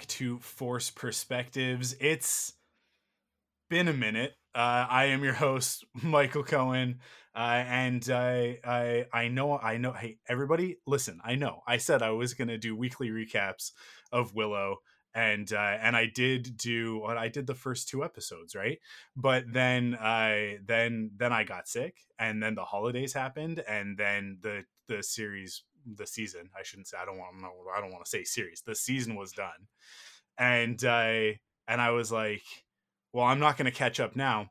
Back to Force Perspectives. It's been a minute. Uh, I am your host, Michael Cohen, uh, and I, I, I know, I know. Hey, everybody, listen. I know. I said I was to do weekly recaps of Willow, and uh, and I did do. What I did the first two episodes, right? But then I, then then I got sick, and then the holidays happened, and then the the series the season. I shouldn't say I don't want I don't want to say series. The season was done, and I and I was like, well, I'm not going to catch up now.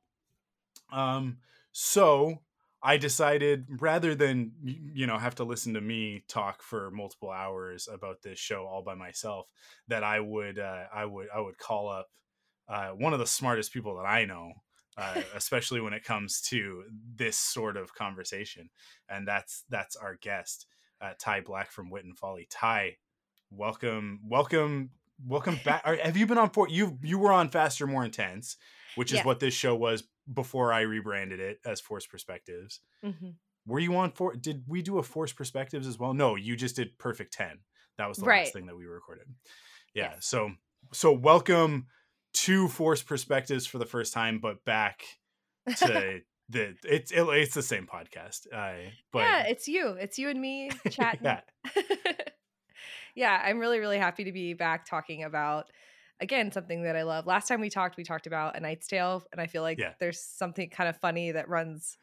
Um, so I decided rather than you know have to listen to me talk for multiple hours about this show all by myself, that I would uh, I would I would call up uh, one of the smartest people that I know. Uh, especially when it comes to this sort of conversation, and that's that's our guest uh, Ty Black from Wit and Folly. Ty, welcome, welcome, welcome back. Have you been on for you? You were on Faster, More Intense, which is Yeah. what this show was before I rebranded it as Force Perspectives. Mhm. Were you on for? Did we do a Force Perspectives as well? No, you just did Perfect Ten. That was the last thing that we recorded. Yeah. Yes. So so welcome to Force Perspectives for the first time, but back to the it's it, it's the same podcast. Uh, but yeah, it's you. It's you and me chatting. yeah, yeah, I'm really, really happy to be back talking about again something that I love. Last time we talked, we talked about A Knight's Tale, and I feel like Yeah. there's something kind of funny that runs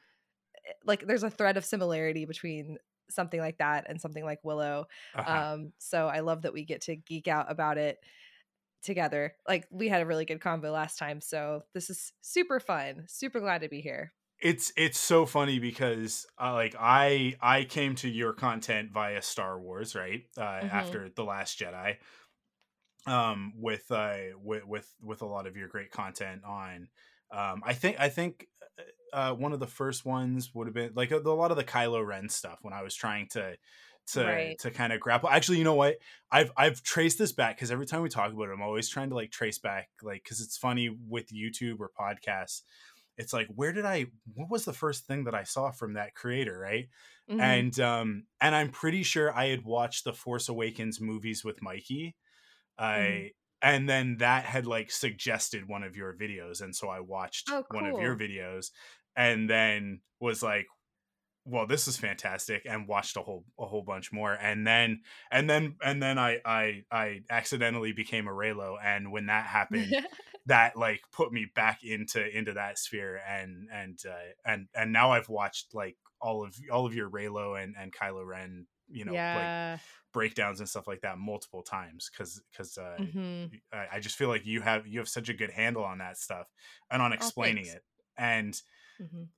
eh, like there's a thread of similarity between something like that and something like Willow. uh-huh. Um, so I love that we get to geek out about it together. Like we had a really good combo last time, so this is super fun. Super glad to be here. It's it's so funny because uh, like i i came to your content via star wars right uh Mhm. after the last jedi um with uh with with with a lot of your great content on um i think i think uh one of the first ones would have been like a, a lot of the kylo ren stuff when i was trying to to Right. to kind of grapple actually you know what i've i've traced this back because every time we talk about it i'm always trying to like trace back like because it's funny with youtube or podcasts it's like where did i what was the first thing that i saw from that creator right Mhm. and um and i'm pretty sure i had watched the force awakens movies with mikey i Mhm. and then that had like suggested one of your videos and so i watched Oh, one of your videos and then was like well this is fantastic and watched a whole a whole bunch more and then and then and then i i i accidentally became a reylo and when that happened that like put me back into into that sphere and and uh, and and now I've watched like all of all of your Reylo and and Kylo Ren you know like breakdowns and stuff like that multiple times because because uh, Mhm. I, I just feel like you have you have such a good handle on that stuff and on explaining Oh, it and Mhm.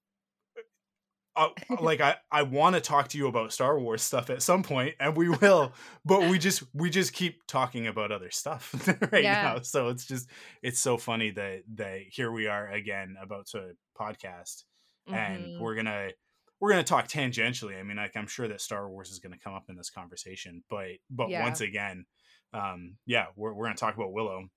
Uh, like I, I want to talk to you about Star Wars stuff at some point, and we will. but we just we just keep talking about other stuff right Yeah. now. So it's just it's so funny that that here we are again about to podcast, and Mhm. we're gonna we're gonna talk tangentially. I mean, like I'm sure that Star Wars is gonna come up in this conversation, but but Yeah. once again, um, yeah, we're we're gonna talk about Willow.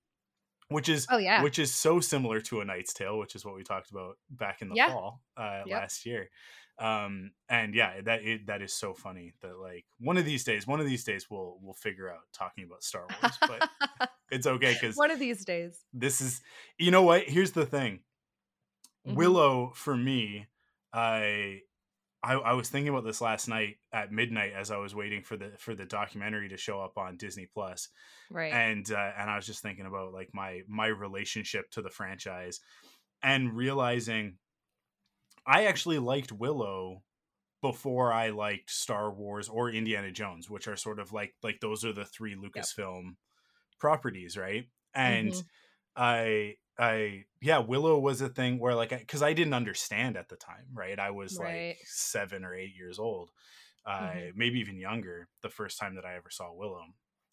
Which is Oh yeah. which is so similar to a Knight's Tale, which is what we talked about back in the Yeah. fall uh, Yep. last year. Um, and yeah, that it, that is so funny that like one of these days, one of these days we'll we'll figure out talking about Star Wars, but it's okay because One of these days. this is you know what? Here's the thing, Mhm. Willow for me, I. I, I was thinking about this last night at midnight as I was waiting for the for the documentary to show up on Disney Plus, Right. and uh, and I was just thinking about like my my relationship to the franchise, and realizing I actually liked Willow before I liked Star Wars or Indiana Jones, which are sort of like like those are the three Lucasfilm yep. properties, right? And mm-hmm. I I yeah, Willow was a thing where like because I, I, didn't understand at the time, right? I was right. like seven or eight years old, uh, mm-hmm. maybe even younger, the first time that I ever saw Willow,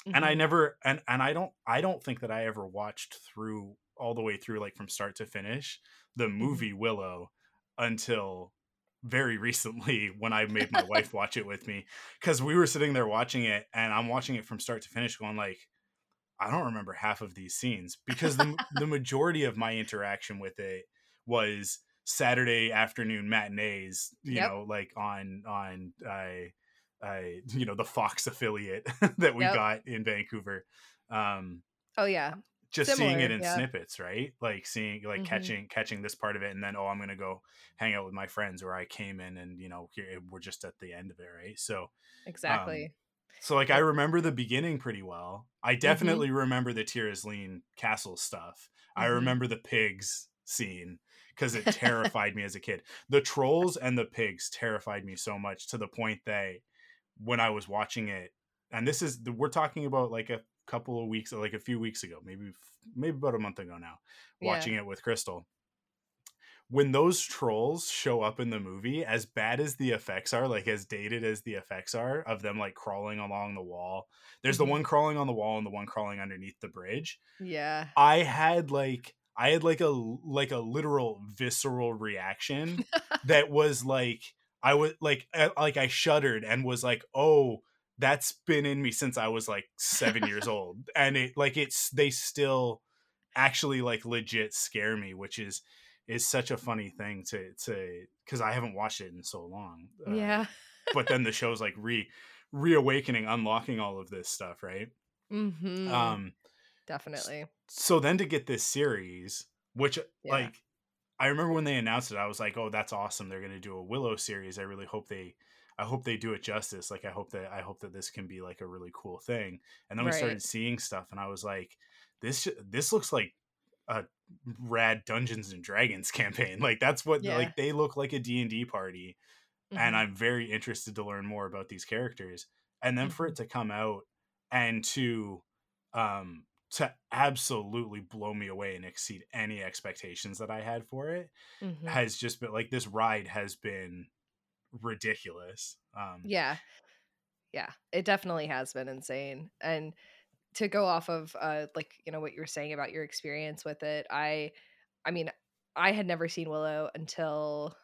mm-hmm. and I mm-hmm. never and and I don't I don't think that I ever watched through all the way through like from start to finish the mm-hmm. movie Willow until very recently when I made my wife watch it with me because we were sitting there watching it and I'm watching it from start to finish going like I don't remember half of these scenes because the the majority of my interaction with it was Saturday afternoon matinees, you yep. know, like on on I uh, uh, you know the Fox affiliate that we yep. got in Vancouver. Um, oh yeah, just Similar, seeing it in yeah. snippets, right? Like seeing like mm-hmm. catching catching this part of it, and then oh, I'm gonna go hang out with my friends, or I came in and you know here, we're just at the end of it, right? So exactly. Um, so like I remember the beginning pretty well. I mm-hmm. definitely mm-hmm. remember the Tir Asleen castle stuff. Mm-hmm. I remember the pigs scene because it terrified me as a kid. The trolls and the pigs terrified me so much to the point that when I was watching it, and this is we're talking about like a couple of weeks, like a few weeks ago, maybe maybe about a month ago now, watching yeah. it with Crystal. When those trolls show up in the movie, as bad as the effects are, like as dated as the effects are of them like crawling along the wall, there's mm-hmm. the one crawling on the wall and the one crawling underneath the bridge. Yeah. I had like I had like a like a literal visceral reaction that was like I was like like I shuddered and was like, "Oh, that's been in me since I was like seven years old, and it like it's they still actually like legit scare me, which is is such a funny thing to to because I haven't watched it in so long. Uh, yeah, but then the show's like re reawakening, unlocking all of this stuff, right? Mm-hmm. Um, definitely. So then to get this series, which yeah. like I remember when they announced it, I was like, "Oh, that's awesome! They're going to do a Willow series. I really hope they I hope they do it justice. Like I hope that I hope that this can be like a really cool thing. And then we started seeing stuff, and I was like, this this looks like a rad Dungeons and Dragons campaign. Like that's what yeah. like they look like a D and D party, mm-hmm. and I'm very interested to learn more about these characters. And then mm-hmm. for it to come out and to um to absolutely blow me away and exceed any expectations that I had for it mm-hmm. has just been like this ride has been ridiculous. Um, yeah, yeah, it definitely has been insane. And to go off of uh, like you know what you were saying about your experience with it, I, I mean, I had never seen Willow until.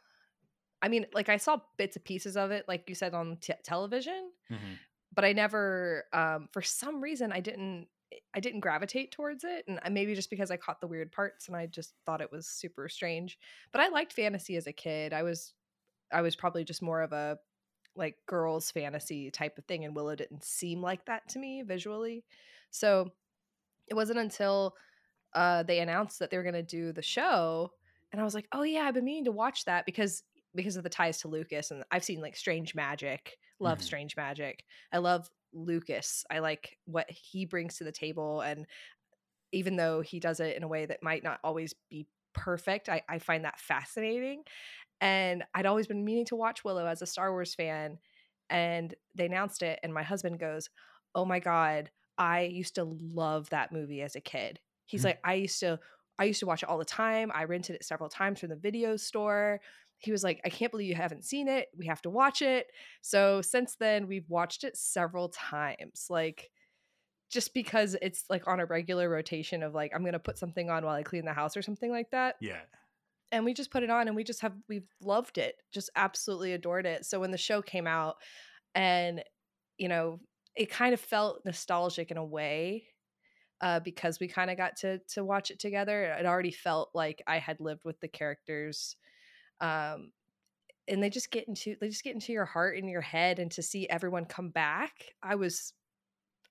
I mean, like I saw bits and pieces of it, like you said on t- television, mm-hmm. but I never, um, for some reason, I didn't I didn't gravitate towards it, and maybe just because I caught the weird parts and I just thought it was super strange. But I liked fantasy as a kid. I was I was probably just more of a like girls fantasy type of thing and Willow didn't seem like that to me visually. So it wasn't until uh, they announced that they were going to do the show and I was like, "Oh yeah, I've been meaning to watch that because because of the ties to Lucas and I've seen like Strange Magic, love mm-hmm. Strange Magic. I love Lucas. I like what he brings to the table and even though he does it in a way that might not always be perfect, I, I find that fascinating. And I'd always been meaning to watch Willow as a Star Wars fan. And they announced it, and my husband goes, Oh my God, I used to love that movie as a kid. He's mm-hmm. like, I used to. I used to watch it all the time. I rented it several times from the video store. He was like, I can't believe you haven't seen it. We have to watch it. So since then, we've watched it several times. Like, just because it's like on a regular rotation of like, I'm going to put something on while I clean the house or something like that. Yeah and we just put it on and we just have we've loved it just absolutely adored it. So when the show came out and you know it kind of felt nostalgic in a way uh, because we kind of got to to watch it together. It already felt like i had lived with the characters um and they just get into they just get into your heart and your head and to see everyone come back i was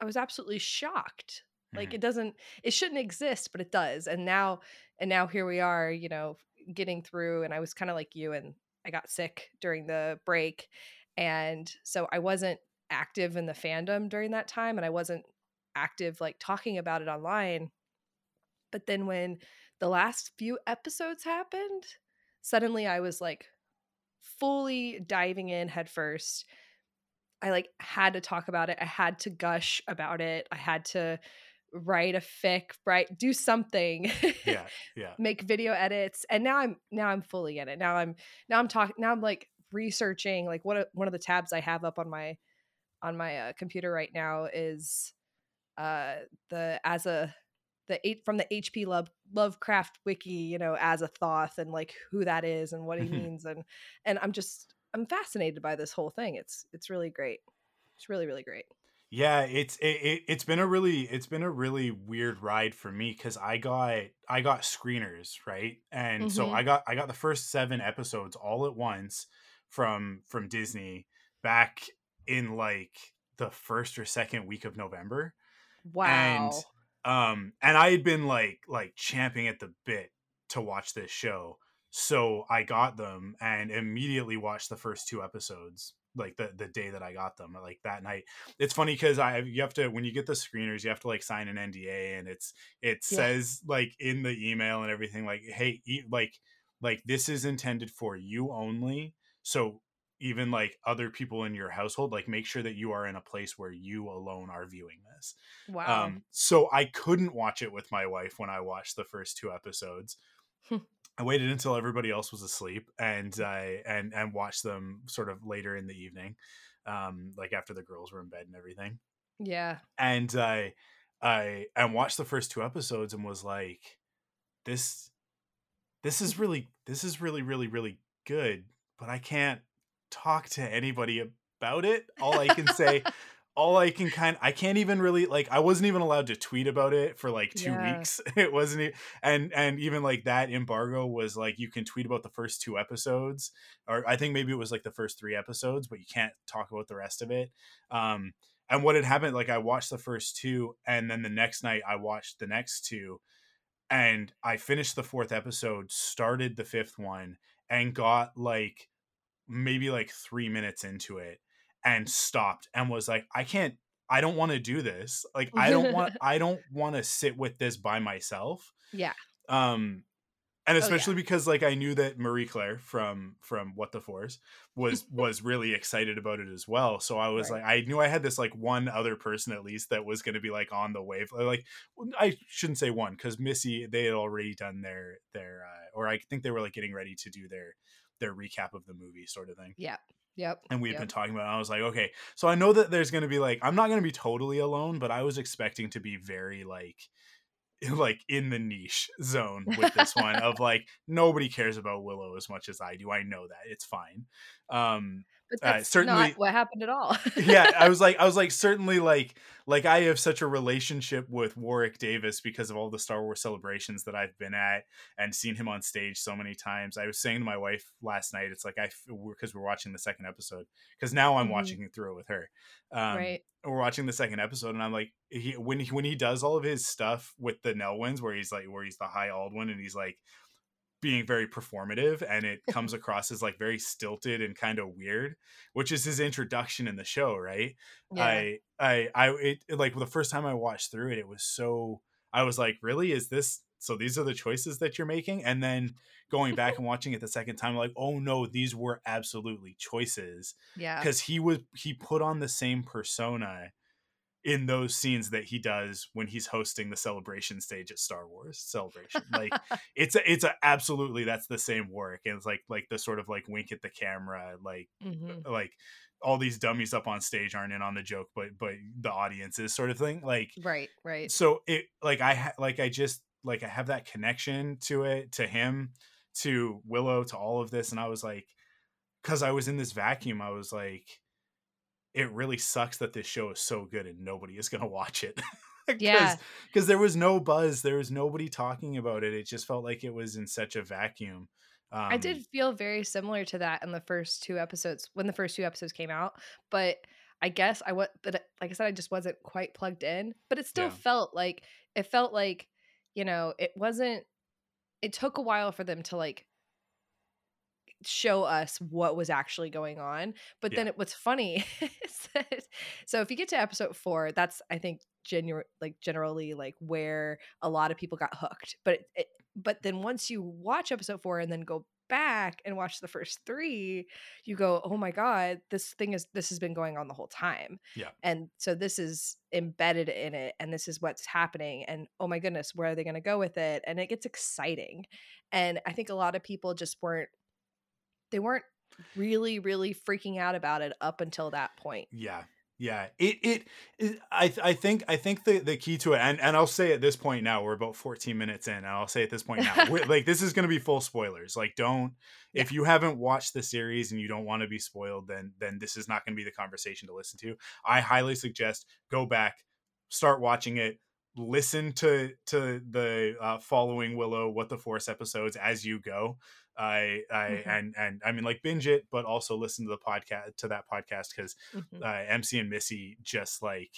i was absolutely shocked. Like mm-hmm. it doesn't it shouldn't exist but it does. And now and now here we are you know getting through and I was kind of like you and I got sick during the break and so I wasn't active in the fandom during that time and I wasn't active like talking about it online but then when the last few episodes happened suddenly I was like fully diving in headfirst. I like had to talk about it. I had to gush about it. I had to write a fic, write do something. Yeah, yeah. make video edits. And now I'm now I'm fully in it. Now I'm now I'm talking now I'm like researching like what one of the tabs I have up on my on my uh, computer right now is uh the as a the eight from the HP Love Lovecraft wiki, you know, as a Thoth and like who that is and what he means and and I'm just I'm fascinated by this whole thing. It's it's really great. It's really really great. Yeah, it's it, it it's been a really it's been a really weird ride for me cuz I got I got screeners, right? And so Mhm. I got I got the first 7 episodes all at once from from Disney back in like the first or second week of November. Wow. And um and I had been like like champing at the bit to watch this show. So I got them and immediately watched the first two episodes like the the day that I got them like that night. It's funny cuz I you have to when you get the screeners you have to like sign an NDA and it's it Yeah. says like in the email and everything like hey e- like like this is intended for you only. So even like other people in your household like make sure that you are in a place where you alone are viewing this Wow. um, so I couldn't watch it with my wife when I watched the first two episodes. I waited until everybody else was asleep and I and and watched them sort of later in the evening, um, like after the girls were in bed and everything. yeah. And I I and watched the first two episodes and was like, this this is really this is really really really good, but I can't talk to anybody about it. All I can say all I can kind I can't even really like I wasn't even allowed to tweet about it for like 2 Yeah. weeks. It wasn't and and even like that embargo was like you can tweet about the first two episodes or I think maybe it was like the first 3 episodes but you can't talk about the rest of it. Um and what had happened like I watched the first two and then the next night I watched the next two and I finished the fourth episode, started the fifth one and got like maybe like 3 minutes into it and stopped and was like I can't I don't want to do this. Like I don't want I don't want to sit with this by myself. Yeah. Um and Oh, yeah. especially because like I knew that Marie Claire from from What the Force was was really excited about it as well. So I was Right. like I knew I had this like one other person at least that was going to be like on the wave. Like I shouldn't say one cuz Missy they had already done their their uh, or I think they were like getting ready to do their their recap of the movie sort of thing Yep. Yep. and we had yep. been talking about it. I was like, okay, so I know that there's going to be like, I'm not going to be totally alone, but I was expecting to be very like, like in the niche zone with this one of like nobody cares about Willow as much as I do. I know that it's fine. Um, But uh, certainly- not what happened at all. yeah, I was like, I was like, certainly like, like I have such a relationship with Warwick Davis because of all the Star Wars celebrations that I've been at and seen him on stage so many times. I was saying to my wife last night, it's like I because we're watching the second episode because now I'm Mhm. watching it through it with her. Um, right. we're watching the second episode and I'm like he when he when he does all of his stuff with the Nelwyns where he's like where he's the high Aldwin and he's like being very performative and it comes across as like very stilted and kind of weird which is his introduction in the show right Yeah. I I I it, it- like the first time I watched through it it was so I was like really is this so these are the choices that you're making and then going back and watching it the second time like oh no these were absolutely choices yeah. because he was he put on the same persona in those scenes that he does when he's hosting the celebration stage at Star Wars Celebration. Like it's a, it's a absolutely that's the same work and it's like like the sort of like wink at the camera like Mhm. like all these dummies up on stage aren't in on the joke but but the audience is sort of thing like Right. Right. so it like i ha- like i just like i have that connection to it to him to willow to all of this and i was like because i was in this vacuum i was like it really sucks that this show is so good and nobody is going to watch it Yeah. because there was no buzz there was nobody talking about it it just felt like it was in such a vacuum um, I did feel very similar to that in the first two episodes when the first two episodes came out, but I guess I was, but uh, like I said, I just wasn't quite plugged in. But it still Yeah. felt like it felt like you know it wasn't. It took a while for them to like show us what was actually going on. But then it what's funny is that so if you get to episode four, that's I think genu- like generally like where a lot of people got hooked. But it, it but then once you watch episode four and then go back and watch the first three, you go, oh my God, this thing is, this has been going on the whole time. Yeah. And so this is embedded in it and this is what's happening. And oh my goodness, where are they going to go with it? And it gets exciting. And I think a lot of people just weren't, they weren't really, really freaking out about it up until that point. Yeah. Yeah, it, it, it I I think I think the the key to it, and and I'll say at this point now we're about 14 minutes in, and I'll say at this point now, like this is going to be full spoilers. Like, don't yeah. if you haven't watched the series and you don't want to be spoiled, then then this is not going to be the conversation to listen to. I highly suggest go back, start watching it, listen to to the uh, following Willow What the Force episodes as you go. I I mm-hmm. and and I mean like binge it, but also listen to the podcast to that podcast because mm-hmm. uh, MC and Missy just like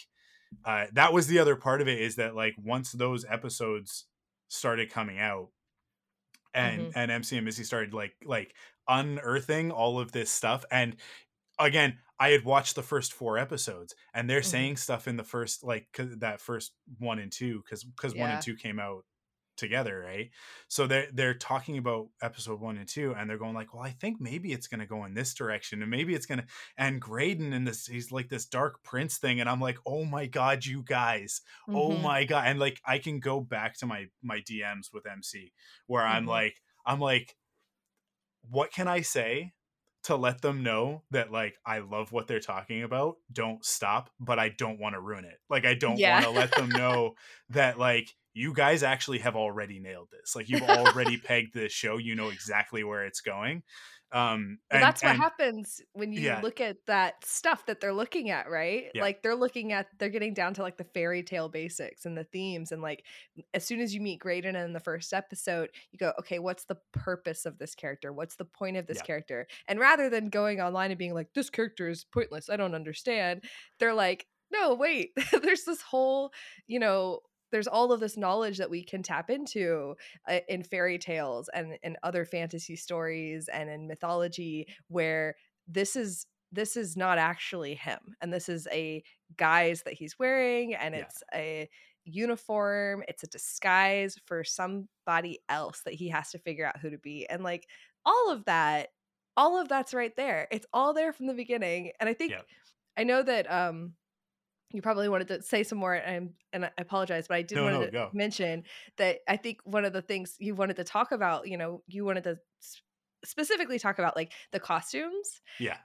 uh, that was the other part of it is that like once those episodes started coming out and mm-hmm. and MC and Missy started like like unearthing all of this stuff and again I had watched the first four episodes and they're mm-hmm. saying stuff in the first like that first one and two because because yeah. one and two came out together, right? So they're they're talking about episode one and two, and they're going like, well, I think maybe it's gonna go in this direction, and maybe it's gonna and Graydon and this he's like this dark prince thing, and I'm like, oh my god, you guys, oh mm-hmm. oh my god, and like I can go back to my my DMs with MC where mm-hmm. I'm like, I'm like, what can I say? To let them know that like I love what they're talking about. Don't stop, but I don't want to ruin it. Like I don't yeah. want to let them know that like you guys actually have already nailed this. Like you've already pegged this show. You know exactly where it's going. Um, well, and, that's what and, happens when you yeah. look at that stuff that they're looking at, right? Yeah. Like they're looking at, they're getting down to like the fairy tale basics and the themes. And like, as soon as you meet Graydon in the first episode, you go, okay, what's the purpose of this character? What's the point of this yeah. character? And rather than going online and being like, this character is pointless, I don't understand, they're like, no, wait, there's this whole, you know, there's all of this knowledge that we can tap into uh, in fairy tales and in other fantasy stories and in mythology where this is this is not actually him and this is a guise that he's wearing and yeah. it's a uniform it's a disguise for somebody else that he has to figure out who to be and like all of that all of that's right there it's all there from the beginning and i think yeah. i know that um you probably wanted to say some more and and I apologize, but I did no, want no, to go. mention that I think one of the things you wanted to talk about, you know, you wanted to specifically talk about like the costumes. Yeah.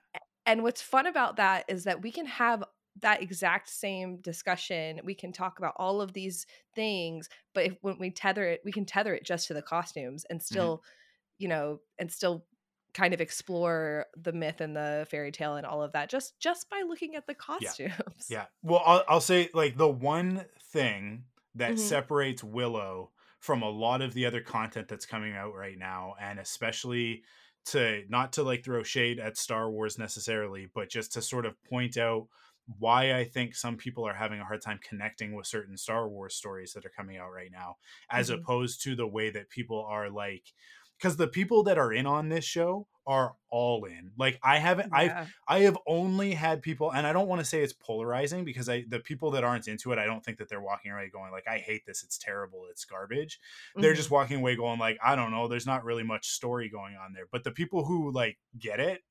And what's fun about that is that we can have that exact same discussion. We can talk about all of these things, but if, when we tether it, we can tether it just to the costumes and mm-hmm. still, mm-hmm. you know, and still kind of explore the myth and the fairy tale and all of that just just by looking at the costumes. Yeah. yeah. Well, I'll, I'll say like the one thing that mm-hmm. separates Willow from a lot of the other content that's coming out right now and especially to not to like throw shade at Star Wars necessarily, but just to sort of point out why I think some people are having a hard time connecting with certain Star Wars stories that are coming out right now, as mm-hmm. opposed to the way that people are like, because the people that are in on this show are all in. Like I haven't yeah. I've I have only had people and I don't want to say it's polarizing because I the people that aren't into it, I don't think that they're walking away going like I hate this, it's terrible, it's garbage. Mm-hmm. They're just walking away going like I don't know, there's not really much story going on there. But the people who like get it,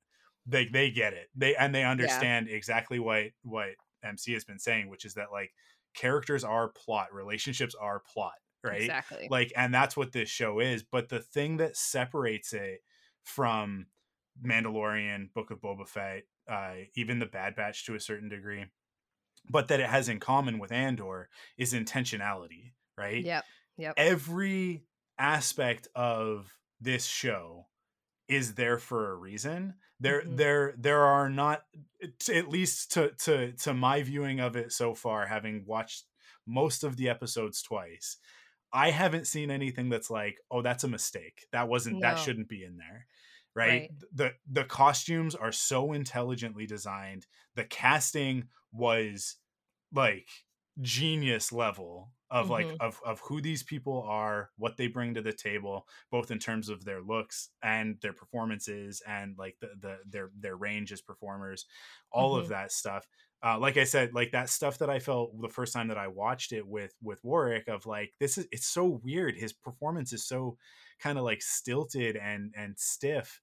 they they get it. They and they understand yeah. exactly what what MC has been saying, which is that like characters are plot, relationships are plot right? Exactly. Like, and that's what this show is. But the thing that separates it from Mandalorian, Book of Boba Fett, uh, even the Bad Batch to a certain degree, but that it has in common with Andor is intentionality, right? Yep. Yep. Every aspect of this show is there for a reason. There, mm-hmm. there, there are not, at least to to to my viewing of it so far, having watched most of the episodes twice I haven't seen anything that's like, oh, that's a mistake. That wasn't no. that shouldn't be in there. Right? right? The the costumes are so intelligently designed. The casting was like genius level of mm-hmm. like of of who these people are, what they bring to the table, both in terms of their looks and their performances and like the, the their their range as performers, all mm-hmm. of that stuff. Uh, like I said, like that stuff that I felt the first time that I watched it with with Warwick of like this is it's so weird. His performance is so kind of like stilted and and stiff,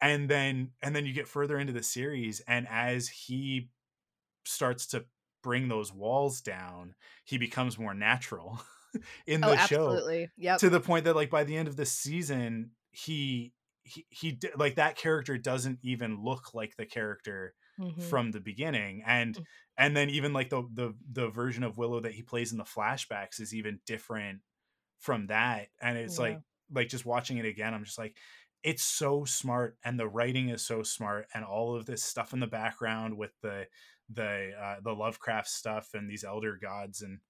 and then and then you get further into the series, and as he starts to bring those walls down, he becomes more natural in Oh, the show absolutely. Yep. to the point that like by the end of the season, he he he like that character doesn't even look like the character Mhm. from the beginning and Mm. and then even like the the the version of willow that he plays in the flashbacks is even different from that and it's Yeah. like like just watching it again i'm just like it's so smart and the writing is so smart and all of this stuff in the background with the the uh the lovecraft stuff and these elder gods and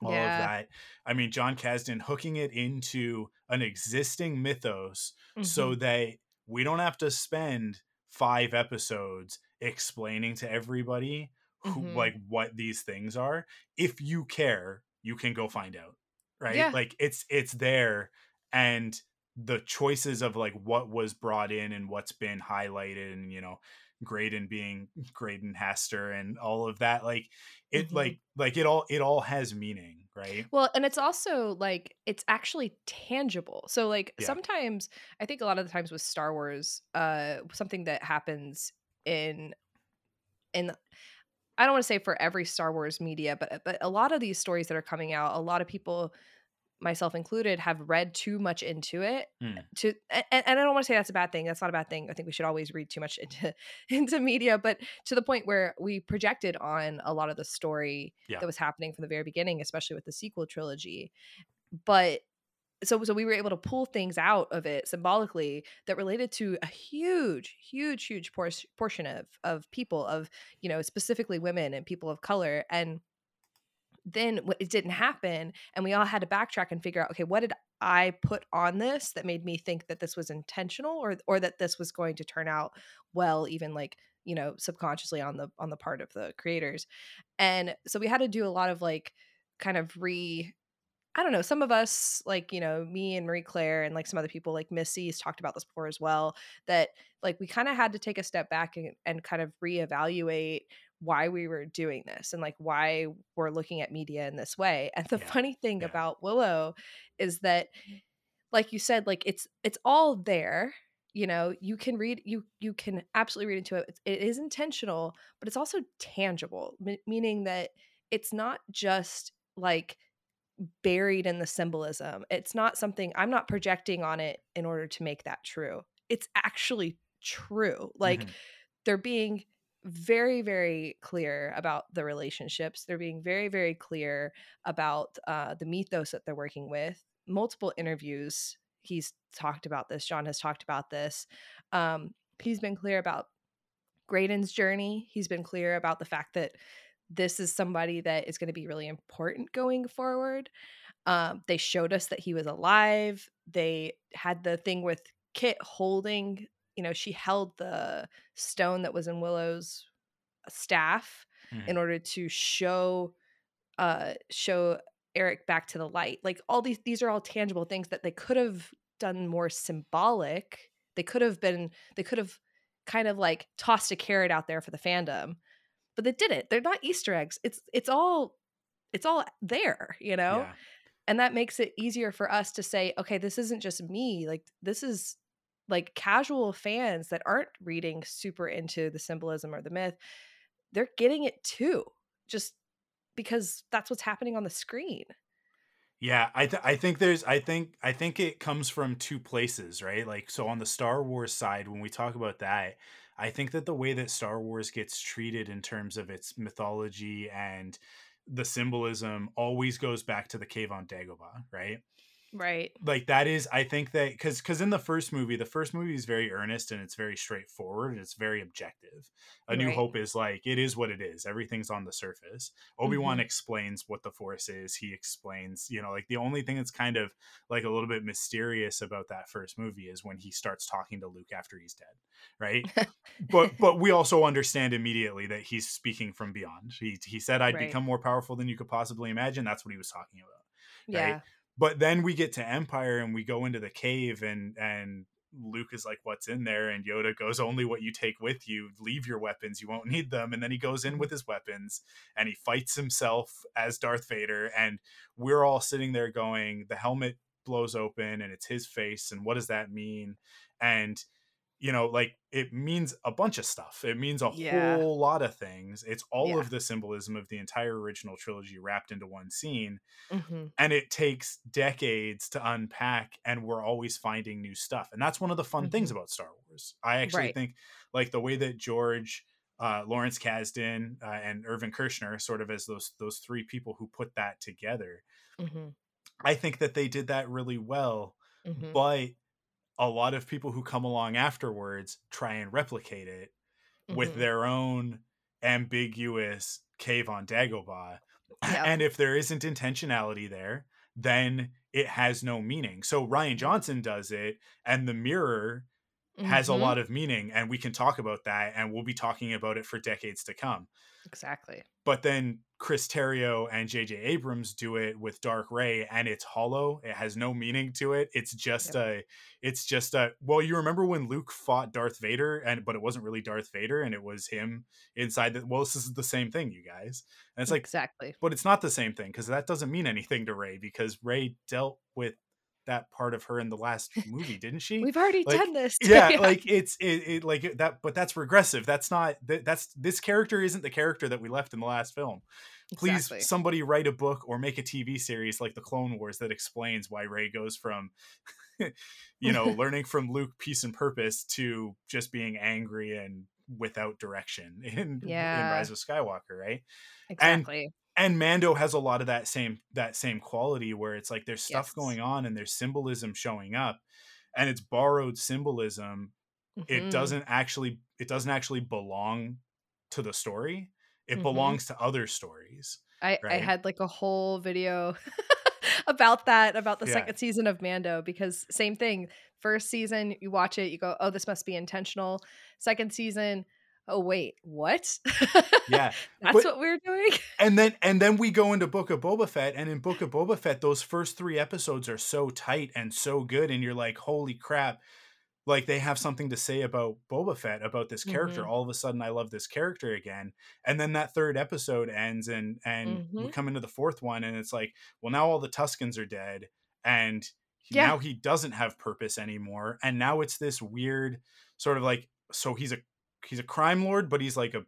all Yeah. of that i mean john kasdan hooking it into an existing mythos so Mhm. that we don't have to spend five episodes explaining to everybody who Mhm. like what these things are if you care you can go find out right Yeah. like it's it's there and the choices of like what was brought in and what's been highlighted and you know Graydon being Graydon Hastur and all of that like it Mhm. like like it all it all has meaning right Well, and it's also like it's actually tangible. So like Yeah. sometimes I think a lot of the times with Star Wars, uh something that happens in in I don't want to say for every Star Wars media, but but a lot of these stories that are coming out, a lot of people myself included have read too much into it Hmm. to and, and I don't want to say that's a bad thing. That's not a bad thing. I think we should always read too much into into media, but to the point where we projected on a lot of the story Yeah. that was happening from the very beginning, especially with the sequel trilogy. But so so we were able to pull things out of it symbolically that related to a huge huge huge por- portion of of people of you know specifically women and people of color and then it didn't happen and we all had to backtrack and figure out okay what did i put on this that made me think that this was intentional or or that this was going to turn out well even like you know subconsciously on the on the part of the creators? And so we had to do a lot of like kind of re I don't know, some of us, like, you know, me and Marie Claire and like some other people, like Missy has talked about this before as well, that like we kind of had to take a step back and, and kind of reevaluate why we were doing this and like why we're looking at media in this way. And the Yeah, funny thing yeah. about Willow is that, like you said, like it's it's all there. You know, you can read you you can absolutely read into it. It's, it is intentional, but it's also tangible, m- meaning that it's not just like buried in the symbolism. It's not something I'm not projecting on it in order to make that true. It's actually true. Like Mhm. they're being very very clear about the relationships. They're being very very clear about uh the mythos that they're working with. Multiple interviews he's talked about this. John has talked about this. Um he's been clear about Graydon's journey. He's been clear about the fact that this is somebody that is going to be really important going forward. Um, they showed us that he was alive. They had the thing with Kit holding, you know, she held the stone that was in Willow's staff Mhm. in order to show uh show Airk back to the light. Like all these these are all tangible things that they could have done more symbolic. They could have been they could have kind of like tossed a carrot out there for the fandom. But they didn't. They're not Easter eggs. It's it's all it's all there, you know? Yeah. And that makes it easier for us to say, okay, this isn't just me. Like this is like casual fans that aren't reading super into the symbolism or the myth. They're getting it too. Just because that's what's happening on the screen. Yeah, I th- I think there's I think I think it comes from two places, right? Like so on the Star Wars side when we talk about that, I think that the way that Star Wars gets treated in terms of its mythology and the symbolism always goes back to the cave on Dagobah, right? Right. like that is i think that because because in the first movie the first movie is very earnest and it's very straightforward and it's very objective a new Right. hope is like it is what it is everything's on the surface obi-wan mm-hmm. explains what the force is he explains you know like the only thing that's kind of like a little bit mysterious about that first movie is when he starts talking to luke after he's dead right but but we also understand immediately that he's speaking from beyond he, he said i'd Right. become more powerful than you could possibly imagine that's what he was talking about Yeah. But then we get to empire and we go into the cave and and Luke is like, "What's in there?" and Yoda goes, "Only what you take with you. Leave your weapons; you won't need them." And then he goes in with his weapons and he fights himself as Darth Vader, and we're all sitting there going, "The helmet blows open and it's his face, and what does that mean?" And you know, like it means a bunch of stuff. It means a Yeah. whole lot of things. It's all Yeah. of the symbolism of the entire original trilogy wrapped into one scene hmm and it takes decades to unpack and we're always finding new stuff and that's one of the fun things about star wars i actually Right. think like the way that george uh, lawrence kasdan uh, and irvin kershner sort of as those those three people who put that together hmm i think that they did that really well hmm but a lot of people who come along afterwards try and replicate it with Mhm. their own ambiguous cave on Dagobah. Yep. And if there isn't intentionality there, then it has no meaning. So Rian Johnson does it, and the mirror has a Mhm. lot of meaning, and we can talk about that, and we'll be talking about it for decades to come. exactly. But then Chris Terrio and J.J. Abrams do it with Dark Rey, and it's hollow. It has no meaning to it. It's just a, it's just a. Well, you remember when Luke fought Darth Vader, and but it wasn't really Darth Vader, and it was him inside the. Well, this is the same thing, you guys. And it's like, exactly. but it's not the same thing because that doesn't mean anything to Rey because Rey dealt with that part of her in the last movie, didn't she? We've already like, done this. yeah, like it's it, it like that but that's regressive that's not that, that's this character isn't the character that we left in the last film please Exactly. somebody write a book or make a tv series like the clone wars that explains why rey goes from you know learning from luke peace and purpose to just being angry and without direction in, in rise of skywalker right exactly. and And mando has a lot of that same that same quality where it's like there's stuff Yes. going on and there's symbolism showing up and it's borrowed symbolism it Mhm. doesn't actually it doesn't actually belong to the story it Mhm. belongs to other stories I, I had like a whole video about that about the Yeah. second season of Mando because same thing. First season, you watch it, you go, "Oh, this must be intentional." Second season, "Oh, wait, what?" yeah That's but- what we're doing. and then and then we go into book of boba fett and in book of boba fett those first three episodes are so tight and so good and you're like holy crap like they have something to say about boba fett about this character Mhm. all of a sudden i love this character again and then that third episode ends and and we Mhm. come into the fourth one and it's like well now all the tuskens are dead and Yeah. now he doesn't have purpose anymore and now it's this weird sort of like so he's a he's a crime lord but he's like a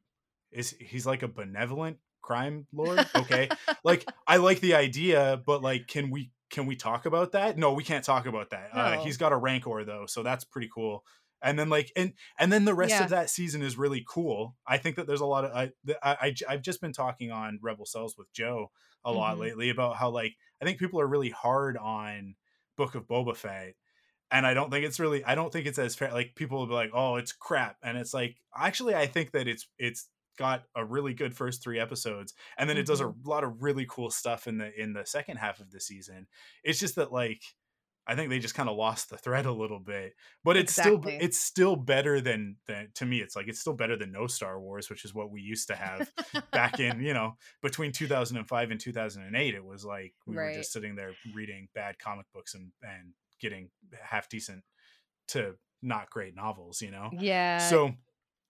is he's like a benevolent crime lord? Okay. Like i like the idea but like can we can we talk about that? No we can't talk about that. Uh, he's got a rancor though so that's pretty cool. And then like and and then the rest Yeah. of that season is really cool. I think that there's a lot of i I, I have just been talking on rebel cells with joe a lot Mhm. lately about how like i think people are really hard on book of boba fett and I don't think it's really I don't think it's as fair like people will be like oh it's crap and it's like actually I think that it's it's got a really good first 3 episodes and then it does a Mm-hmm. lot of really cool stuff in the in the second half of the season. It's just that like I think they just kind of lost the thread a little bit but it's still it's still better than than to me it's like it's still better than no Star Wars which is what we used to have back in you know between 2005 and 2008 it was like we were just sitting there reading bad comic books and and getting half decent to not great novels you know yeah. so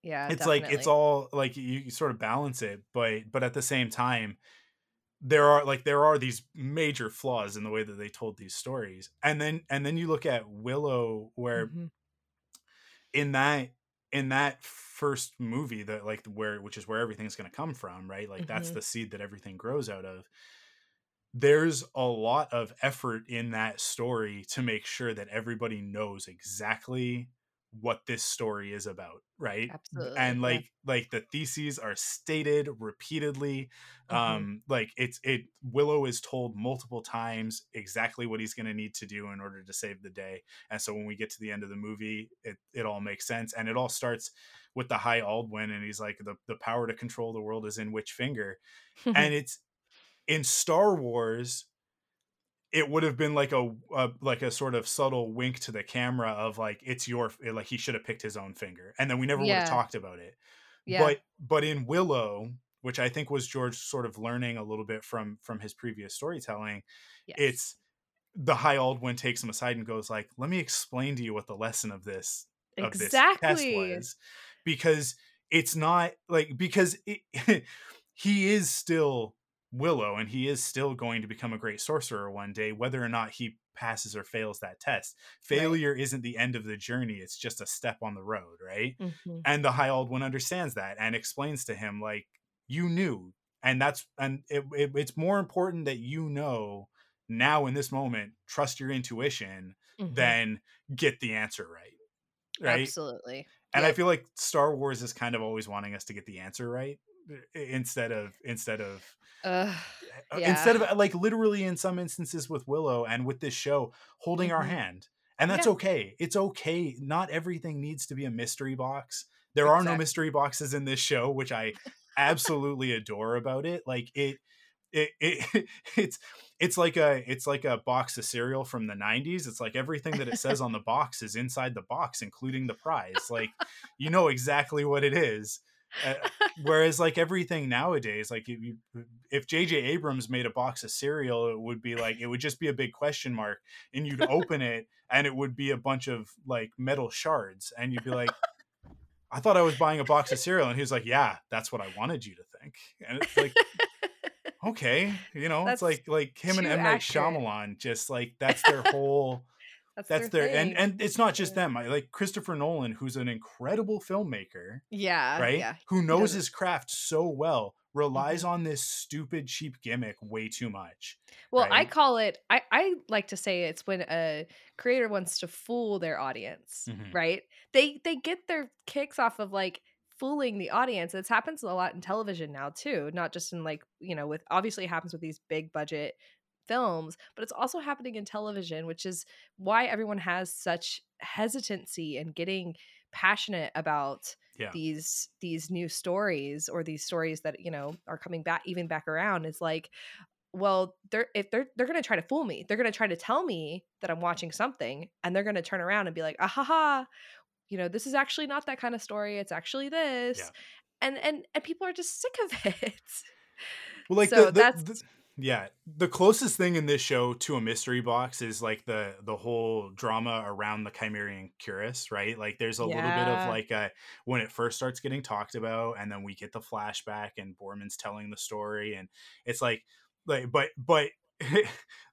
yeah, it's like it's all like you, you sort of balance it but but at the same time there are like there are these major flaws in the way that they told these stories and then and then you look at willow where Mhm. in that in that first movie that like where which is where everything's going to come from right like that's Mhm. the seed that everything grows out of there's a lot of effort in that story to make sure that everybody knows exactly what this story is about right Absolutely, and yeah. like like the theses are stated repeatedly Mhm. um like it's it willow is told multiple times exactly what he's going to need to do in order to save the day and so when we get to the end of the movie it it all makes sense and it all starts with the high aldwin and he's like the the power to control the world is in which finger and it's in Star Wars it would have been like a, a like a sort of subtle wink to the camera of like it's your like he should have picked his own finger and then we never would have talked about it yeah. but but in Willow which I think was George sort of learning a little bit from from his previous storytelling yes. it's the high Aldwin takes him aside and goes like, "Let me explain to you what the lesson of this of this test Exactly. was," because it's not like because it, he is still Willow and he is still going to become a great sorcerer one day, whether or not he passes or fails that test. Right. Failure isn't the end of the journey; it's just a step on the road, right? Mhm. and the high Aldwin understands that and explains to him like you knew and that's and it, it, it's more important that you know now in this moment trust your intuition Mhm. than get the answer right right Absolutely. and i feel like star wars is kind of always wanting us to get the answer right instead of instead of uh, Yeah. instead of like literally in some instances with willow and with this show holding our Mhm. hand. And that's Yeah. okay. It's okay. Not everything needs to be a mystery box. There are no mystery boxes in this show which i absolutely adore about it. Like it it, it it's it's like a it's like a box of cereal from the 90s it's like everything that it says on the box is inside the box including the prize. Like you know exactly what it is uh, whereas like everything nowadays like if you if jj abrams made a box of cereal it would be like it would just be a big question mark and you'd open it and it would be a bunch of like metal shards and you'd be like i thought i was buying a box of cereal and he was like yeah that's what i wanted you to think and it's like okay you know That's it's like like him and M Night. Shyamalan just like that's their whole that's, that's their, and thing. and it's not just them I, like Christopher Nolan who's an incredible filmmaker yeah, right? Yeah. Who knows his craft so well, relies Mm-hmm. on this stupid cheap gimmick way too much. Well, I call it. I I like to say it's when a creator wants to fool their audience, Mhm. right? They they get their kicks off of like fooling the audience. This happens a lot in television now too, not just in like you know with obviously it happens with these big budget films, but it's also happening in television, which is why everyone has such hesitancy in getting passionate about Yeah. these these new stories or these stories that you know are coming back even back around. It's like well they're if they're they're going to try to fool me. They're going to try to tell me that i'm watching something and they're going to turn around and be like ah ha ha you know this is actually not that kind of story. It's actually this. Yeah. and and and people are just sick of it. Well, like so the, the, that's- the- yeah, the closest thing in this show to a mystery box is like the the whole drama around the Kymerian Cuirass, right? Like there's a little bit of like a when it first starts getting talked about, and then we get the flashback, and Boorman's telling the story, and it's like like but but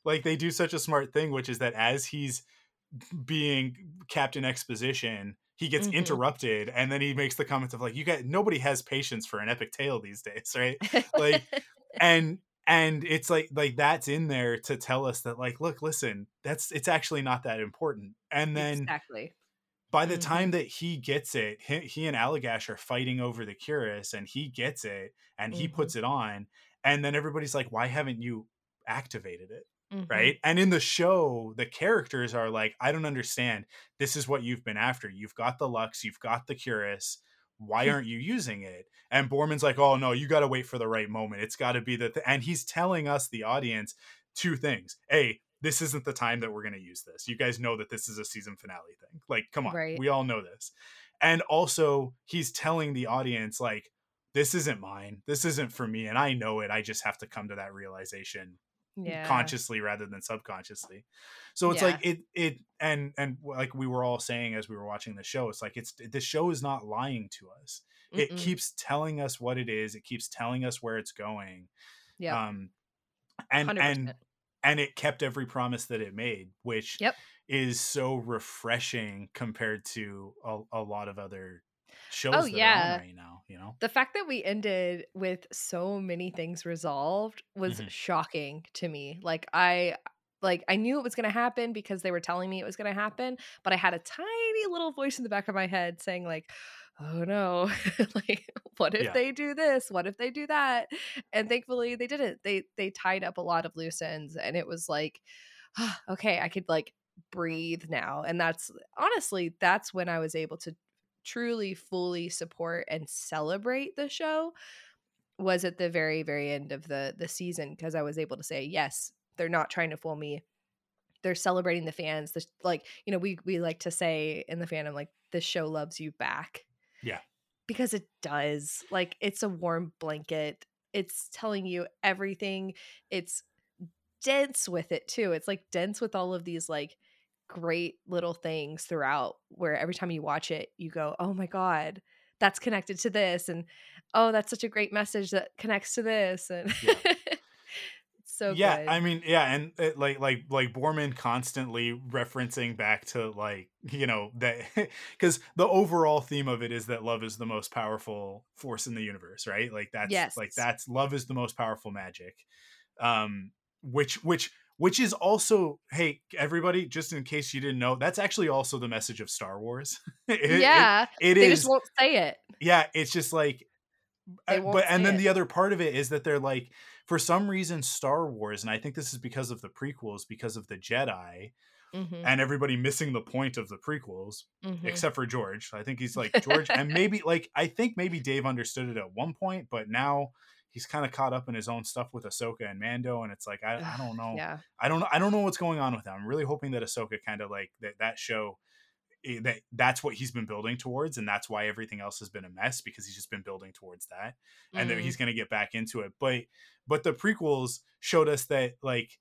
like they do such a smart thing, which is that as he's being Captain Exposition, he gets Mhm. interrupted, and then he makes the comments of like, "You got nobody has patience for an epic tale these days, right?" like and and it's like like that's in there to tell us that like look listen that's it's actually not that important and then exactly by the Mhm. time that he gets it he, he and Allagash are fighting over the Cuirass and he gets it and he Mhm. puts it on and then everybody's like why haven't you activated it Mhm. right and in the show the characters are like i don't understand this is what you've been after you've got the lux you've got the Cuirass why aren't you using it? And boorman's like oh no you got to wait for the right moment. It's got to be the th-. and he's telling us the audience two things. A this isn't the time that we're going to use this. You guys know that this is a season finale thing. Like come on. Right. we all know this. And also he's telling the audience like this isn't mine. This isn't for me and i know it. I just have to come to that realization yeah consciously rather than subconsciously so it's Yeah. like it it and and like we were all saying as we were watching the show it's like it's the show is not lying to us it Mm-mm. keeps telling us what it is it keeps telling us where it's going yeah um and 100%. and and it kept every promise that it made which Yep. is so refreshing compared to a, a lot of other shows Oh, yeah. right now you know the fact that we ended with so many things resolved was Mhm. shocking to me like i like i knew it was going to happen because they were telling me it was going to happen but i had a tiny little voice in the back of my head saying like oh no like what if Yeah. they do this what if they do that and thankfully they didn't they they tied up a lot of loose ends and it was like "Ah, okay i could like breathe now and that's honestly that's when i was able to truly fully support and celebrate the show was at the very very end of the the season because i was able to say yes they're not trying to fool me. They're celebrating the fans. The, like you know we we like to say in the fandom like the show loves you back. Yeah. because it does. Like it's a warm blanket. It's telling you everything. It's dense with it too. It's like dense with all of these like great little things throughout where every time you watch it, you go, "Oh my god, that's connected to this." And oh, that's such a great message that connects to this and Yeah. so yeah good. i mean yeah and it, like like like boorman constantly referencing back to like you know that because the overall theme of it is that love is the most powerful force in the universe right like that's Yes. like that's love is the most powerful magic um which which which is also hey everybody just in case you didn't know that's actually also the message of star wars It- it- yeah. it they is just won't say it. yeah it's just like uh, but and then it. the other part of it is that they're like for some reason star wars and i think this is because of the prequels because of the jedi Mhm, and everybody missing the point of the prequels mhm. except for george i think he's like george and maybe like i think maybe dave understood it at one point but now he's kind of caught up in his own stuff with ahsoka and mando and it's like i, I don't know Yeah. I don't. I don't know what's going on with him. I'm really hoping that Ahsoka kind of like that that show eh, that that's what he's been building towards, and that's why everything else has been a mess because he's just been building towards that, and that Mm. he's going to get back into it. But but the prequels showed us that like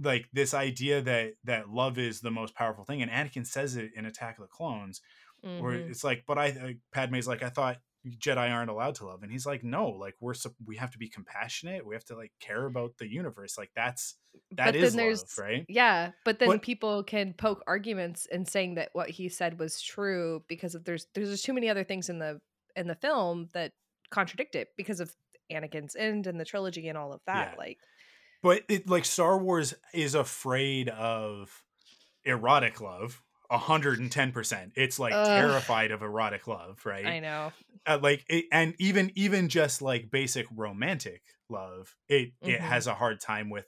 like this idea that that love is the most powerful thing, and Anakin says it in Attack of the Clones, where Mhm. it's like, but I uh, Padme's like, I thought Jedi aren't allowed to love, and he's like, no, like we're we have to be compassionate, we have to like care mm-hmm. about the universe, like that's that But is love, right? Yeah, but then But- people can poke arguments in saying that what he said was true because of there's there's just too many other things in the in the film that contradict it because of Anakin's end and the trilogy and all of that. Yeah. Like, But it like Star Wars is afraid of erotic love. 110% it's like Ugh. terrified of erotic love right I know. uh, like it, and even even just like basic romantic love it it Mhm. has a hard time with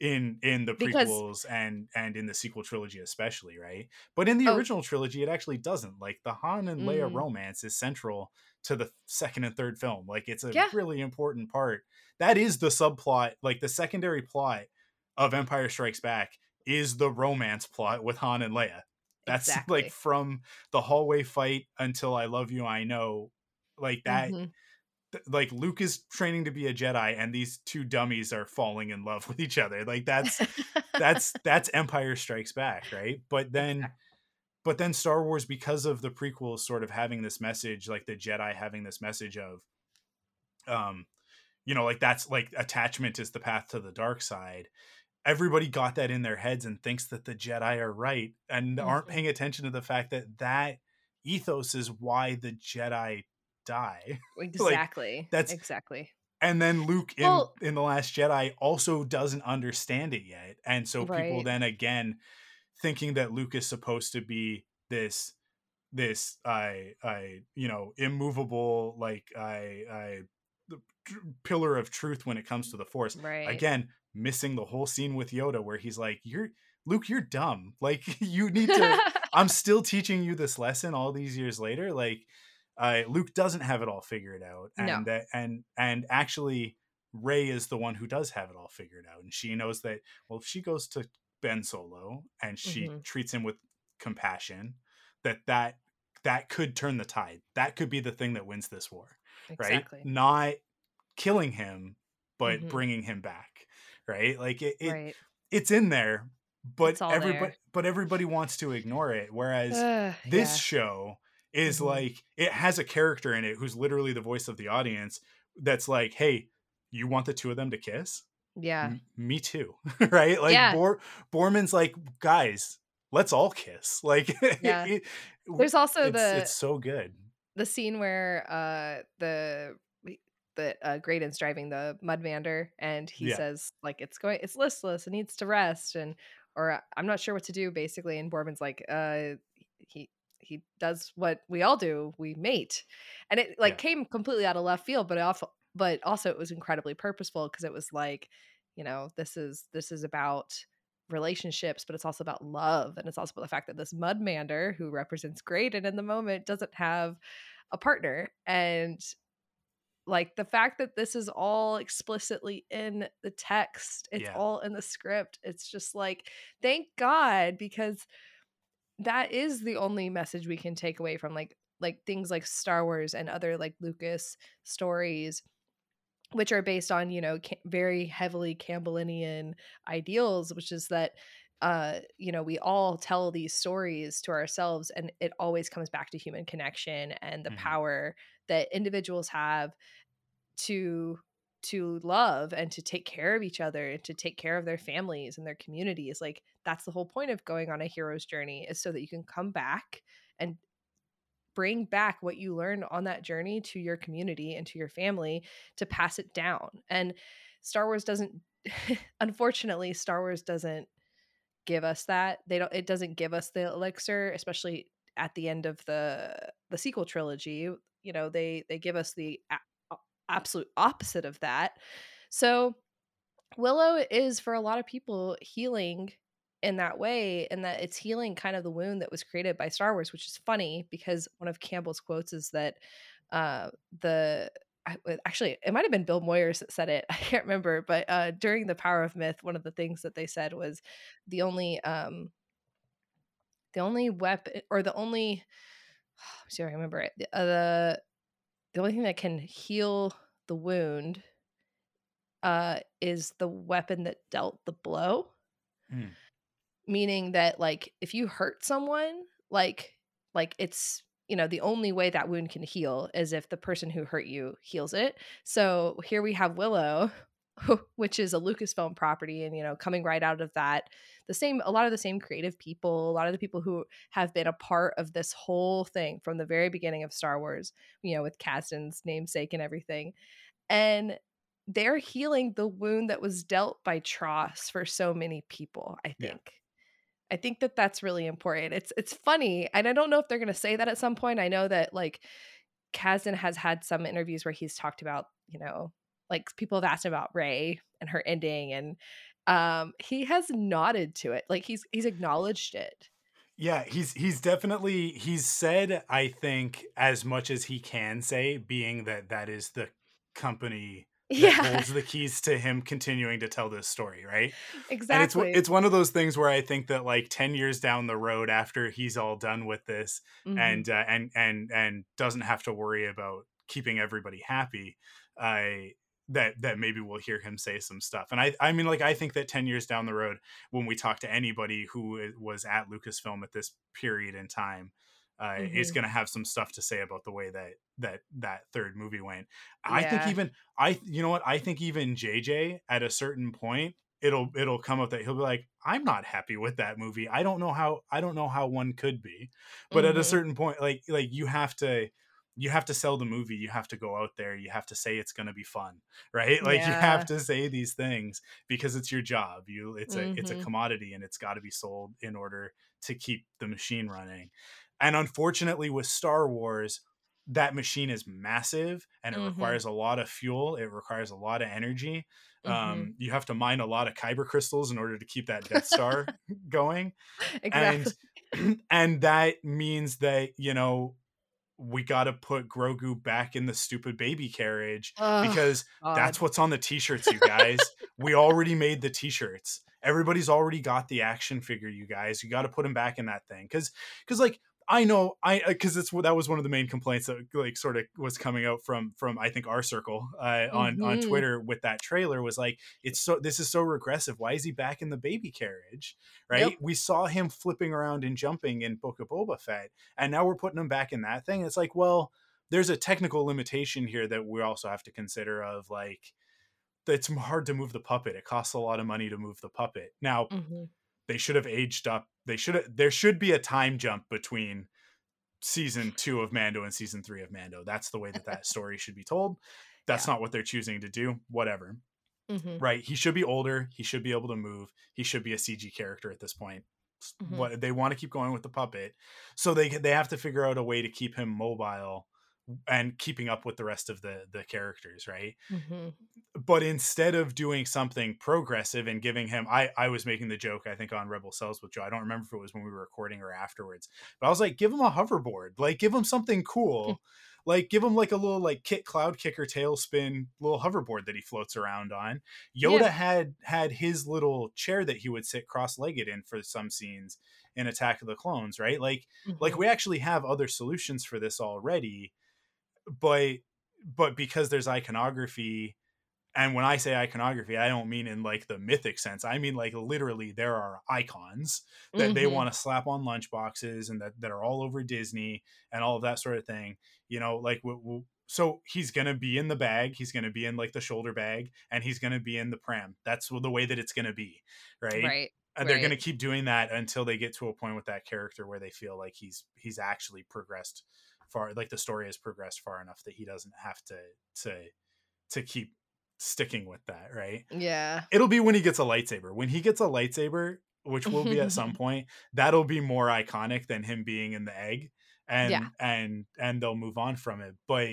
in in the Because- prequels and and in the sequel trilogy especially right but in the Oh. original trilogy it actually doesn't like the han and leia Mm. romance is central to the second and third film like it's a Yeah. really important part that is the subplot like the secondary plot of empire strikes back is the romance plot with han and leia that's Exactly. like from the hallway fight until I love you, I know, like that. Mhm. th- Like Luke is training to be a Jedi, and these two dummies are falling in love with each other. Like that's that's that's Empire Strikes Back, right? But then, but then Star Wars, because of the prequels, sort of having this message, like the Jedi having this message of, um, you know, like that's like attachment is the path to the dark side. Everybody got that in their heads and thinks that the Jedi are right and aren't Mhm. paying attention to the fact that that ethos is why the Jedi die. exactly. that's- exactly. And then Luke in Well- in the Last Jedi also doesn't understand it yet, and so people then again thinking that Luke is supposed to be this this I I you know immovable like I I the pillar of truth when it comes to the Force. Right. Again, missing the whole scene with Yoda where he's like, "You're Luke, you're dumb. Like you need to." I'm still teaching you this lesson all these years later. Like, uh, Luke doesn't have it all figured out, and No. that and and actually, Rey is the one who does have it all figured out, and she knows that. Well, if she goes to Ben Solo and she Mhm. treats him with compassion, that that that could turn the tide. That could be the thing that wins this war, right? Not killing him, but Mhm. bringing him back, right? Like it, it right. it's in there, but everybody there. but everybody wants to ignore it. Whereas Ugh, this yeah. show is Mhm. like it has a character in it who's literally the voice of the audience that's like, hey, you want the two of them to kiss? yeah. M- me too. right? Like Yeah. Bor- Boorman's like, guys, let's all kiss. Like Yeah. it- There's also it's, the it's so good. the scene where uh the the uh Graydon's driving the Mudmander and he Yeah. says like it's going it's listless it needs to rest and or "Uh, I'm not sure what to do basically and Boorman's like uh he he does what we all do we mate and it like Yeah. came completely out of left field but also but also it was incredibly purposeful because it was like you know this is this is about relationships but it's also about love and it's also about the fact that this mudmander who represents Graydon in the moment doesn't have a partner and like the fact that this is all explicitly in the text it's Yeah. all in the script it's just like thank god because that is the only message we can take away from like like things like star wars and other like lucas stories which are based on you know very heavily campbellinian ideals which is that uh you know we all tell these stories to ourselves and it always comes back to human connection and the mm-hmm. power that individuals have to to love and to take care of each other and to take care of their families and their communities like that's the whole point of going on a hero's journey is so that you can come back and bring back what you learned on that journey to your community and to your family to pass it down and star wars doesn't unfortunately star wars doesn't give us that they don't it doesn't give us the elixir especially at the end of the the sequel trilogy you know they they give us the absolute opposite of that. So Willow is for a lot of people healing in that way and that it's healing kind of the wound that was created by Star Wars, which is funny because one of Campbell's quotes is that uh the actually it might have been Bill Moyers that said it. I can't remember, but uh during the Power of Myth, one of the things that they said was the only um the only weapon or the only see I remember it. Uh, the the only thing that can heal the wound uh is the weapon that dealt the blow mm. meaning that like if you hurt someone like like it's you know the only way that wound can heal is if the person who hurt you heals it. So here we have willow which is a lucasfilm property and you know coming right out of that the same a lot of the same creative people a lot of the people who have been a part of this whole thing from the very beginning of star wars you know with Kasdan's namesake and everything. And they're healing the wound that was dealt by TROS for so many people i think. yeah. I think that that's really important. It's it's funny, and I don't know if they're going to say that at some point. I know that like Kasdan has had some interviews where he's talked about, you know, like people have asked him about Rey and her ending, and um, he has nodded to it. Like he's he's acknowledged it. Yeah, he's he's definitely he's said I think as much as he can say, being that that is the company yeah. holds the keys to him continuing to tell this story, right? Exactly. And it's it's one of those things where I think that like 10 years down the road after he's all done with this mm-hmm. and uh, and and and doesn't have to worry about keeping everybody happy, I that that maybe we'll hear him say some stuff. And I I mean like I think that 10 years down the road when we talk to anybody who was at Lucasfilm at this period in time uh, mm-hmm. is going to have some stuff to say about the way that that that third movie went. Yeah. I think even I you know what I think even JJ at a certain point it'll it'll come up that he'll be like I'm not happy with that movie. I don't know how I don't know how one could be. But mm-hmm. at a mm-hmm. certain point like like you have to you have to sell the movie you have to go out there you have to say it's going to be fun right like yeah. you have to say these things because it's your job you it's a mm-hmm. it's a mm-hmm. commodity and it's got to be sold in order to keep the machine running and unfortunately with star wars that machine is massive and it mm-hmm. requires a lot of fuel it requires a lot of energy mm-hmm. um, you have to mine a lot of kyber crystals in order to keep that death star going exactly. and and that means that you know we got to put Grogu back in the stupid baby carriage oh, because God. that's what's on the t-shirts, you guys. we already made the t-shirts. Everybody's already got the action figure, you guys. You got to put him back in that thing cuz cuz like I know I because uh, it's that was one of the main complaints that like sort of was coming out from from I think our circle uh, on mm-hmm. on Twitter with that trailer was like it's so this is so regressive. Why is he back in the baby carriage? Right? Yep. We saw him flipping around and jumping in Book of Boba Fett, and now we're putting him back in that thing. It's like, well, there's a technical limitation here that we also have to consider of like it's hard to move the puppet. It costs a lot of money to move the puppet. Now. Mm-hmm they should have aged up. They should have, there should be a time jump between season two of Mando and season three of Mando. That's the way that that story should be told. That's yeah. not what they're choosing to do. Whatever. Mm-hmm. Right. He should be older. He should be able to move. He should be a CG character at this point. Mm-hmm. What they want to keep going with the puppet, so they they have to figure out a way to keep him mobile and keeping up with the rest of the the characters right mm-hmm. but instead of doing something progressive and giving him i i was making the joke i think on rebel cells with joe i don't remember if it was when we were recording or afterwards but i was like give him a hoverboard like give him something cool like give him like a little like kit cloud kicker TaleSpin little hoverboard that he floats around on yoda yeah. had had his little chair that he would sit cross-legged in for some scenes in attack of the clones right like mm-hmm. like we actually have other solutions for this already but but because there's iconography and when I say iconography, I don't mean in like the mythic sense. I mean like literally there are icons that they Mhm. want to slap on lunchboxes and that, that are all over Disney and all of that sort of thing. You know, like w- w- so he's gonna be in the bag, he's gonna be in like the shoulder bag, and he's gonna be in the pram. That's the way that it's gonna be, right? Right. and they're going to keep doing that until they get to a point with that character where they feel like he's he's actually progressed far like the story has progressed far enough that he doesn't have to to to keep sticking with that right Yeah. it'll be when he gets a lightsaber when he gets a lightsaber which will be at some point that'll be more iconic than him being in the egg and Yeah. and and they'll move on from it but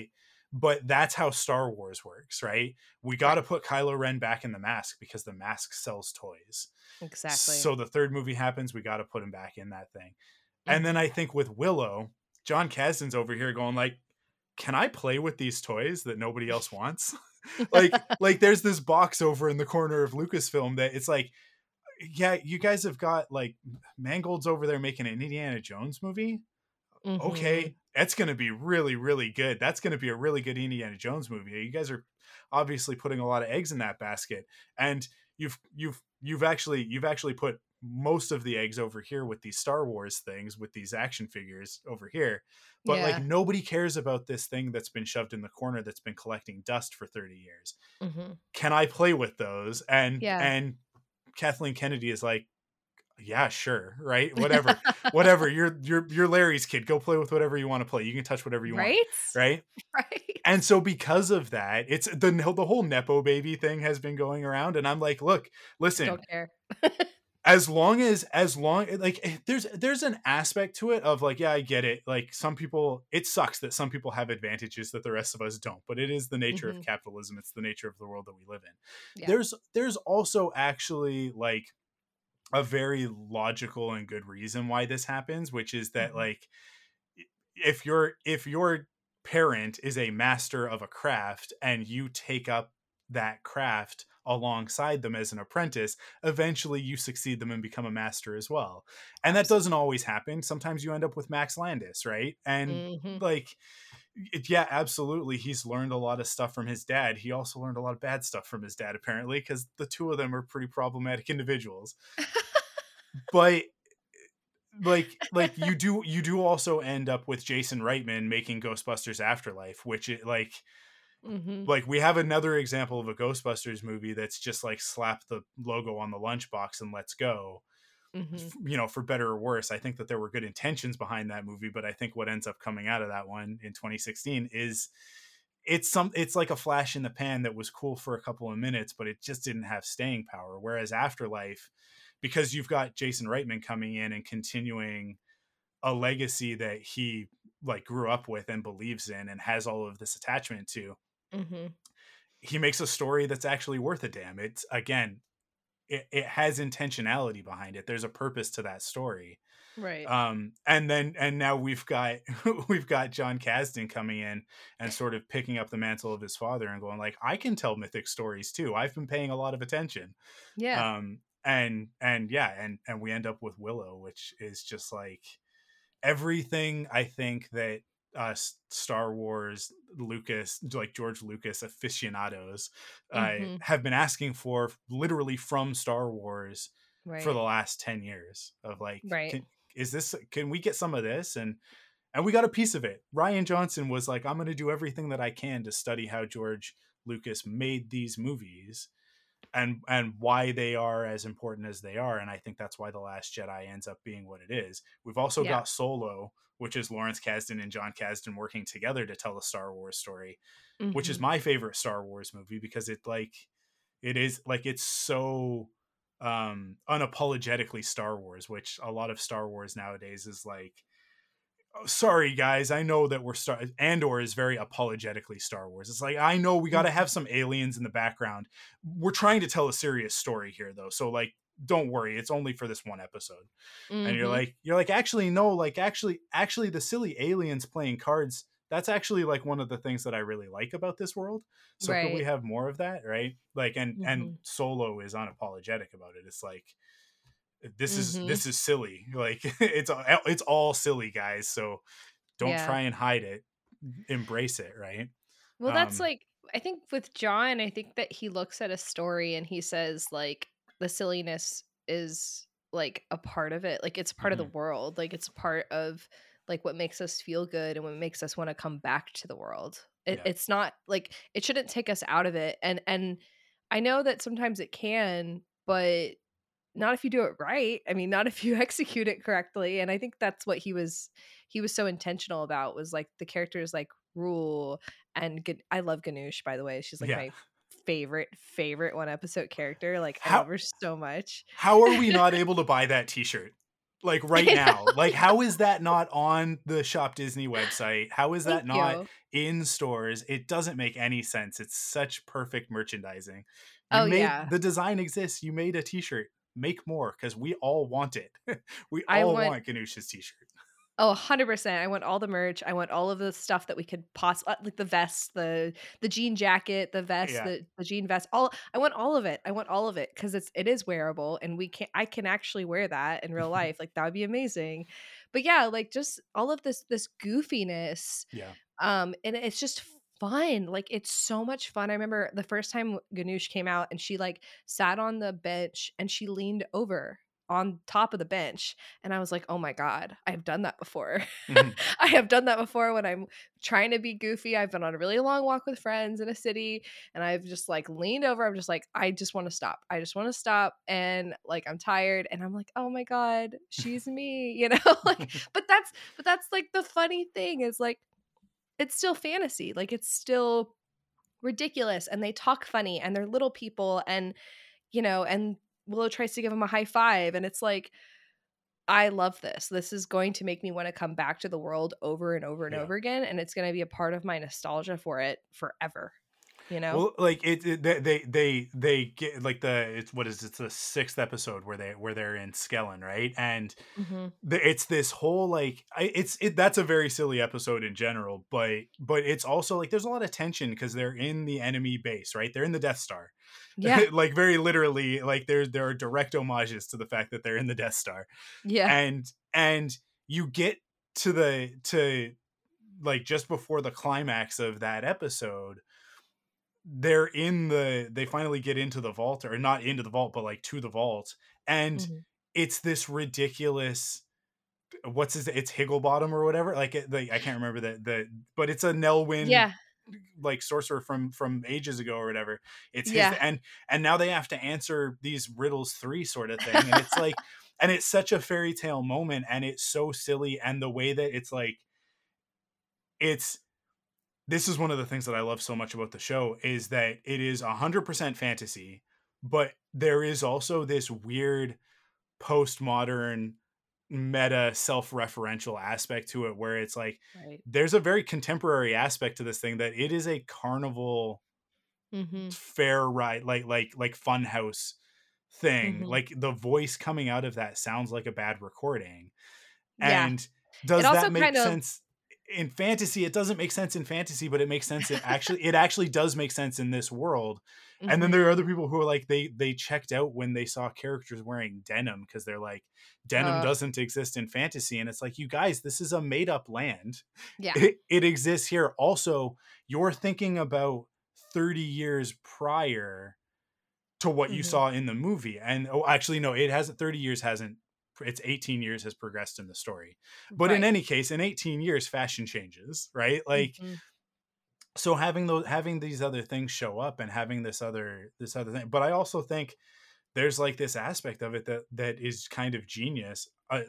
but that's how Star Wars works, right? We got to put Kylo Ren back in the mask because the mask sells toys. Exactly. So the third movie happens, we got to put him back in that thing. And then I think with Willow, Jon Kasdan's over here going like, "Can I play with these toys that nobody else wants?" like like there's this box over in the corner of Lucasfilm that it's like, "Yeah, you guys have got like Mangold's over there making an Indiana Jones movie. Mhm. Okay, that's going to be really really good. That's going to be a really good Indiana Jones movie. You guys are obviously putting a lot of eggs in that basket and you've you've you've actually you've actually put most of the eggs over here with these Star Wars things with these action figures over here. But Yeah. like nobody cares about this thing that's been shoved in the corner that's been collecting dust for 30 years. Mhm. Can I play with those? And Yeah. and Kathleen Kennedy is like yeah, sure, right? Whatever. whatever. You're you're you're Larry's kid. Go play with whatever you want to play. You can touch whatever you want. right? Right? Right. And so because of that, it's the the whole nepo baby thing has been going around and I'm like, look, listen, Don't care. as long as as long like eh, there's there's an aspect to it of like yeah i get it like some people it sucks that some people have advantages that the rest of us don't but it is the nature Mhm. of capitalism it's the nature of the world that we live in Yeah. there's there's also actually like a very logical and good reason why this happens which is that Mhm. like if your if your parent is a master of a craft and you take up that craft alongside them as an apprentice eventually you succeed them and become a master as well. And that doesn't always happen. Sometimes you end up with max landis right? And Mhm. like it, yeah absolutely he's learned a lot of stuff from his dad. He also learned a lot of bad stuff from his dad apparently because the two of them are pretty problematic individuals. But like like you do you do also end up with jason reitman making ghostbusters afterlife which it like Mhm. like we have another example of a ghostbusters movie that's just like slap the logo on the lunchbox and let's go Mhm. you know for better or worse i think that there were good intentions behind that movie but i think what ends up coming out of that one in 2016 is it's some it's like a flash in the pan that was cool for a couple of minutes but it just didn't have staying power whereas afterlife because you've got jason reitman coming in and continuing a legacy that he like grew up with and believes in and has all of this attachment to Mhm. he makes a story that's actually worth a damn. It's again, it, it has intentionality behind it. There's a purpose to that story. Right. Um, and then and now we've got we've got Jon Kasdan coming in and sort of picking up the mantle of his father and going like, I can tell mythic stories too. I've been paying a lot of attention. yeah. Um, and and yeah, and and we end up with Willow, which is just like everything I think that uh Star Wars Lucas like George Lucas aficionados uh, Mhm. have been asking for literally from Star Wars right. for the last 10 years of like Right. can, is this can we get some of this and and we got a piece of it rian johnson was like i'm going to do everything that i can to study how george lucas made these movies and and why they are as important as they are and i think that's why the last jedi ends up being what it is we've also Yeah. got solo which is lawrence kasdan and jon kasdan working together to tell a star wars story which is Mhm. my favorite Star Wars movie because it like it is like it's so um unapologetically Star Wars, which a lot of Star Wars nowadays is like "Oh, sorry guys, I know that we're Star Andor is very apologetically Star Wars. It's like I know we got to have some aliens in the background. We're trying to tell a serious story here though. So like don't worry, it's only for this one episode and you're Mhm. like you're like actually no like actually actually the silly aliens playing cards that's actually like one of the things that i really like about this world so could we have more of that right like and and Mhm. solo is unapologetic about it it's like this is Mhm. this is silly like it's all- it's all silly guys so don't Yeah. try and hide it embrace it right Well, that's um, like I think with John, I think that he looks at a story and he says like the silliness is like a part of it. Like it's part Mhm. of the world. Like it's part of like what makes us feel good and what makes us want to come back to the world. It, Yeah. It's not like it shouldn't take us out of it. And and I know that sometimes it can, but not if you do it right. I mean, not if you execute it correctly. And I think that's what he was he was so intentional about was like the characters like Rule and Gan- I love Ganoush by the way. She's like Yeah. my favorite favorite one episode character. Like I How- love her so much. How are we not able to buy that T-shirt? Like right now, like how is that not on the Shop Disney website? How is that Thank not you. in stores? It doesn't make any sense. It's such perfect merchandising. You Oh, made, yeah. the design exists. You made a T-shirt. Make more because we all want it. we I all want- want Ganoush's T-shirt. Oh, 100%. I want all the merch. I want all of the stuff that we could possibly like the vest, the the jean jacket, the vest, Yeah. the, the jean vest. All I want all of it. I want all of it cuz it's it is wearable and we can I can actually wear that in real life. Like that would be amazing. But yeah, like just all of this this goofiness Yeah. um and it's just fun like it's so much fun i remember the first time ganoush came out and she like sat on the bench and she leaned over on top of the bench and i was like oh my god i've done that before Mhm. i have done that before when i'm trying to be goofy i've been on a really long walk with friends in a city and i've just like leaned over i'm just like i just want to stop i just want to stop and like i'm tired and i'm like oh my god she's me you know like but that's but that's like the funny thing is like it's still fantasy like it's still ridiculous and they talk funny and they're little people and you know and willow tries to give him a high five and it's like i love this this is going to make me want to come back to the world over and over and Yeah. over again and it's going to be a part of my nostalgia for it forever you know Well, like it, it they, they they they get like the it's what is it, it's the sixth episode where they where they're in Skellin, right? And Mhm. the, it's this whole like I, it's it that's a very silly episode in general, but but it's also like there's a lot of tension because they're in the enemy base, right? They're in the Death Star, yeah like very literally, like there's there are direct homages to the fact that they're in the Death Star, yeah and and you get to the to like just before the climax of that episode they're in the they finally get into the vault or not into the vault but like to the vault and Mhm. it's this ridiculous what's his it's higglebottom or whatever like like i can't remember the the but it's a nelwyn yeah like sorcerer from from ages ago or whatever it's his Yeah. and and now they have to answer these riddles three sort of thing and it's like and it's such a fairy tale moment and it's so silly and the way that it's like it's this is one of the things that i love so much about the show is that it is 100% fantasy but there is also this weird postmodern meta self-referential aspect to it where it's like right there's a very contemporary aspect to this thing that it is a carnival hmm fair ride like like like fun house thing Mhm. like the voice coming out of that sounds like a bad recording Yeah. and does that make sense in fantasy it doesn't make sense in fantasy but it makes sense in actually it actually does make sense in this world and then Mhm. there are other people who are like they they checked out when they saw characters wearing denim because they're like denim Uh. doesn't exist in fantasy and it's like you guys this is a made up land yeah it, it exists here also you're thinking about 30 years prior to what you Mhm. saw in the movie and oh actually no it hasn't 30 years hasn't it's 18 years has progressed in the story. But in any case in 18 years fashion changes right? Like Mhm. so having those having these other things show up and having this other this other thing but i also think there's like this aspect of it that that is kind of genius uh,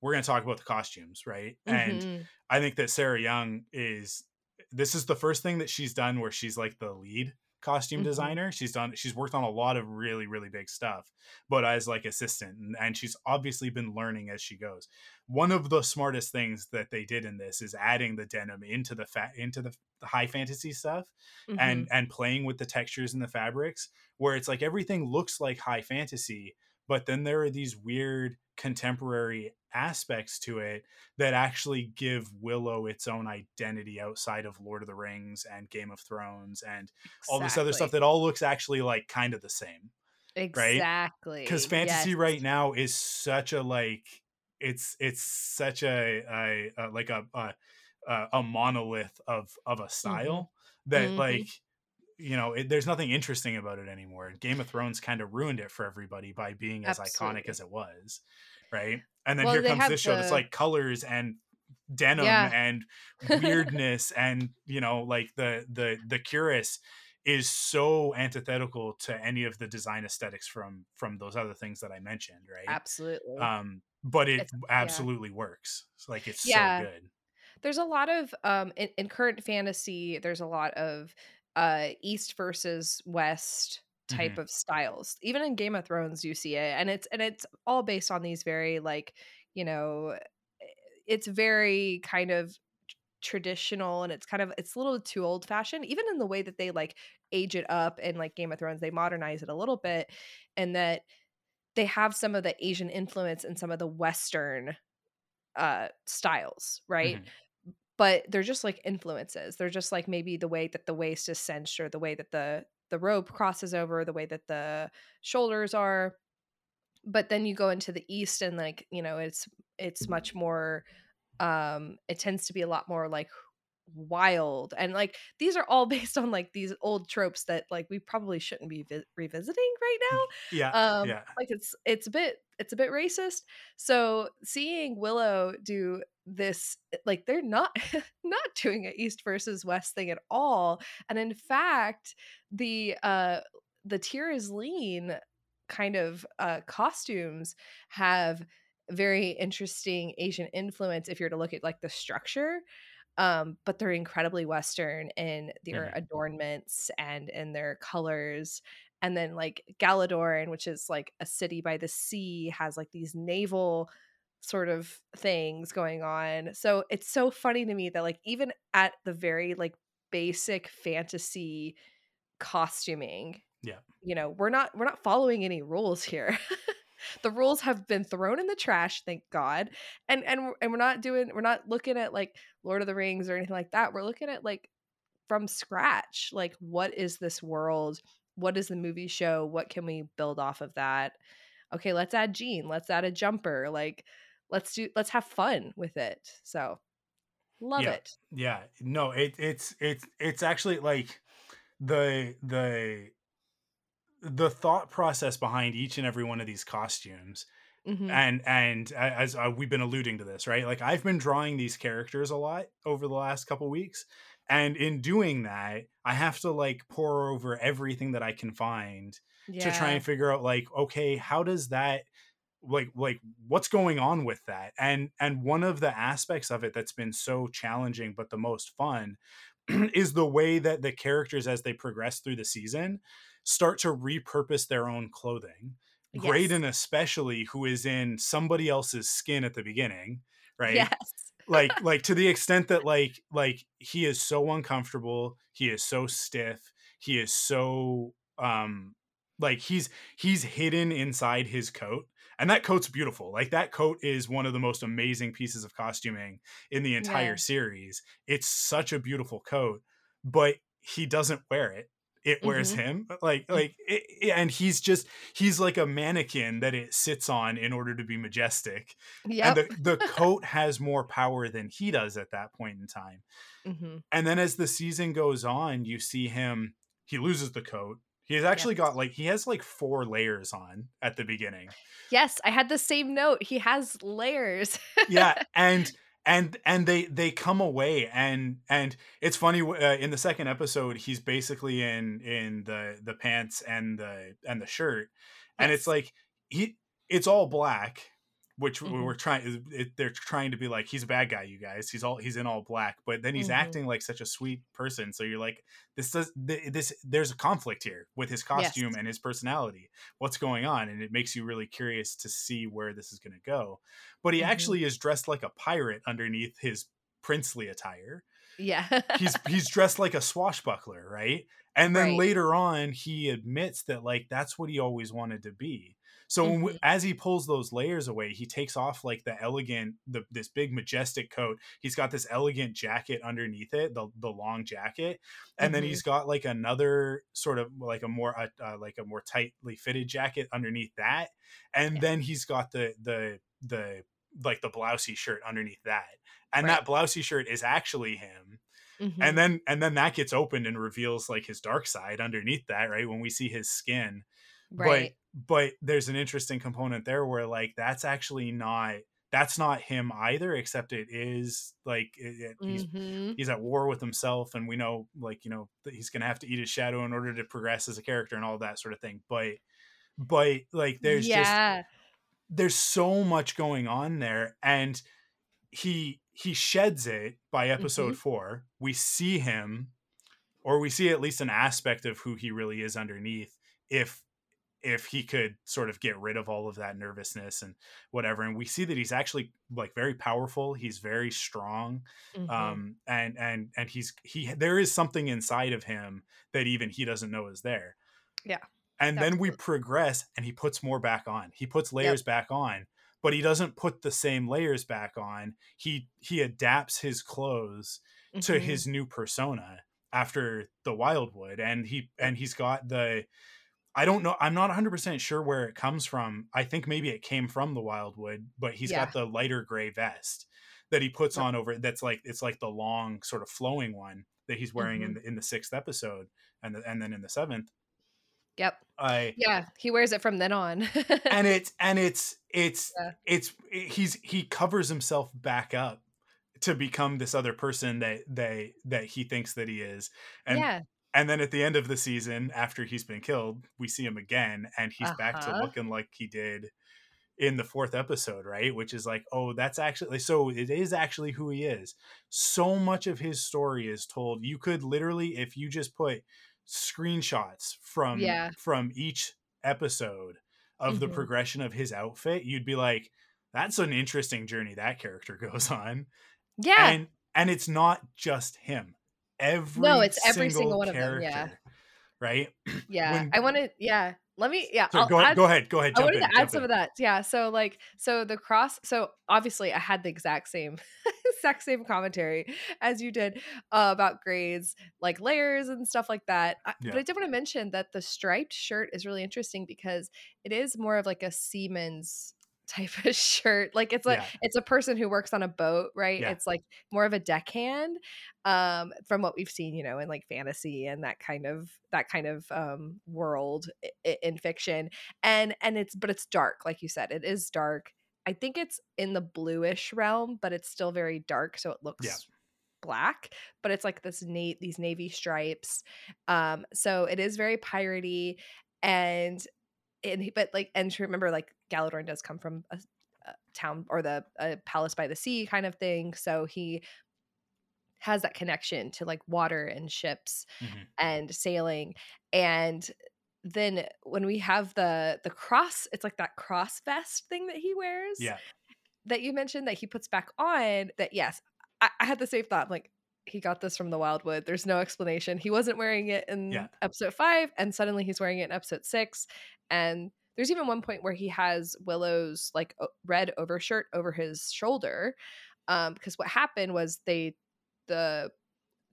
we're going to talk about the costumes right? And Mhm. I think that Sarah Young is this is the first thing that she's done where she's like the lead costume Mhm. designer. She's done she's worked on a lot of really really big stuff, but as like assistant and, and she's obviously been learning as she goes. One of the smartest things that they did in this is adding the denim into the fat into the high fantasy stuff and Mhm. and playing with the textures and the fabrics where it's like everything looks like high fantasy but then there are these weird contemporary aspects to it that actually give Willow its own identity outside of Lord of the Rings and Game of Thrones and all this other stuff that all looks actually like kind of the same exactly because fantasy Yes. right now is such a like it's it's such a, a, a like a, a a monolith of of a style that Mhm. like you know it, there's nothing interesting about it anymore game of thrones kind of ruined it for everybody by being as Absolutely. iconic as it was right and then Well, here comes this show that's like colors and denim Yeah. and weirdness and you know like the the the cuirass is so antithetical to any of the design aesthetics from from those other things that i mentioned right Absolutely. um but it It's- yeah. absolutely works It's like it's Yeah. so good there's a lot of um in, in current fantasy there's a lot of uh east versus west type of styles even in game of thrones you see it and it's and it's all based on these very like you know eh, it's very kind of traditional and it's kind of it's a little too old fashioned even in the way that they like age it up in like game of thrones they modernize it a little bit and that they have some of the asian influence and some of the western uh styles right Mhm. But they're just like influences. They're just like maybe the way that the waist is cinched or the way that the the robe crosses over, the way that the shoulders are. But then you go into the east and like, you know, it's it's much more um it tends to be a lot more like wild and like these are all based on like these old tropes that like we probably shouldn't be vi- revisiting right now yeah um yeah. like it's it's a bit it's a bit racist so seeing willow do this like they're not not doing an east versus west thing at all and in fact the uh the Tir Asleen kind of uh costumes have very interesting asian influence if you're to look at like the structure um but they're incredibly western in their Mhm. adornments and in their colors and then like Galladoorn, which is like a city by the sea, has like these naval sort of things going on. So it's so funny to me that like even at the very like basic fantasy costuming, Yeah. you know, we're not we're not following any rules here. the rules have been thrown in the trash, thank God. And and we're- and we're not doing we're not looking at like Lord of the Rings or anything like that. We're looking at like from scratch. Like what is this world? What is the movie show? What can we build off of that? Okay, let's add Jean. Let's add a jumper. Like let's do let's have fun with it. So love Yeah. it. yeah no it, it's it's it's actually like the the the thought process behind each and every one of these costumes Mhm. and and as uh, we've been alluding to this right? Like i've been drawing these characters a lot over the last couple weeks and in doing that i have to like pour over everything that i can find to try and figure out like okay how does that like like what's going on with that? And and one of the aspects of it that's been so challenging but the most fun is the way that the characters as they progress through the season start to repurpose their own clothing Yes. Graydon especially who is in somebody else's skin at the beginning right Yes. like like to the extent that like like he is so uncomfortable he is so stiff he is so um like he's he's hidden inside his coat and that coat's beautiful like that coat is one of the most amazing pieces of costuming in the entire Yeah. series it's such a beautiful coat but he doesn't wear it it wears Mhm. him like like it, and he's just he's like a mannequin that it sits on in order to be majestic Yep. and the, the coat has more power than he does at that point in time hmm and then as the season goes on you see him he loses the coat he's actually got like he has like four layers on at the beginning Yes, I had the same note. He has layers. yeah and and and they they come away and and it's funny uh, in the second episode he's basically in in the the pants and the and the shirt and it's like he it's all black which we Mhm. we're trying it, they're trying to be like he's a bad guy you guys he's all he's in all black but then he's Mhm. acting like such a sweet person so you're like this does this there's a conflict here with his costume Yes. and his personality what's going on and it makes you really curious to see where this is going to go but he Mhm. actually is dressed like a pirate underneath his princely attire yeah. he's he's dressed like a swashbuckler right and then Right. later on he admits that like that's what he always wanted to be so when we, as he pulls those layers away he takes off like the elegant the this big majestic coat he's got this elegant jacket underneath it the, the long jacket and then Mhm. he's got like another sort of like a more uh, uh, like a more tightly fitted jacket underneath that and Yeah. then he's got the the the like the blousey shirt underneath that and Right. that blousey shirt is actually him Mhm. and then and then that gets opened and reveals like his dark side underneath that right when we see his skin right. but but there's an interesting component there where like that's actually not that's not him either except it is like it, it- he's Mhm. he's at war with himself and we know like you know that he's gonna have to eat his shadow in order to progress as a character and all that sort of thing but but like there's just there's so much going on there and he he sheds it by episode Mm-hmm. 4 we see him or we see at least an aspect of who he really is underneath if if he could sort of get rid of all of that nervousness and whatever and we see that he's actually like very powerful he's very strong Mhm. um and and and he's he there is something inside of him that even he doesn't know is there. Yeah, and then we progress and he puts more back on. He puts layers back on but he doesn't put the same layers back on. He he adapts his clothes to Mhm. his new persona after the wildwood and he and he's got the i don't know i'm not 100% sure where it comes from i think maybe it came from the wildwood but he's Yeah. got the lighter gray vest that he puts on over that's like it's like the long sort of flowing one that he's wearing in Mhm. the, in the sixth episode and the, and then in the seventh Yep. i Yeah, he wears it from then on. and it's and it's it's Yeah. it's he's he covers himself back up to become this other person that they that he thinks that he is and yeah. And then at the end of the season after he's been killed we see him again and he's back to Uh-huh. looking like he did in the fourth episode right which is like oh that's actually so it is actually who he is so much of his story is told you could literally if you just put screenshots from Yeah. from each episode of the Mhm. progression of his outfit you'd be like that's an interesting journey that character goes on Yeah. and and it's not just him every No, it's every single one of them, yeah. right yeah. when- I want to. Yeah. Let me. Yeah. so go, ahead add- go ahead go ahead I wanted in, to add some in. of that. Yeah. So like, so the cross. So obviously, I had the exact same, exact same commentary as you did uh, about grades, like layers and stuff like that. I, Yeah. But I did want to mention that the striped shirt is really interesting because it is more of like a seaman's type of shirt. Like it's like Yeah. it's a person who works on a boat, right? Yeah. It's like more of a deckhand um from what we've seen you know in like fantasy and that kind of that kind of um world in fiction and and it's but it's dark like you said it is dark i think it's in the bluish realm but it's still very dark so it looks black but it's like this na- these navy stripes um so it is very piratey and and but like and to remember like Galladoorn does come from a, a town or the a palace by the sea kind of thing so he has that connection to like water and ships Mhm. and sailing and then when we have the the cross it's like that cross vest thing that he wears yeah that you mentioned that he puts back on that yes I, I had the same thought like he got this from the wildwood there's no explanation he wasn't wearing it in Yeah. episode five and suddenly he's wearing it in episode six and there's even one point where he has willow's like red overshirt over his shoulder um because what happened was they the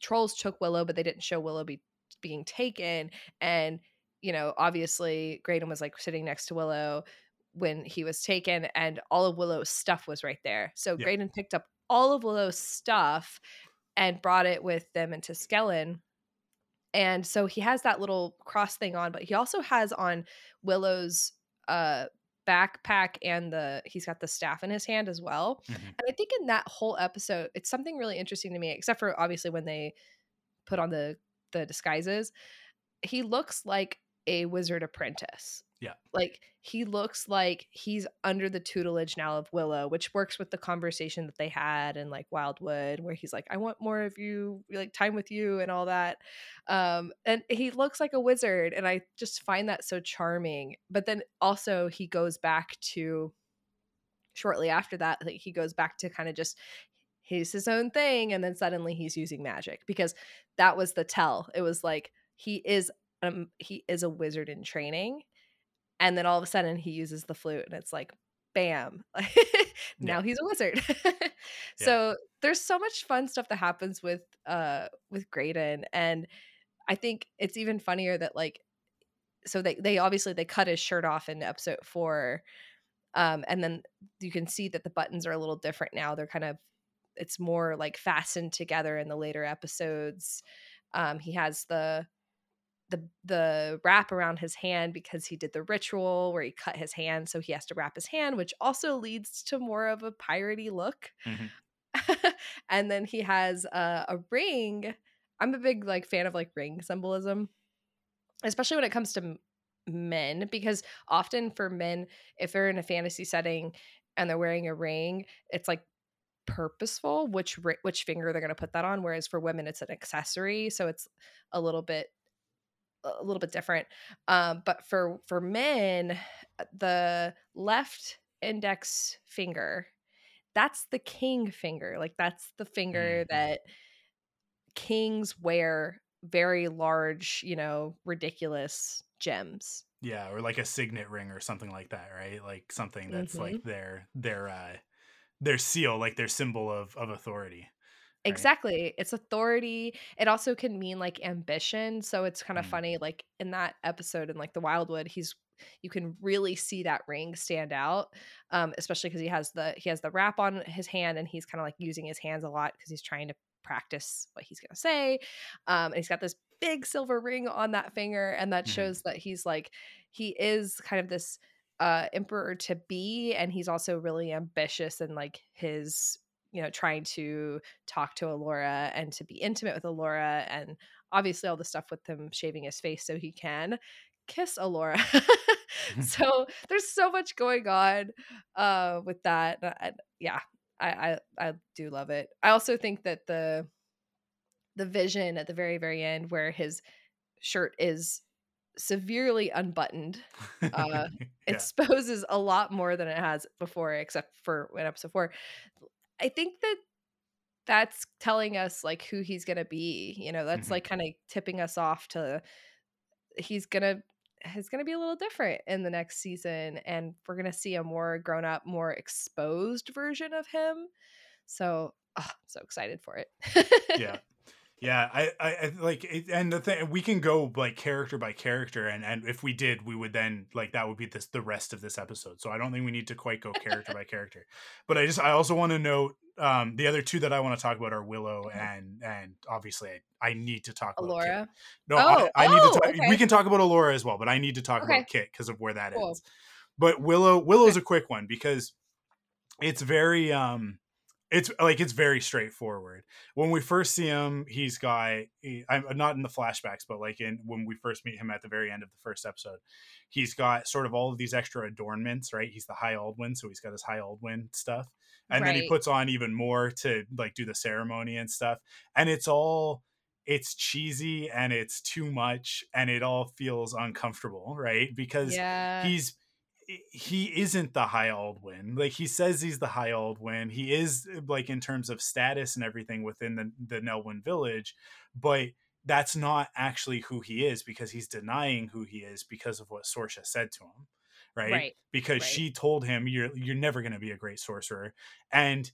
trolls took willow but they didn't show willow be, being taken and you know obviously graydon was like sitting next to willow when he was taken and all of willow's stuff was right there so Yeah. graydon picked up all of willow's stuff and brought it with them into Skellin and so he has that little cross thing on but he also has on willow's uh backpack and the he's got the staff in his hand as well. Mhm. and i think in that whole episode it's something really interesting to me except for obviously when they put on the the disguises. He looks like a wizard apprentice Yeah. like he looks like he's under the tutelage now of willow which works with the conversation that they had in like wildwood where he's like i want more of you like time with you and all that. Um and he looks like a wizard and i just find that so charming. But then also he goes back to shortly after that like he goes back to kind of just he's his own thing and then suddenly he's using magic because that was the tell. It was like he is um he is a wizard in training and then all of a sudden he uses the flute and it's like bam now Yeah. he's a wizard so there's so much fun stuff that happens with uh with Graydon and I think it's even funnier that like so they they obviously they cut his shirt off in episode 4 um and then you can see that the buttons are a little different now they're kind of it's more like fastened together in the later episodes. Um, he has the the the wrap around his hand because he did the ritual where he cut his hand, so he has to wrap his hand, which also leads to more of a piratey look. Mhm. and then he has a, a ring. I'm a big like fan of like ring symbolism, especially when it comes to men, because often for men, if they're in a fantasy setting and they're wearing a ring, it's like purposeful which which finger they're going to put that on whereas for women it's an accessory so it's a little bit a little bit different um but for for men the left index finger that's the king finger like that's the finger Mhm. that kings wear very large you know ridiculous gems Yeah, or like a signet ring or something like that, right? Like something that's Mhm. like their their uh their seal, like their symbol of of authority. Right? Exactly. It's authority. It also can mean like ambition. So it's kind of Mm. funny, like in that episode in like the Wildwood, he's you can really see that ring stand out. Um, especially because he has the he has the wrap on his hand and he's kind of like using his hands a lot because he's trying to practice what he's gonna say. Um, and he's got this big silver ring on that finger, and that Mhm. shows that he's like he is kind of this uh emperor to be, and he's also really ambitious and like his you know trying to talk to Elora and to be intimate with Elora and obviously all the stuff with him shaving his face so he can kiss Elora. so there's so much going on uh with that. And yeah, I, I I do love it. I also think that the the vision at the very very end where his shirt is severely unbuttoned uh, yeah. exposes a lot more than it has before except for in episode 4 i think that that's telling us like who he's gonna be you know that's Mhm. like kind of tipping us off to he's gonna he's gonna be a little different in the next season and we're gonna see a more grown up more exposed version of him. So oh, so excited for it. Yeah yeah I, I I like it, and the thing we can go like character by character and and if we did we would then like that would be this the rest of this episode so i don't think we need to quite go character by character but i just i also want to note um the other two that i want to talk about are willow Mhm. and and obviously i, I need to talk about Kit. No Oh, I, I need oh, to talk okay. we can talk about Elora as well but i need to talk Okay. about kit because of where that Cool. ends but willow willow's a quick one because it's very um it's like it's very straightforward. When we first see him he's got eh, he, i'm not in the flashbacks but like in when we first meet him at the very end of the first episode he's got sort of all of these extra adornments right? He's the high aldwin so he's got his high aldwin stuff. And then he puts on even more to like do the ceremony and stuff. And it's all it's cheesy and it's too much and it all feels uncomfortable right? Because yeah. he's he isn't the high Aldwin. Like he says he's the high Aldwin. He is like in terms of status and everything within the the Nelwyn village, but that's not actually who he is because he's denying who he is because of what Sorsha said to him. Right? Right, Because right. she told him you're you're never going to be a great sorcerer and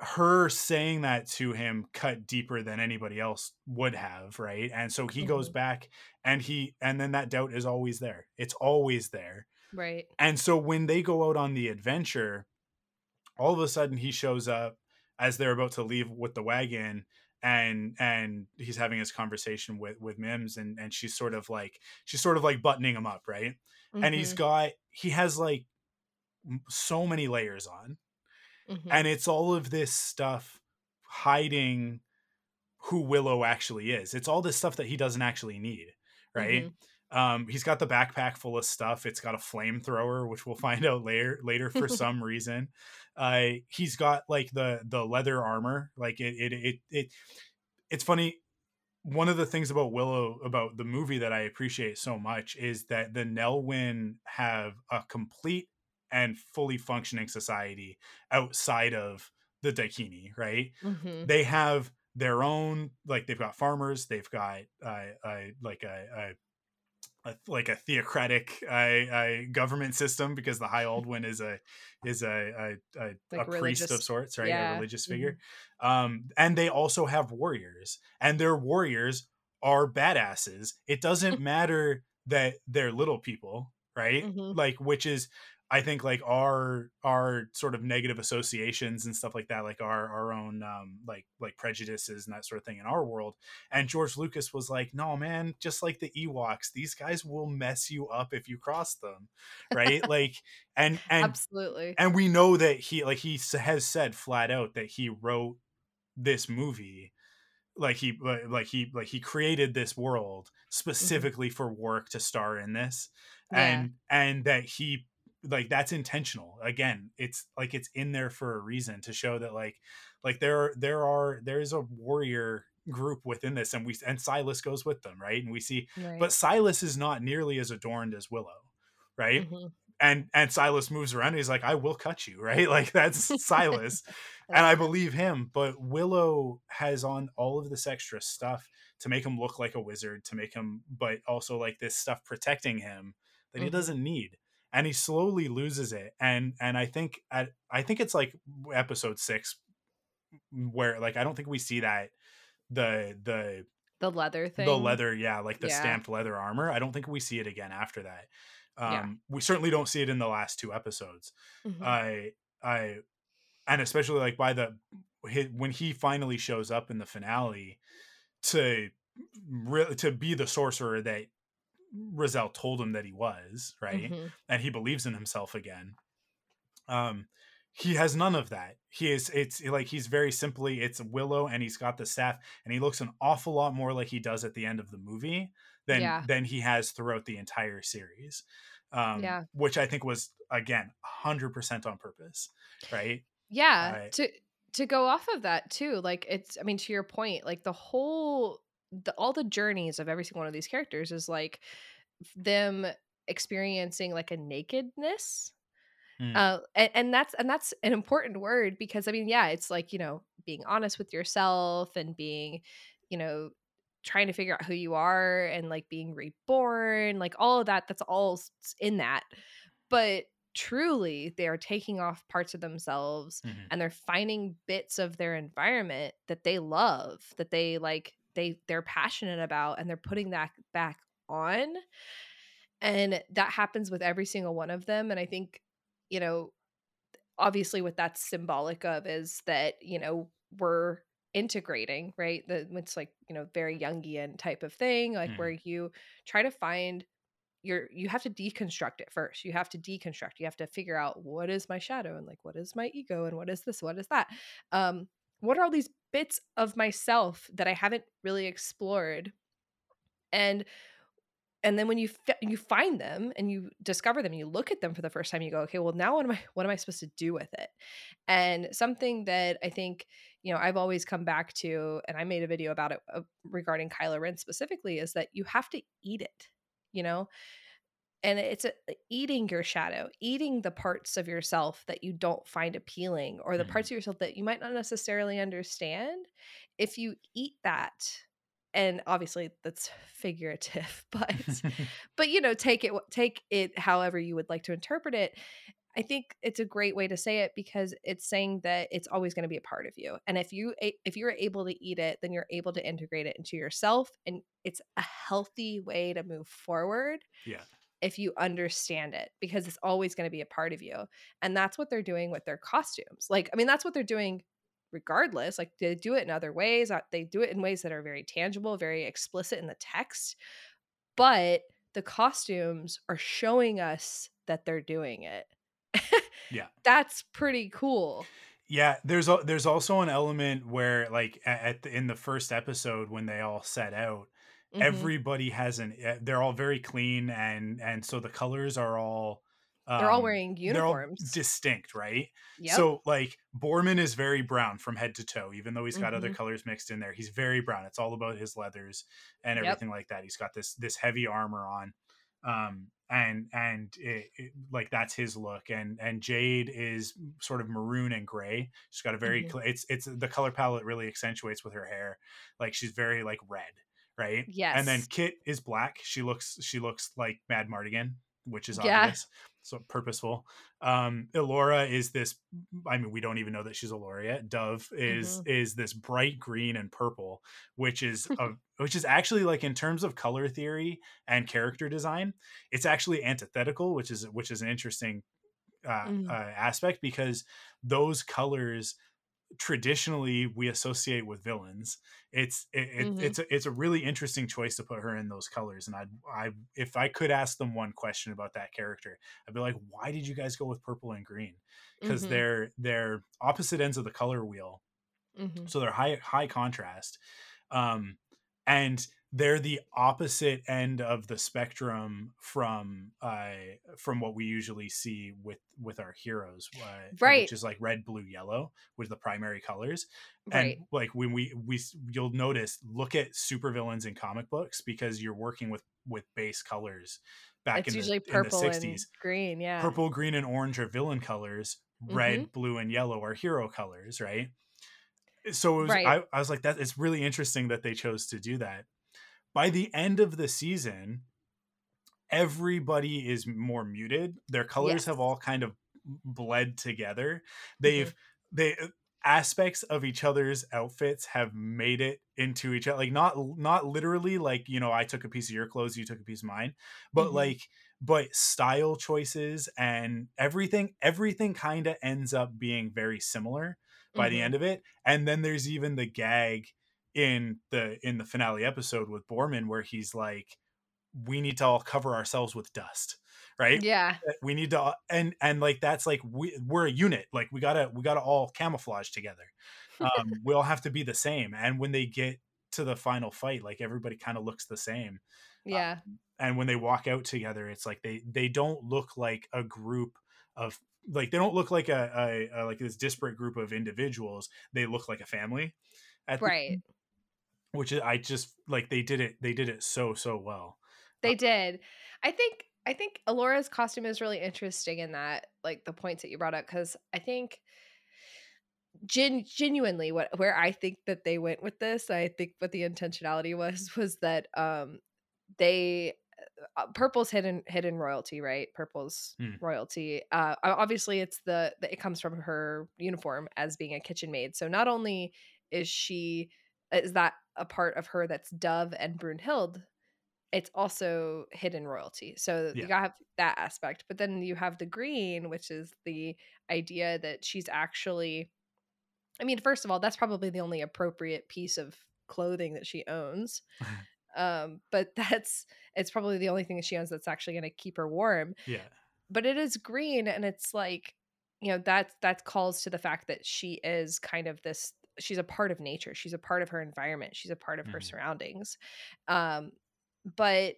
her saying that to him cut deeper than anybody else would have right? And so he goes Mhm. back and he and then that doubt is always there. It's always there. Right. And so when they go out on the adventure all of a sudden he shows up as they're about to leave with the wagon and and he's having his conversation with with mims and and she's sort of like she's sort of like buttoning him up right? And he's got he has like so many layers on mhm. and it's all of this stuff hiding who Willow actually is. It's all this stuff that he doesn't actually need, right? Um, he's got the backpack full of stuff. It's got a flamethrower, which we'll find out later. Later, for some reason, uh, he's got like the the leather armor. Like it, it, it, it. It's funny. One of the things about Willow about the movie that I appreciate so much is that the Nelwyn have a complete and fully functioning society outside of the Daikini, right? Mhm. They have their own, like they've got farmers, they've got uh, uh, like a, a, a like a theocratic uh, uh, government system because the High Aldwin is a is a a, a, Like a priest of sorts, right? yeah, A religious figure. Um, and they also have warriors, and their warriors are badasses. It doesn't matter that they're little people, right? Mhm. Like, which is I think like our our sort of negative associations and stuff like that, like our our own um, like like prejudices and that sort of thing in our world. And George Lucas was like, "No, man, just like the Ewoks, these guys will mess you up if you cross them, right?" like, and and absolutely, and we know that he like he has said flat out that he wrote this movie like he like he like he created this world Mm-hmm. specifically for Warwick to star in this Yeah. and and that he like that's intentional again it's like it's in there for a reason to show that like like there there are there is a warrior group within this and we and silas goes with them right and we see right. but silas is not nearly as adorned as willow right Mhm. and and silas moves around and he's like i will cut you right like that's silas and I believe him. But Willow has on all of this extra stuff to make him look like a wizard, to make him, but also like this stuff protecting him that he Mhm. doesn't need, and he slowly loses it. And and I think at I think it's like episode six where like I don't think we see that the the the leather thing. the leather yeah like the Yeah. stamped leather armor i don't think we see it again after that um Yeah. we certainly don't see it in the last two episodes Mhm. I I and especially like by the when he finally shows up in the finale to really to be the sorcerer that Raziel told him that he was, right? Mhm. And he believes in himself again. Um he has none of that. He is it's like he's very simply it's Willow and he's got the staff and he looks an awful lot more like he does at the end of the movie than Yeah. than he has throughout the entire series. Um Yeah. which I think was again 100% on purpose, right? yeah I- to to go off of that too like it's i mean to your point like the whole the, all the journeys of every single one of these characters is like them experiencing like a nakedness Mm. uh and, and that's and that's an important word because i mean yeah it's like you know being honest with yourself and being you know trying to figure out who you are and like being reborn like all of that that's all in that but truly they are taking off parts of themselves Mhm. and they're finding bits of their environment that they love that they like they they're passionate about and they're putting that back on and that happens with every single one of them and i think you know obviously what that's symbolic of is that you know we're integrating right? The it's like you know very jungian type of thing like Mhm. where you try to find your you have to deconstruct it first. You have to deconstruct. You have to figure out what is my shadow and like what is my ego and what is this what is that? Um what are all these bits of myself that i haven't really explored? And and then when you you find them and you discover them and you look at them for the first time you go okay well now what am i what am i supposed to do with it? And something that i think you know i've always come back to and i made a video about it uh, regarding kylo ren specifically is that you have to eat it you know and it's a, eating your shadow eating the parts of yourself that you don't find appealing or the Mhm. parts of yourself that you might not necessarily understand if you eat that and obviously that's figurative but but you know take it take it however you would like to interpret it i think it's a great way to say it because it's saying that it's always going to be a part of you and if you if you're able to eat it then you're able to integrate it into yourself and it's a healthy way to move forward yeah. If you understand it because it's always going to be a part of you and that's what they're doing with their costumes like i mean that's what they're doing regardless like they do it in other ways uh, they do it in ways that are very tangible very explicit in the text but the costumes are showing us that they're doing it Yeah. that's pretty cool Yeah, there's al- there's also an element where like at the, in the first episode when they all set out, Mhm. everybody has an eh, they're all very clean and and so the colors are all they're all um, wearing they're all uniforms distinct, right? yep. So like Boorman is very brown from head to toe, even though he's got other Mhm. colors mixed in there. He's very brown. It's all about his leathers and Yep. everything like that. He's got this this heavy armor on, um, and and it, it, like that's his look. And and Jade is sort of maroon and gray. She's got a very Mhm. cl- it's it's the color palette really accentuates with her hair. Like she's very like red, right? yes And then Kit is black. She looks she looks like Madmartigan, which is Yeah. obvious. So purposeful. Um Elora is this I mean we don't even know that she's Elora yet. Dove is Mm-hmm. is this bright green and purple, which is a which is actually like in terms of color theory and character design, it's actually antithetical, which is which is an interesting uh, Mhm. uh, aspect because those colors traditionally we associate with villains it's it, it- Mhm. it's a, it's a really interesting choice to put her in those colors and i i if i could ask them one question about that character i'd be like why did you guys go with purple and green because Mhm. they're they're opposite ends of the color wheel Mhm. so they're high high contrast um and they're the opposite end of the spectrum from uh from what we usually see with with our heroes uh, Right. which is like red blue yellow with the primary colors Right. and like when we we you'll notice look at supervillains in comic books because you're working with with base colors back It's in usually the, purple in the and 60s green. Yeah. purple green and orange are villain colors red Mhm. blue and yellow are hero colors right so it was, Right. I, I was like that it's really interesting that they chose to do that by the end of the season everybody is more muted their colors have all kind of bled together Mm-hmm. they've they aspects of each other's outfits have made it into each other like not not literally like you know i took a piece of your clothes you took a piece of mine but Mhm. like but style choices and everything everything kind of ends up being very similar by the Mhm. end of it and then there's even the gag in the in the finale episode with boorman where he's like we need to all cover ourselves with dust right Yeah. we need to and and like that's like we, we're a unit like we gotta we gotta all camouflage together um we all have to be the same and when they get to the final fight like everybody kind of looks the same Yeah. and when they walk out together it's like they they don't look like a group of like they don't look like a, a, a like this disparate group of individuals they look like a family Right. Which is- i just like they did it they did it so so well They did. I think I think Elora's costume is really interesting in that, like the points that you brought up, because I think gen- genuinely what where I think that they went with this, I think what the intentionality was was that um they uh, purple's hidden hidden royalty right purple's Hmm. royalty uh obviously it's the, the it comes from her uniform as being a kitchen maid so not only is she is that a part of her that's dove and brunhild it's also hidden royalty. So Yeah. you have that aspect. But then you have the green which is the idea that she's actually i mean first of all that's probably the only appropriate piece of clothing that she owns. Um but that's it's probably the only thing that she owns that's actually going to keep her warm. Yeah. But it is green and it's like you know that that calls to the fact that she is kind of this she's a part of nature she's a part of her environment she's a part of her Mhm. surroundings um but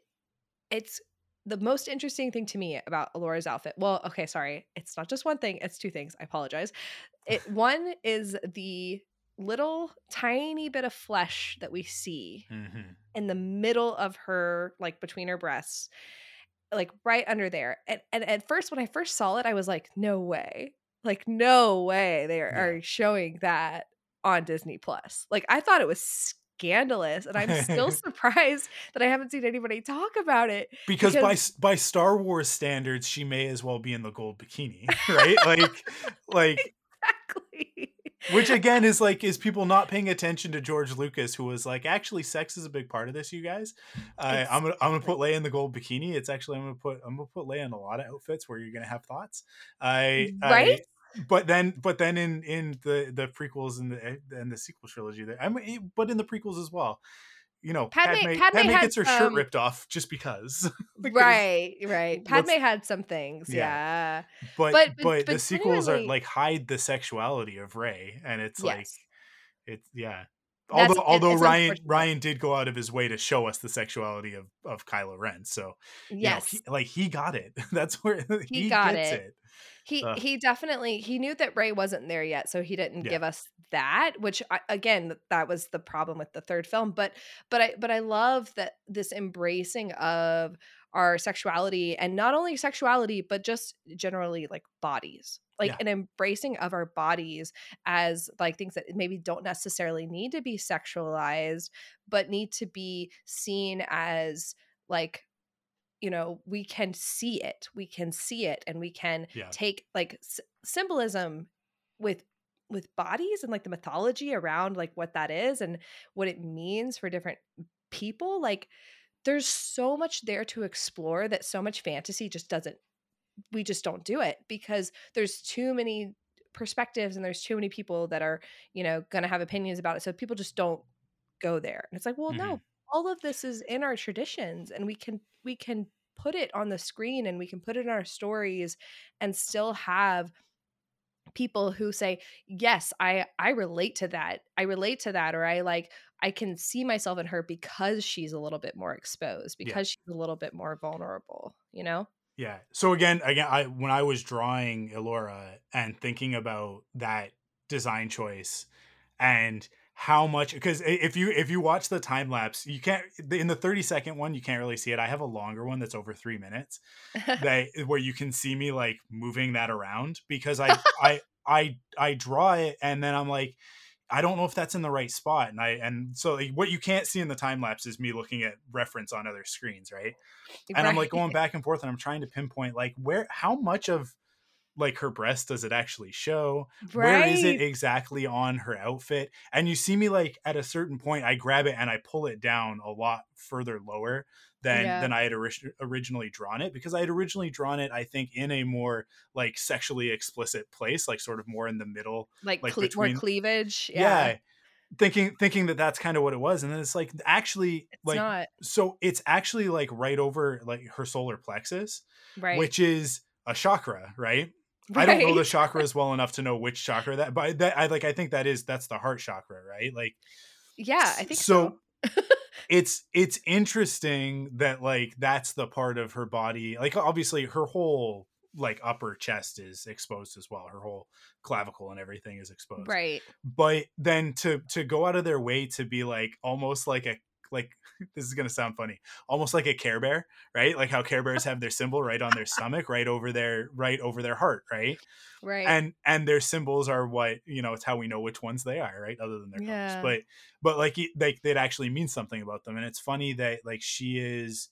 it's the most interesting thing to me about Elora's outfit. Well, okay, sorry. It's not just one thing, it's two things. I apologize. It one is the little tiny bit of flesh that we see hmm in the middle of her like between her breasts like right under there and, and at first when i first saw it i was like no way like no way they are, Yeah. are showing that on disney plus like i thought it was scandalous and i'm still surprised that i haven't seen anybody talk about it because, by Because- s- by Star Wars standards, she may as well be in the gold bikini, right? like, like exactly which again is like is people not paying attention to George Lucas, who was like, actually, sex is a big part of this, you guys. Uh, I'm gonna I'm gonna put Leia in the gold bikini. It's actually I'm gonna put I'm gonna put Leia in a lot of outfits where you're gonna have thoughts. I Right? I, but then but then in in the the prequels and the eh, and the sequel trilogy, there I mean, but in the prequels as well. You know, Padme- Padme, Padme Padme, had gets her shirt ripped off just because. Because- right right padme had some things Yeah. yeah, but But- but, but- the but sequels are like hide the sexuality of Rey, and it's like yes it's yeah. Although although Rian. Rian did go out of his way to show us the sexuality of of Kylo Ren, so you know, yes he, like he got it. That's where he, He got gets it. it. He Ugh. he definitely he knew that Rey wasn't there yet, so he didn't Yeah. give us that. Which I, again, that was the problem with the third film. But but I but I love that this embracing of our sexuality and not only sexuality, but just generally like bodies, like Yeah. an embracing of our bodies as like things that maybe don't necessarily need to be sexualized, but need to be seen as like you know we can see it we can see it and we can Yeah. take like s- symbolism with with bodies and like the mythology around like what that is and what it means for different people like there's so much there to explore that so much fantasy just doesn't we just don't do it because there's too many perspectives and there's too many people that are you know going to have opinions about it so people just don't go there and it's like well Mhm. no all of this is in our traditions and we can we can put it on the screen and we can put it in our stories and still have people who say yes i i relate to that i relate to that or i like i can see myself in her because she's a little bit more exposed Yeah. because she's a little bit more vulnerable you know Yeah. So again, again, I when I was drawing Elora and thinking about that design choice and how much because if you if you watch the time lapse, you can't in the 30 second one you can't really see it. I have a longer one that's over 3 minutes that where you can see me like moving that around because I I I I draw it and then I'm like I don't know if that's in the right spot and I and so like, what you can't see in the time lapse is me looking at reference on other screens, right? and I'm like going back and forth and I'm trying to pinpoint like where how much of like her breast does it actually show? right. Where is it exactly on her outfit? And you see me like at a certain point I grab it and I pull it down a lot further lower than Yeah. than I had ori- originally drawn it because I had originally drawn it I think in a more like sexually explicit place like sort of more in the middle like, like, cle- between- more cleavage yeah, yeah, thinking thinking that that's kind of what it was and then it's like actually it's like not so it's actually like right over like her solar plexus right which is a chakra, right? I don't know the chakras well enough to know which chakra that, but that I like. I think that is that's the heart chakra, right? Like, yeah i think so. so, it's it's interesting that like that's the part of her body. Like, obviously, her whole like upper chest is exposed as well. Her whole clavicle and everything is exposed. right But then to to go out of their way to be like almost like a like this is gonna sound funny, almost like a Care Bear, right? Like how Care Bears have their symbol right on their stomach, right over their right over their heart, right? right And and their symbols are what you know. It's how we know which ones they are, right? Other than their Yeah. colors, but but like it- like they'd actually mean something about them. And it's funny that like she is.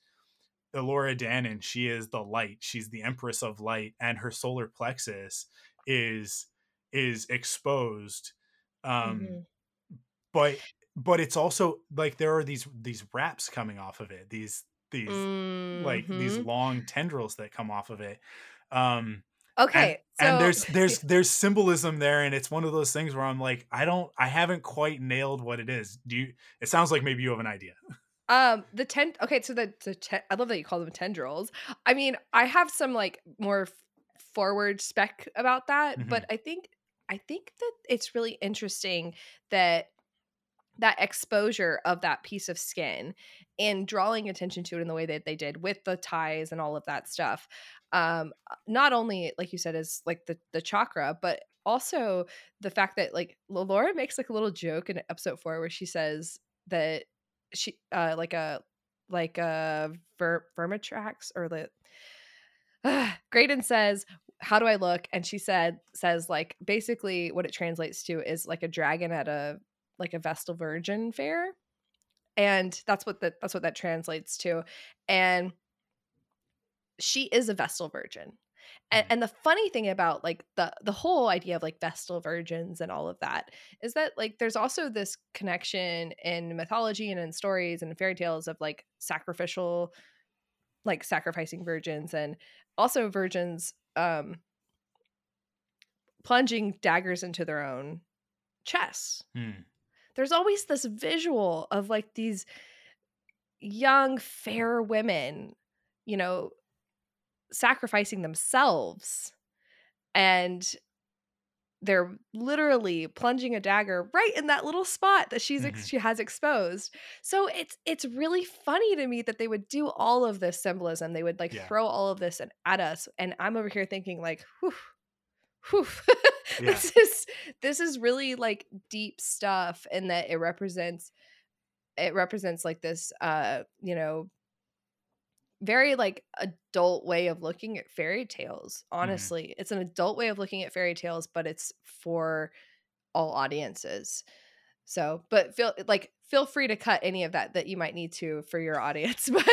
Elora Danan, she is the light. She's the Empress of Light, and her solar plexus is is exposed. Um, Mhm. but but it's also like there are these these wraps coming off of it these these like these Mhm. long tendrils that come off of it um okay and, so and there's there's there's symbolism there and it's one of those things where i'm like i don't i haven't quite nailed what it is do you it sounds like maybe you have an idea Um, the ten. Okay, so the the ten, I love that you call them tendrils. I mean, I have some like more forward spec about that, but I think I think that it's really interesting that that exposure of that piece of skin and drawing attention to it in the way that they did with the ties and all of that stuff. Um, not only like you said is like the the chakra, but also the fact that like Laura makes like a little joke in episode four where she says that she uh like a like a ver- Vermithrax or the Graydon says how do I look and she said says like basically what it translates to is like a dragon at a like a Vestal Virgin fair and that's what that that's what that translates to and she is a Vestal Virgin and, Mhm. and the funny thing about like the the whole idea of like vestal virgins and all of that is that like there's also this connection in mythology and in stories and fairy tales of like sacrificial like sacrificing virgins and also virgins um plunging daggers into their own chests Hmm. There's always this visual of like these young fair women you know sacrificing themselves and they're literally plunging a dagger right in that little spot that she's ex- Mhm. she has exposed so it's it's really funny to me that they would do all of this symbolism they would like Yeah. throw all of this at, at us and i'm over here thinking like whew whew. Yeah. this is this is really like deep stuff in that it represents it represents like this uh you know very like adult way of looking at fairy tales honestly. It's an adult way of looking at fairy tales but it's for all audiences so but feel like feel free to cut any of that that you might need to for your audience but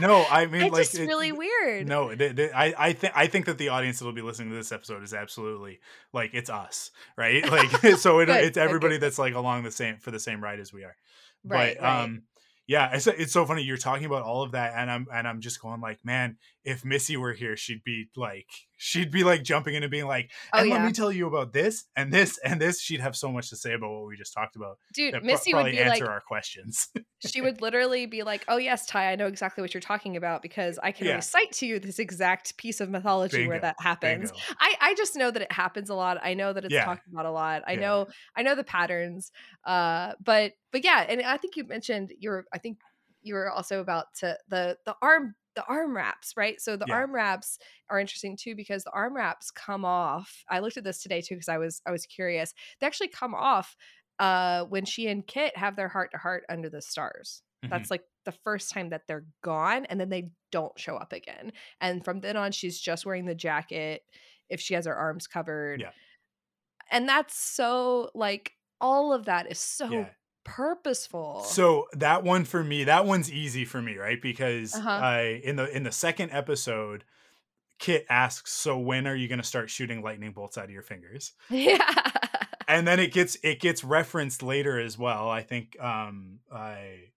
no i mean like it's like just it- really weird no it- it- i i think i think that the audience that will be listening to this episode is absolutely like it's us right like so Good, it's everybody good. that's like along the same for the same ride as we are right but right um yeah, it's it's so funny. You're talking about all of that, and I'm and I'm just going like, man, if Missy were here, she'd be like, she'd be like jumping in and being like, Oh, and let yeah. me tell you about this and this and this. She'd have so much to say about what we just talked about. Dude, That pro- Missy would probably be answer like, our questions. she would literally be like, "Oh yes, Ty, I know exactly what you're talking about because I can Yeah. recite to you this exact piece of mythology where that happens." Bingo. I I just know that it happens a lot. I know that it's Yeah. talked about a lot. I know I know the patterns. Uh, but but yeah, and I think you mentioned you're. I think you were also about to the the arm the arm wraps right so the Yeah. arm wraps are interesting too because the arm wraps come off i looked at this today too because i was i was curious they actually come off uh when she and kit have their heart to heart under the stars Mhm. that's like the first time that they're gone and then they don't show up again and from then on she's just wearing the jacket if she has her arms covered Yeah. and that's so like all of that is so yeah. Purposeful So that one for me, that one's easy for me, right? Because Uh-huh. I in the in the second episode, Kit asks, "So when are you going to start shooting lightning bolts out of your fingers?" yeah And then it gets it gets referenced later as well. I think um I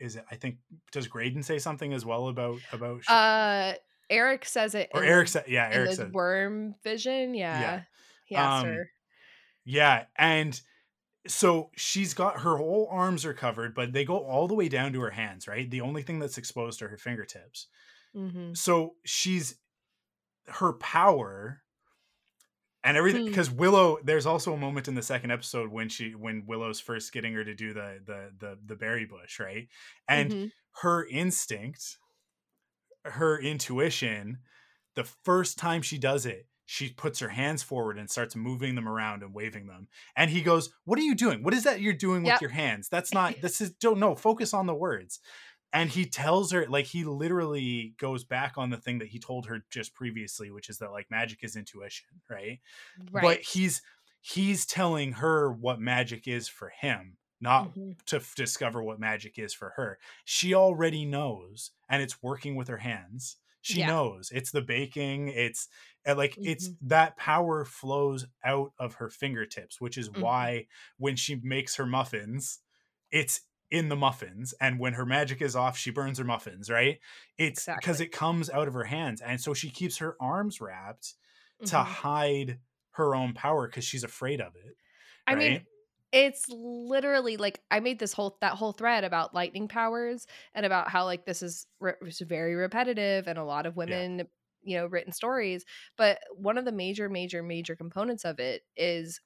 is it I think does Graydon say something as well about about sh- uh Airk says it or in Airk said yeah, Airk the said worm vision yeah, he asked Um, her Yeah, and so she's got her whole arms are covered, but they go all the way down to her hands, right? The only thing that's exposed are her fingertips. mm-hmm. So she's her power and everything Hmm. because Willow there's also a moment in the second episode when she when Willow's first getting her to do the the the the berry bush, right? And Mhm. her instinct, her intuition, the first time she does it, she puts her hands forward and starts moving them around and waving them. And he goes, "What are you doing? What is that you're doing with Yep. your hands? That's not. This is don't no. Focus on the words." And he tells her, like he literally goes back on the thing that he told her just previously, which is that like magic is intuition, right? right But he's he's telling her what magic is for him, not Mhm. to f- discover what magic is for her. She already knows, and it's working with her hands. She Yeah. knows it's the baking. It's uh, like it's Mhm. that power flows out of her fingertips, which is Mhm. why when she makes her muffins, it's in the muffins, and when her magic is off, she burns her muffins. Right? It's because Exactly. it comes out of her hands, and so she keeps her arms wrapped to Mhm. hide her own power because she's afraid of it. i mean right? It's literally like i made this whole that whole thread about lightning powers and about how like this is re- very repetitive and a lot of women you know written stories but one of the major major major components of it is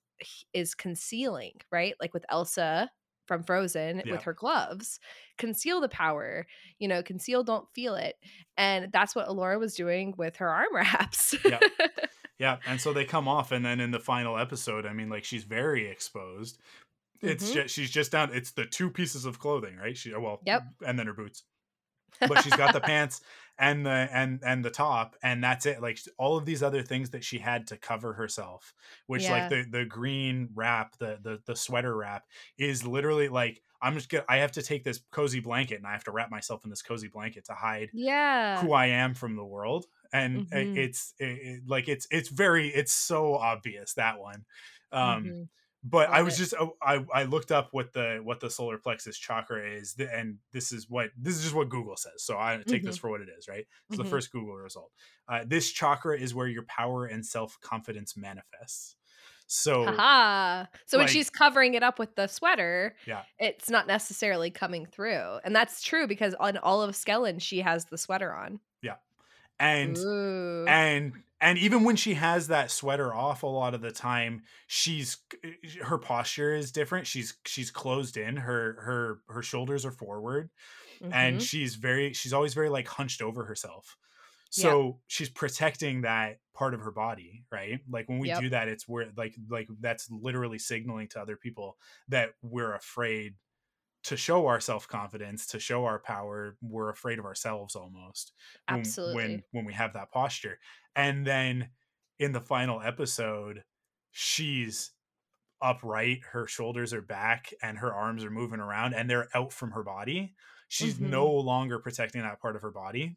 is concealing right like with elsa from frozen Yeah. with her gloves conceal the power you know conceal don't feel it and that's what Elora was doing with her arm wraps Yep. Yeah, and so they come off, and then in the final episode, I mean, like she's very exposed. It's Mhm. just she's just down. It's the two pieces of clothing, right? She well, Yep. and then her boots, but she's got the pants and the and and the top, and that's it. Like all of these other things that she had to cover herself, which Yeah. like the the green wrap, the the the sweater wrap, is literally like I'm just gonna. I have to take this cozy blanket and I have to wrap myself in this cozy blanket to hide yeah who I am from the world, and Mhm. it's it, like it's it's very it's so obvious that one. Um, Mhm. But I was it. just oh, I I looked up what the what the solar plexus chakra is, and this is what this is just what Google says. So I take this for what it is, right? It's the first Google result. Uh, this chakra is where your power and self confidence manifests. So Haha. So when she's covering it up with the sweater, Yeah. it's not necessarily coming through. And that's true because on all of Skellin, she has the sweater on. And Ooh. and and even when she has that sweater off a lot of the time she's her posture is different she's she's closed in her her her shoulders are forward and Mhm. she's very she's always very like hunched over herself so she's protecting that part of her body right like when we Yep. do that it's where like like that's literally signaling to other people that we're afraid to show our self-confidence to show our power we're afraid of ourselves almost when- Absolutely. when when we have that posture and then in the final episode she's upright her shoulders are back and her arms are moving around and they're out from her body she's Mhm. no longer protecting that part of her body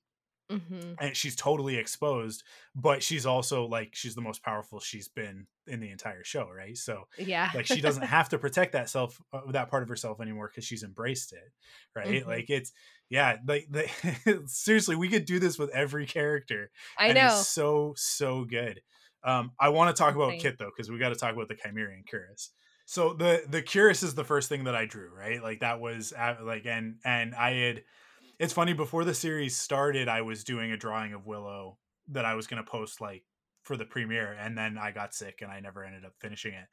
Mhm. and she's totally exposed but she's also like she's the most powerful she's been in the entire show right so Yeah. like she doesn't have to protect that self uh, that part of herself anymore because she's embraced it right Mhm. like it's yeah like the, seriously we could do this with every character I and know. it's so so good um i want to talk about Insane. kit though because we got to talk about the Kymerian Cuirass so the the cuirass is the first thing that i drew right like that was uh, like and and i had it's funny before the series started i was doing a drawing of willow that i was going to post like for the premiere and then i got sick and i never ended up finishing it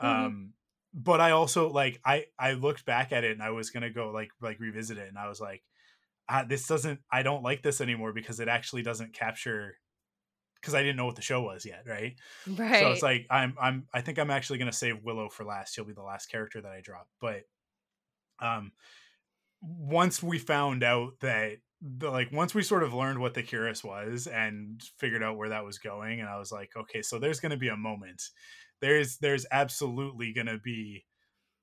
Mhm. um but i also like i i looked back at it and i was going to go like like revisit it and i was like ah, this doesn't i don't like this anymore because it actually doesn't capture because i didn't know what the show was yet right right. so it's like i'm i'm i think i'm actually going to save willow for last she'll be the last character that i drop but um once we found out that the, like once we sort of learned what the cuirass was and figured out where that was going and i was like okay so there's going to be a moment there's there's absolutely going to be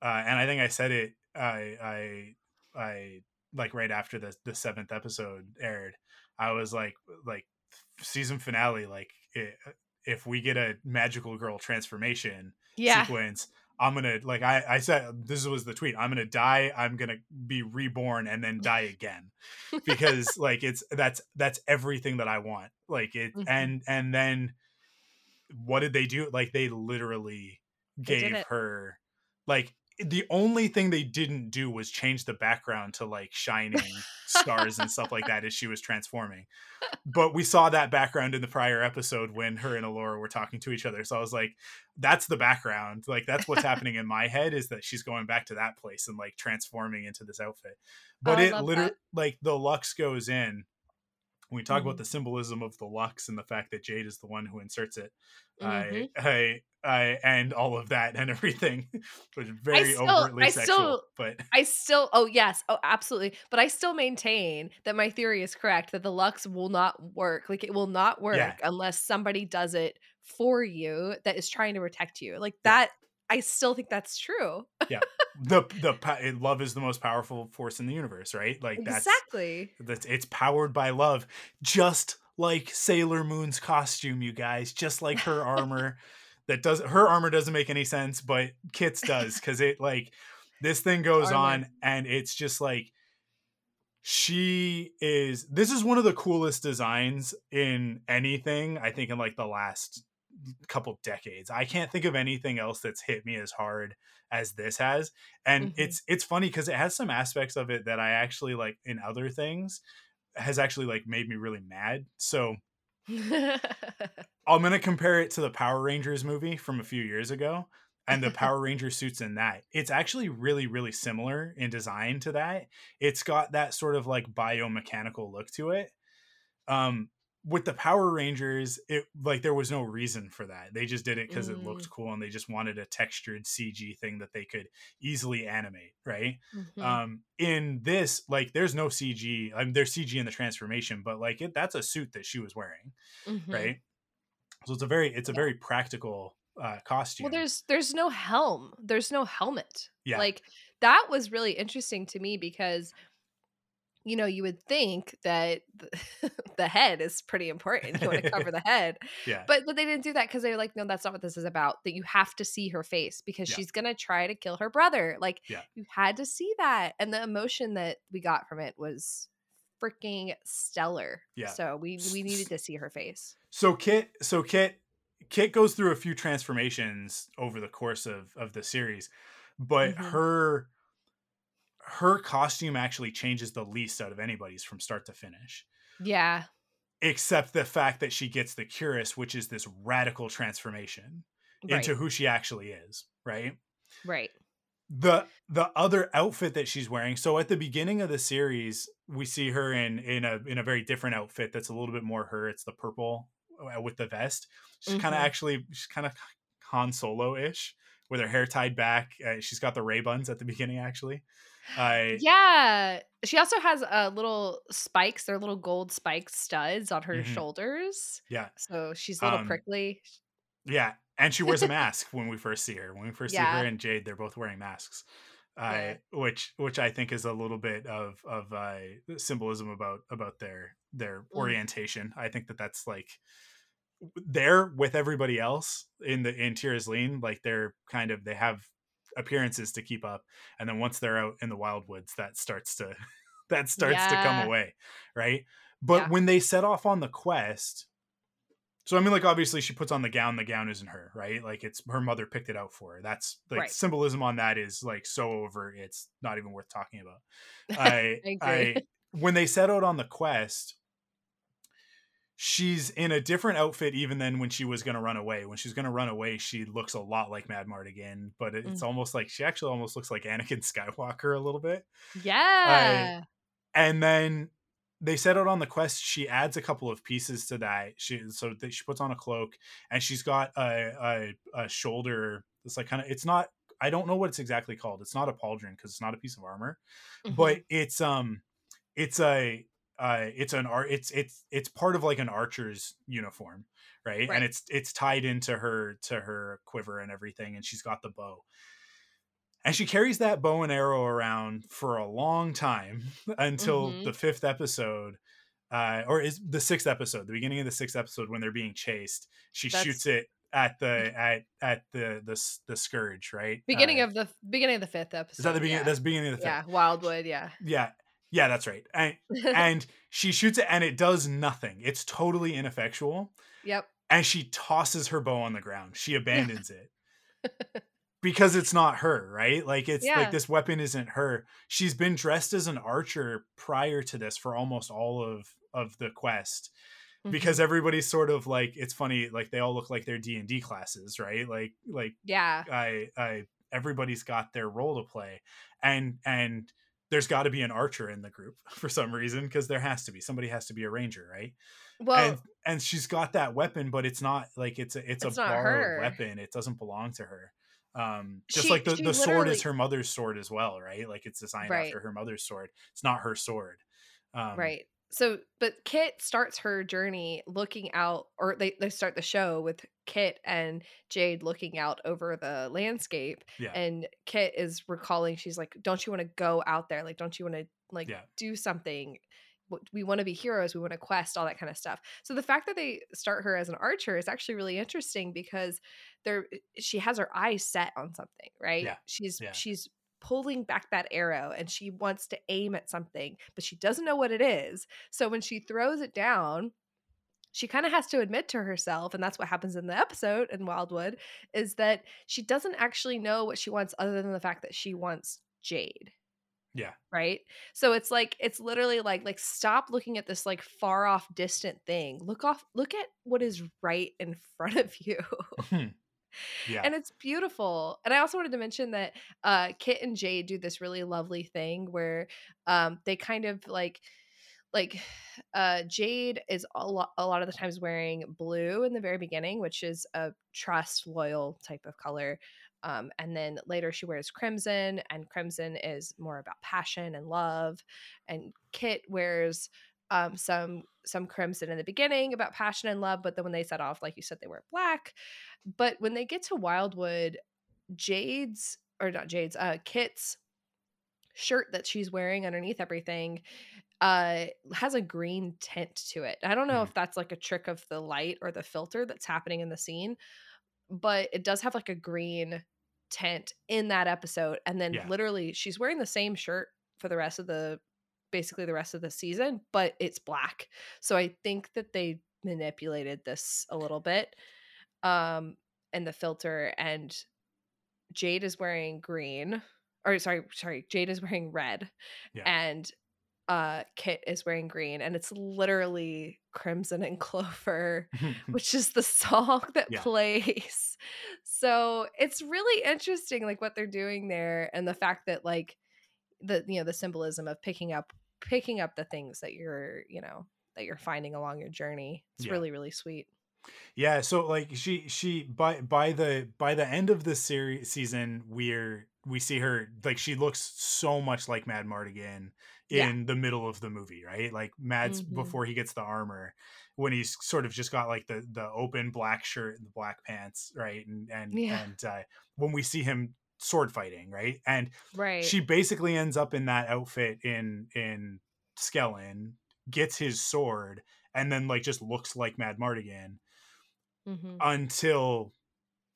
uh and i think i said it i i i like right after the the seventh episode aired i was like like season finale like it, if we get a magical girl transformation yeah. sequence i'm gonna like i i said this was the tweet i'm gonna die i'm gonna be reborn and then die again. Because like it's that's that's everything that i want. Like it Mhm. and and then what did they do? Like they literally They gave her like the only thing they didn't do was change the background to like shining stars and stuff like that as she was transforming but we saw that background in the prior episode when her and Elora were talking to each other. So I was like, that's the background. Like that's what's happening in my head is that she's going back to that place and like transforming into this outfit. But Oh, it literally like the Lux goes in. When we talk about Mhm. the symbolism of the Lux and the fact that Jade is the one who inserts it, Mhm. I, I, I, and all of that and everything was very still- overtly I sexual. still- but I still, oh yes, oh absolutely, but I still maintain that my theory is correct that the Lux will not work. Like it will not work Yeah. unless somebody does it for you that is trying to protect you. Like Yeah. that, I still think that's true. Yeah, the the pa- eh, love is the most powerful force in the universe, right? Like that's exactly. That's it's powered by love, just like Sailor Moon's costume, you guys. Just like her armor. That does her armor doesn't make any sense, but Kit's does because it like this thing goes Armor. on and it's just like she is. This is one of the coolest designs in anything. I think in like the last couple decades. I can't think of anything else that's hit me as hard as this has and Mhm. it's it's funny because it has some aspects of it that i actually like in other things has actually like made me really mad so i'm gonna compare it to the power rangers movie from a few years ago and the power ranger suits in that. It's actually really really similar in design to that. It's got that sort of like biomechanical look to it. Um with the power rangers it like there was no reason for that they just did it because it looked cool and they just wanted a textured cg thing that they could easily animate right Mhm. um in this like there's no cg i mean there's cg in the transformation but like it that's a suit that she was wearing Mhm. right so it's a very it's a Yeah. very practical uh costume Well, there's there's no helm. There's no helmet. Yeah. Like that was really interesting to me because you know, you would think that the, head is pretty important. You want to cover the head. yeah But but they didn't do that because they were like, no, that's not what this is about. That you have to see her face because Yeah. she's gonna try to kill her brother. Like Yeah. you had to see that. And the emotion that we got from it was freaking stellar. Yeah. So we we needed to see her face. so kit so kit kit goes through a few transformations over the course of of the series but Mhm. her her costume actually changes the least out of anybody's from start to finish Yeah. except the fact that she gets the cuirass which is this radical transformation Right. into who she actually is right right. the the other outfit that she's wearing so at the beginning of the series we see her in in a in a very different outfit that's a little bit more her it's the purple uh, with the vest she's kind of actually she's kind of han solo-ish with her hair tied back uh, she's got the Rey buns at the beginning actually I Yeah. She also has uh, little spikes. They're little gold spiked studs on her Mhm. shoulders. yeah So she's a little Um, prickly. yeah and she wears a mask when we first see her when we first see her and jade they're both wearing masks uh, which which I think is a little bit of of uh, symbolism about about their their mm. orientation. I think that that's like there with everybody else in the in Tir Asleen, like they're kind of they have appearances to keep up, and then once they're out in the wild woods, that starts to that starts yeah. to come away, right? But yeah. when they set off on the quest, so I mean, like obviously she puts on the gown. The gown isn't her, right? Like it's her mother picked it out for her. That's like right. symbolism on that is like so over. It's not even worth talking about. I, I, I when they set out on the quest, she's in a different outfit even than when she was going to run away. When she's going to run away, she looks a lot like Madmartigan, but it's mm. almost like she actually almost looks like Anakin Skywalker a little bit. Yeah. Uh, and then they set out on the quest. She adds a couple of pieces to that. She so that she puts on a cloak and she's got a a, a shoulder. It's like kind of. It's not. I don't know what it's exactly called. It's not a pauldron because it's not a piece of armor, mm-hmm. but it's um, it's a uh it's an art it's it's it's part of like an archer's uniform right? right? and it's it's tied into her to her quiver and everything and she's got the bow and she carries that bow and arrow around for a long time until mm-hmm. the fifth episode uh or is the sixth episode the beginning of the sixth episode when they're being chased she That's... shoots it at the at at the the the scourge right beginning uh, of the beginning of the fifth episode is that the beginning yeah. that's beginning of the fifth yeah wildwood yeah yeah yeah, that's right. And, and she shoots it and it does nothing. It's totally ineffectual. Yep. And she tosses her bow on the ground. She abandons it. because it's not her, right? Like it's yeah. like this weapon isn't her. She's been dressed as an archer prior to this for almost all of of the quest. Mm-hmm. Because everybody's sort of like it's funny like they all look like their D&D classes, right? Like like yeah. I I everybody's got their role to play. And and there's got to be an archer in the group for some reason because there has to be somebody has to be a ranger right? Well and, and she's got that weapon but it's not like it's a it's, it's a borrowed weapon it doesn't belong to her um just she, like the, the sword is her mother's sword as well right? Like it's designed right. after her mother's sword it's not her sword um, right so but kit starts her journey looking out or they, they start the show with kit and jade looking out over the landscape yeah. and kit is recalling she's like don't you want to go out there like don't you want to like yeah. do something we want to be heroes we want to quest all that kind of stuff so the fact that they start her as an archer is actually really interesting because there eh, she has her eyes set on something right yeah. she's yeah. she's pulling back that arrow and she wants to aim at something, but she doesn't know what it is. So when she throws it down, she kind of has to admit to herself, and that's what happens in the episode in Wildwood, is that she doesn't actually know what she wants other than the fact that she wants Jade. Yeah. Right. So it's like it's literally like like stop looking at this like far off distant thing. Look off look at what is right in front of you. Hmm. Yeah. And it's beautiful. And I also wanted to mention that uh Kit and Jade do this really lovely thing where um they kind of like like uh Jade is a lot a lot of the times wearing blue in the very beginning, which is a trust loyal type of color. Um, and then later she wears crimson, and crimson is more about passion and love. And Kit wears um, some some crimson in the beginning about passion and love, but then when they set off, like you said, they wear black. But when they get to Wildwood, Jade's or not Jade's, uh, Kit's shirt that she's wearing underneath everything uh has a green tint to it. I don't know mm. if that's like a trick of the light or the filter that's happening in the scene, but it does have like a green tint in that episode and then yeah. literally she's wearing the same shirt for the rest of the basically the rest of the season, but it's black. So I think that they manipulated this a little bit. Um and the filter and Jade is wearing green or sorry, sorry, Jade is wearing red. Yeah. And uh Kit is wearing green and it's literally Crimson and Clover, which is the song that yeah. plays. So it's really interesting like what they're doing there and the fact that like the you know the symbolism of picking up picking up the things that you're you know that you're finding along your journey it's yeah. really really sweet yeah so like she she by by the by the end of the series season we're we see her like she looks so much like mad Madmartigan in yeah. the middle of the movie right like mad's mm-hmm. before he gets the armor when he's sort of just got like the the open black shirt and the black pants right and and yeah. and uh, when we see him sword fighting, right? And right. she basically ends up in that outfit in in Skellin, gets his sword, and then like just looks like Madmartigan Mhm. until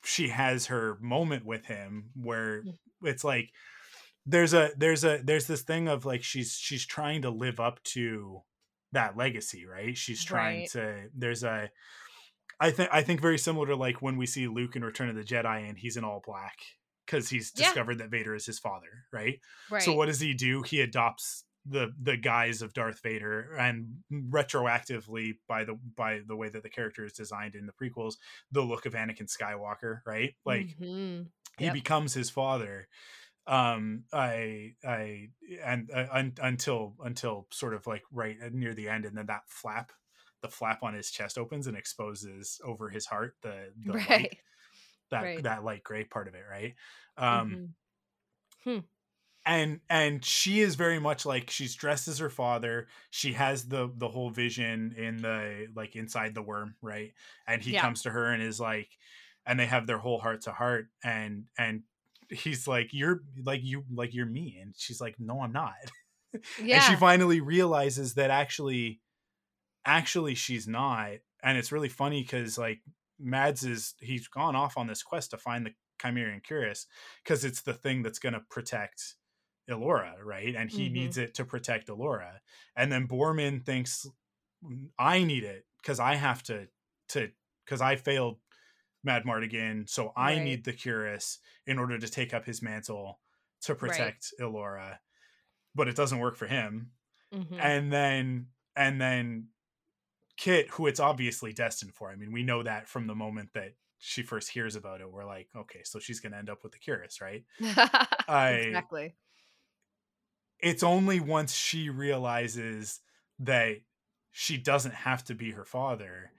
she has her moment with him where Mm. it's like there's a there's a there's this thing of like she's she's trying to live up to that legacy right she's trying Right. to there's a i think i think very similar to like when we see luke in return of the jedi and he's in all black because he's Yeah. discovered that vader is his father right? Right. so what does he do he adopts the the guise of darth vader and retroactively by the by the way that the character is designed in the prequels the look of anakin skywalker right like Mhm. he Yep. becomes his father um i i and uh, un, until until sort of like right near the end and then that flap the flap on his chest opens and exposes over his heart the, the light, right. That right. that light gray part of it right um Mhm. and and she is very much like she's dressed as her father she has the the whole vision in the like inside the worm right and he Yeah. comes to her and is like and they have their whole heart to heart and and he's like you're like you like you're me and she's like no i'm not Yeah. and she finally realizes that actually actually she's not and it's really funny because like mads is he's gone off on this quest to find the Kymerian Cuirass because it's the thing that's going to protect Elora, right? And he Mhm. needs it to protect Elora. And then Boorman thinks "Mm, I need it because I have to to because I failed Madmartigan, so I Right. need the Cuirass in order to take up his mantle to protect Elora. But it doesn't work for him. Mhm. And then and then Kit, who it's obviously destined for. I mean, we know that from the moment that she first hears about it. We're like, okay, so she's gonna end up with the Cuirass, right? I- exactly. it's only once she realizes that she doesn't have to be her father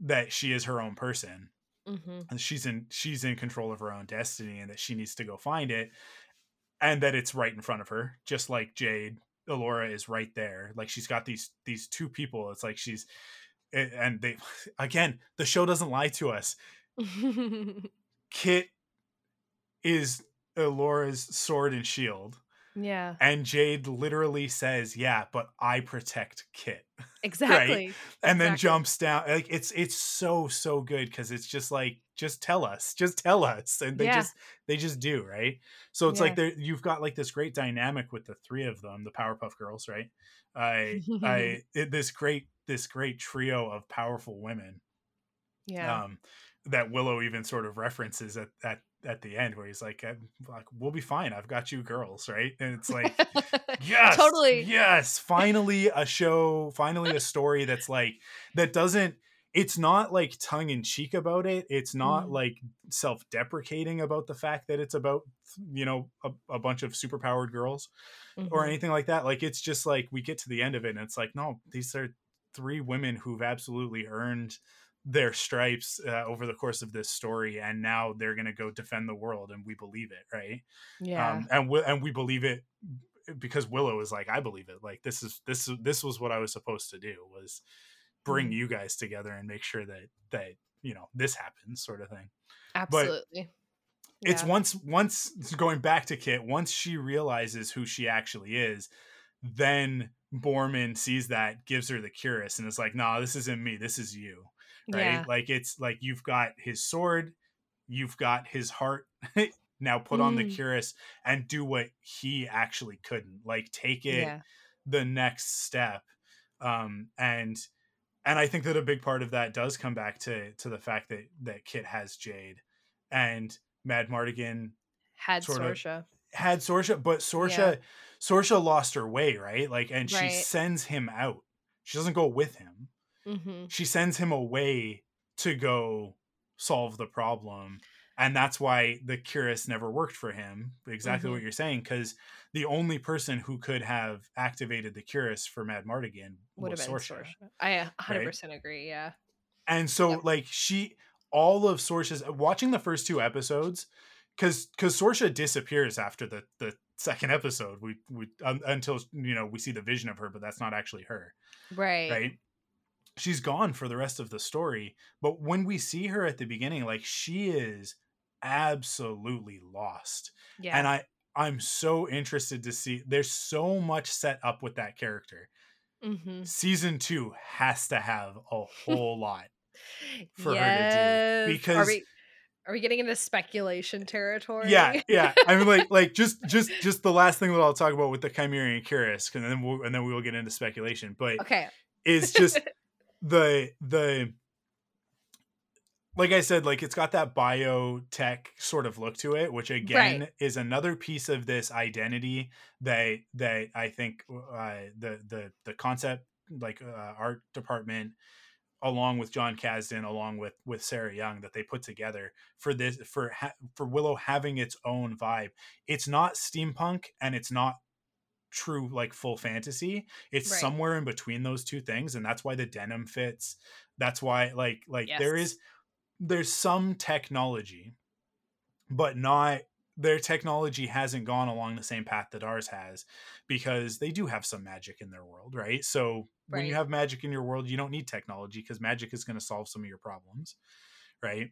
that she is her own person hmm and she's in she's in control of her own destiny and that she needs to go find it and that it's right in front of her just like jade Elora is right there like she's got these these two people it's like she's and they again the show doesn't lie to us kit is Elora's sword and shield yeah. and Jade literally says, "Yeah, but I protect Kit," Exactly. right? and then jumps down. Like it's it's so so good because it's just like just tell us, just tell us, and they Yeah. just they just do right. So it's Yeah. like there you've got like this great dynamic with the three of them, the Powerpuff Girls, right? I I it, this great this great trio of powerful women Yeah. um, that Willow even sort of references at, at at the end, where he's like, like, "We'll be fine. I've got you, girls." Right? And it's like, yes, Totally. yes. Finally, a show. Finally, a story that's like that doesn't. It's not like tongue in cheek about it. It's not Mhm. like self deprecating about the fact that it's about you know a, a bunch of superpowered girls or Mhm. anything like that. Like it's just like we get to the end of it and it's like, no, these are three women who've absolutely earned their stripes uh, over the course of this story, and now they're gonna go defend the world, and we believe it, right? yeah. Um, and we and we believe it because Willow is like, I believe it. Like this is this this was what I was supposed to do was bring Mhm. you guys together and make sure that that you know this happens, sort of thing Absolutely. it's Yeah. once once going back to Kit, once she realizes who she actually is, then Boorman sees that, gives her the cuirass, and it's like, "Nah, this isn't me. This is you." Right? Yeah. Like it's like you've got his sword, you've got his heart. now put on the Mm. cuirass and do what he actually couldn't. Like take it Yeah. the next step. Um, and and I think that a big part of that does come back to to the fact that that Kit has Jade and Madmartigan Had Sorsha. had Sorsha, but Sorsha Sorsha lost her way, right? Like, and she Right. sends him out. She doesn't go with him. hmm She sends him away to go solve the problem. And that's why the Cuirass never worked for him. Exactly Mhm. what you're saying, because the only person who could have activated the Cuirass for Madmartigan Would was have been Sorsha. Sorsha. I a 100% agree. Yeah. And so Yep. like she all of Sorsha's watching the first two episodes cuz cuz Sorsha disappears after the the second episode. We we un, until you know we see the vision of her but that's not actually her, Right. right? She's gone for the rest of the story, but when we see her at the beginning like she is absolutely lost. Yeah. And I I'm so interested to see there's so much set up with that character. mm-hmm. Season 2 has to have a whole lot for her to Yes. do are because we are we getting into speculation territory? yeah, yeah. I mean, like, like just, just, just the last thing that I'll talk about with the Kymerian Cuirass, and then we'll, and then we will get into speculation. But okay. is just the the like I said, like it's got that biotech sort of look to it, which again Right. is another piece of this identity that that I think uh, the the the concept like uh, art department along with Jon Kasdan along with with Sarah Young that they put together for this for ha- for Willow having its own vibe. It's not steampunk and it's not true like full fantasy. It's Right. somewhere in between those two things and that's why the denim fits. That's why like like there Yes. is there's some technology but not their technology hasn't gone along the same path that ours has because they do have some magic in their world, right? So when you have magic in your world, you don't need technology because magic is going to solve some of your problems, right?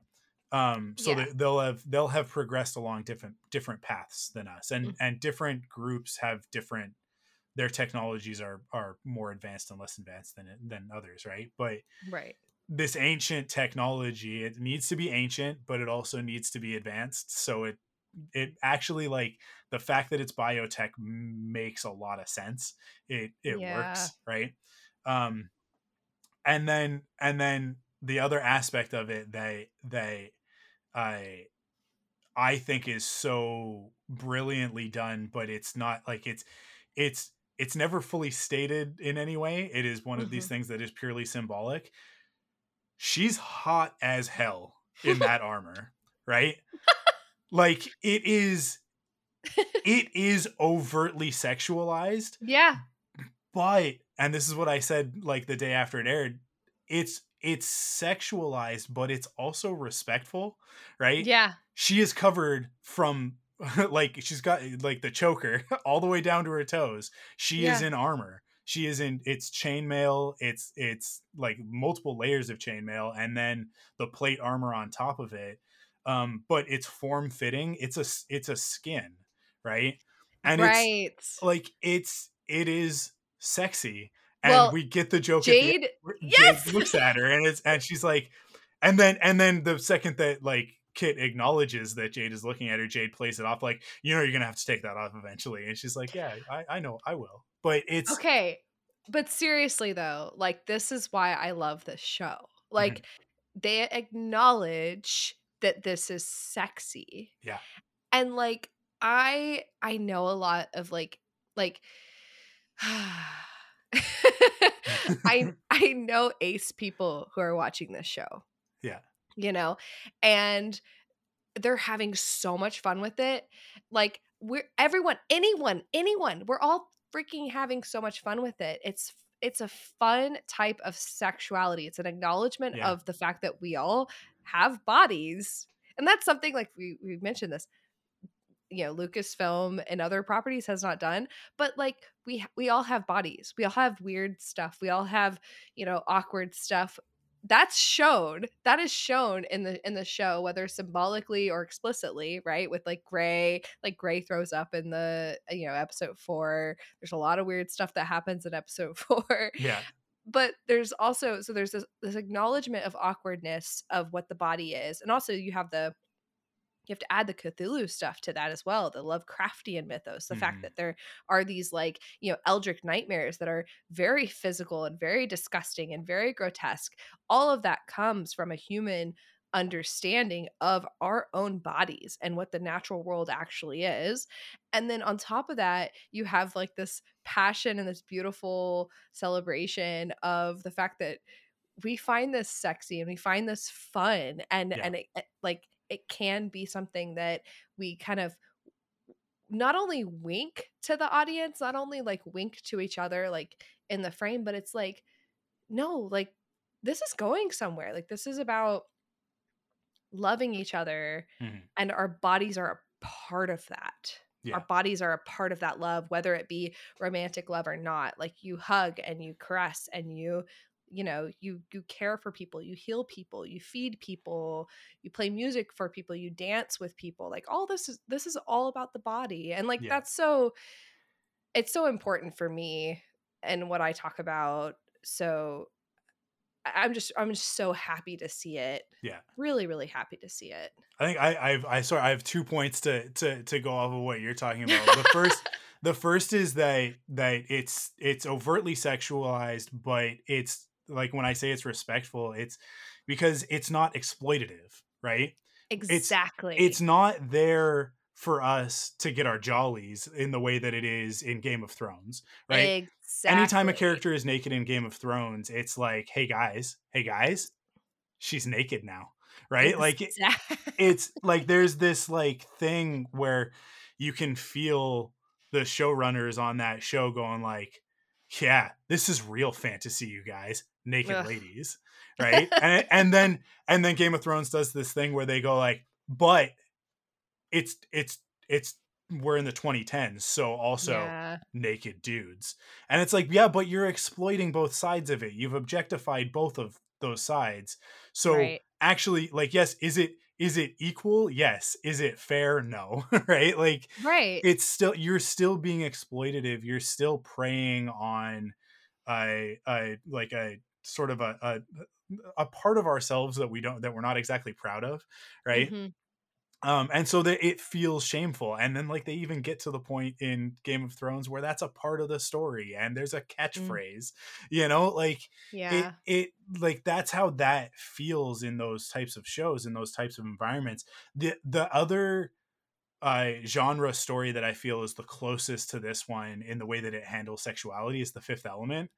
Um, so Yeah. they, they'll have they'll have progressed along different different paths than us, and Mhm. and different groups have different their technologies are are more advanced and less advanced than than others, right? But Right. This ancient technology it needs to be ancient but it also needs to be advanced. So it it actually like the fact that it's biotech makes a lot of sense. It it Yeah. works right? Um and then and then the other aspect of it that they i i think is so brilliantly done but it's not like it's it's it's never fully stated in any way. It is one of these Mhm. things that is purely symbolic she's hot as hell in that armor right? Like it is it is overtly sexualized Yeah. but and this is what i said like the day after it aired it's it's sexualized but it's also respectful right? Yeah. she is covered from like she's got like the choker all the way down to her toes. She is in armor she is in it's chainmail it's it's like multiple layers of chainmail and then the plate armor on top of it um but it's form fitting it's a it's a skin right and it's right. like it's it is sexy and Well, we get the joke at the Jade. Yes! Jade looks at her and it's and she's like and then and then the second that like Kit acknowledges that Jade is looking at her, Jade plays it off like, you know, you're gonna have to take that off eventually. And she's like, Yeah, I, I know, I will. But it's Okay. But seriously though, like this is why I love this show. Mm-hmm. Like they acknowledge that this is sexy. Yeah. And like I I know a lot of like like I I know ace people who are watching this show. Yeah. You know, and they're having so much fun with it. Like we're everyone, anyone, anyone, we're all freaking having so much fun with it. It's it's a fun type of sexuality. It's an acknowledgement Yeah. of the fact that we all have bodies. And that's something like we we mentioned this you know lucasfilm and other properties has not done but like we we all have bodies we all have weird stuff we all have you know awkward stuff that's shown that is shown in the in the show whether symbolically or explicitly right with like gray like gray throws up in the uh, you know episode four there's a lot of weird stuff that happens in episode four yeah. but there's also so there's this, this acknowledgement of awkwardness of what the body is and also you have the you have to add the Cthulhu stuff to that as well, the Lovecraftian mythos, the Mhm. fact that there are these like, you know, eldritch nightmares that are very physical and very disgusting and very grotesque. All of that comes from a human understanding of our own bodies and what the natural world actually is. And then on top of that, you have like this passion and this beautiful celebration of the fact that we find this sexy and we find this fun and Yeah. and it, it- like it can be something that we kind of not only wink to the audience not only like wink to each other like in the frame but it's like no like this is going somewhere like this is about loving each other Mhm. and our bodies are a part of that Yeah. our bodies are a part of that love whether it be romantic love or not like you hug and you caress and you you know you you care for people you heal people you feed people you play music for people you dance with people like all this is this is all about the body and like Yeah. that's so it's so important for me and what i talk about so i'm just i'm just so happy to see it Yeah. really really happy to see it I think I I've I sorry I have two points to to to go off of what you're talking about. The first the first is that that it's it's overtly sexualized, but it's like when I say it's respectful, it's because it's not exploitative, right? exactly It's not there for us to get our jollies in the way that it is in Game of Thrones, right? exactly Anytime a character is naked in Game of Thrones, it's like, hey guys, hey guys, she's naked now, right? Like it- it's like there's this like thing where you can feel the showrunners on that show going like yeah this is real fantasy you guys naked Ugh. ladies right and, and then and then game of thrones does this thing where they go like but it's it's it's we're in the 2010s so also yeah naked dudes. And it's like, yeah, but you're exploiting both sides of it. You've objectified both of those sides. So Right. actually, like, yes, is it is it equal? Yes. Is it fair? No. right? Like right it's still you're still being exploitative. You're still preying on a, a like a sort of a, a a part of ourselves that we don't that we're not exactly proud of, right? Mhm. um and so that it feels shameful and then like they even get to the point in game of thrones where that's a part of the story and there's a catchphrase you know? Like yeah. it it like that's how that feels in those types of shows in those types of environments. The the other uh genre story that i feel is the closest to this one in the way that it handles sexuality is the fifth element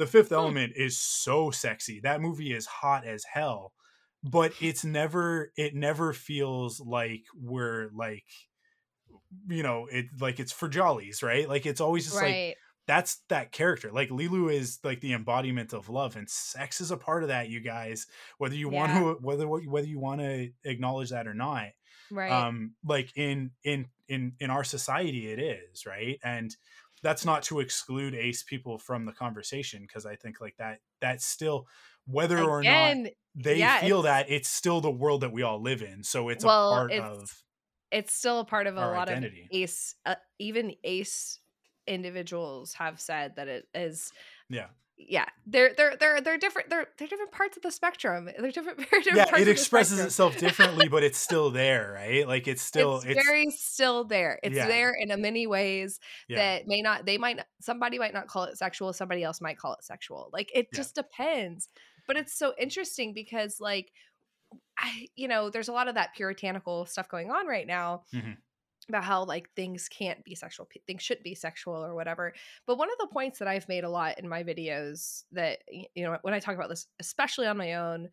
the fifth Hmm. element is so sexy that movie is hot as hell but it's never it never feels like we're like you know it like it's for jollies right like it's always just like that's that character. Like Leeloo is like the embodiment of love, and sex is a part of that. You guys, whether you want to, whether whether you want to acknowledge that or not, right um, like in in in in our society, it is right, and that's not to exclude ace people from the conversation because I think like that that's still whether or not they yeah, feel it's- that it's still the world that we all live in. So it's Well, a part it's- of it's still a part of a lot identity. of ace uh, even ace individuals have said that it is yeah yeah they're they're they're they're different they're they're different parts of the spectrum they're different different yeah parts it expresses itself differently, but it's still there, right? Like it's still it's, it's, very still there it's Yeah. there in a many ways yeah. that may not they might somebody might not call it sexual somebody else might call it sexual like it Yeah. just depends but it's so interesting because like i you know there's a lot of that puritanical stuff going on right now Mhm. About how like things can't be sexual things shouldn't be sexual or whatever but one of the points that i've made a lot in my videos that you know when i talk about this especially on my own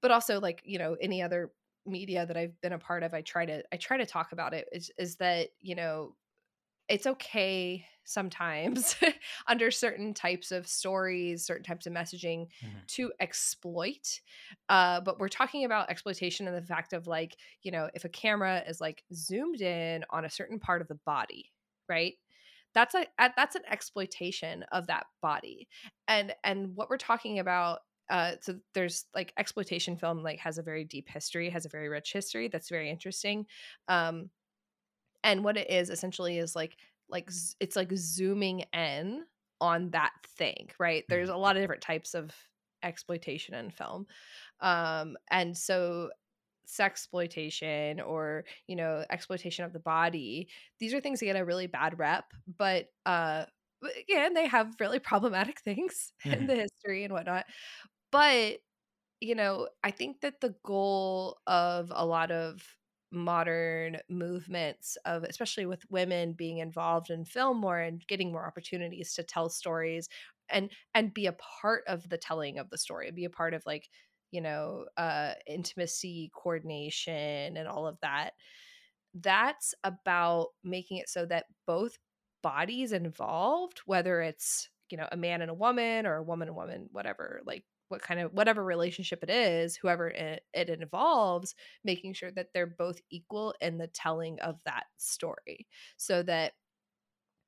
but also like you know any other media that I've been a part of, I try to I try to talk about it is is that you know it's okay sometimes under certain types of stories, certain types of messaging Mhm. to exploit. Uh, but we're talking about exploitation and the fact of like you know if a camera is like zoomed in on a certain part of the body, right? That's a a- that's an exploitation of that body, and and what we're talking about uh so there's like exploitation film like has a very deep history has a very rich history that's very interesting um and what it is essentially is like like it's like zooming in on that thing right there's a lot of different types of exploitation in film um and so sex exploitation or you know exploitation of the body these are things that get a really bad rep but uh again they have really problematic things in Mhm. the history and whatnot but you know i think that the goal of a lot of modern movements of especially with women being involved in film more and getting more opportunities to tell stories and and be a part of the telling of the story be a part of like you know uh intimacy coordination and all of that. That's about making it so that both bodies involved whether it's you know a man and a woman or a woman and woman whatever like what kind of whatever relationship it is whoever it, it involves making sure that they're both equal in the telling of that story so that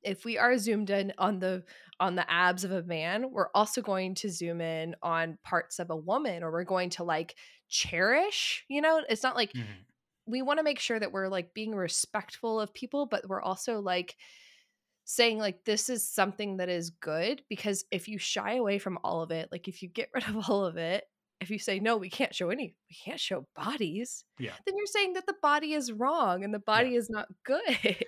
if we are zoomed in on the on the abs of a man we're also going to zoom in on parts of a woman or we're going to like cherish you know it's not like Mhm. we want to make sure that we're like being respectful of people but we're also like saying like this is something that is good because if you shy away from all of it like if you get rid of all of it if you say no we can't show any we can't show bodies Yeah. then you're saying that the body is wrong and the body is not good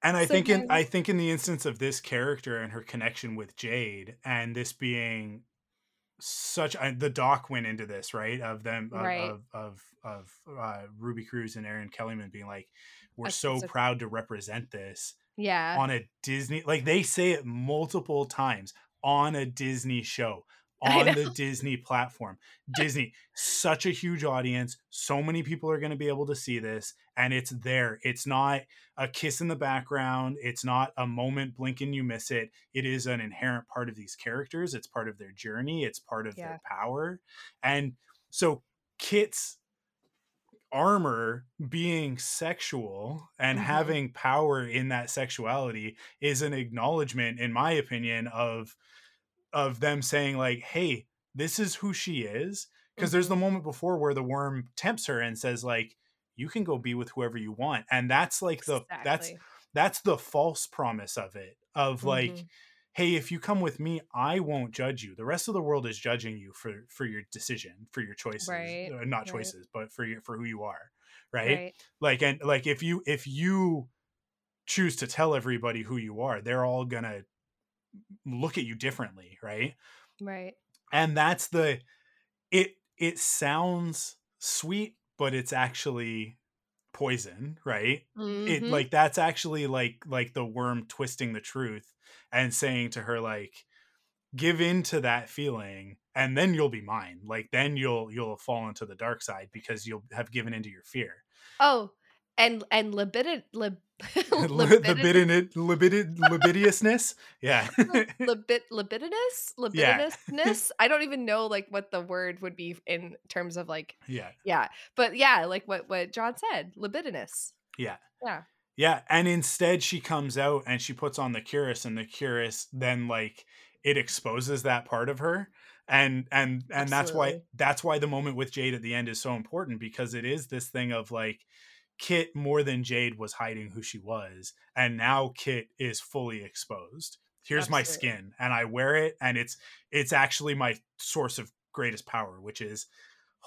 And I So think in I think in the instance of this character and her connection with Jade, and this being such I, the doc went into this right of them of Right. of of, of uh, Ruby Cruz and Erin Kellyman being like, we're I- so proud to represent this yeah on a Disney like they say it multiple times on a Disney show on the Disney platform. Disney, such a huge audience. So many people are going to be able to see this, and it's there. It's not a kiss in the background. It's not a moment blink and you miss it. It is an inherent part of these characters. It's part of their journey. It's part of Yeah. their power. And so Kit's armor being sexual and Mhm. having power in that sexuality is an acknowledgement in my opinion of of them saying like hey this is who she is because there's the Mhm. moment before where the worm tempts her and says like you can go be with whoever you want and that's like the that's Exactly. that's the false promise of it of like Mhm. Hey if you come with me i won't judge you the rest of the world is judging you for for your decision for your choices Right, uh, not right. choices but for your for who you are right? right like and like if you if you choose to tell everybody who you are they're all gonna look at you differently right right and that's the it it sounds sweet but it's actually poison right? It Mhm. like that's actually like like the worm twisting the truth and saying to her like give in to that feeling and then you'll be mine. Like then you'll you'll fall into the dark side because you'll have given into your fear. Oh and and libidin lib the libidin- libidinousness yeah. Libid libidinous? Yeah. libidinousness? I don't even know like what the word would be in terms of like yeah. yeah. But yeah like what what john said libidinous. Yeah. Yeah. Yeah, and instead she comes out and she puts on the cuirass, and the cuirass then like it exposes that part of her, and and and that's why that's why the moment with Jade at the end is so important because it is this thing of like Kit more than Jade was hiding who she was, and now Kit is fully exposed. Here's my skin, and I wear it, and it's it's actually my source of greatest power, which is,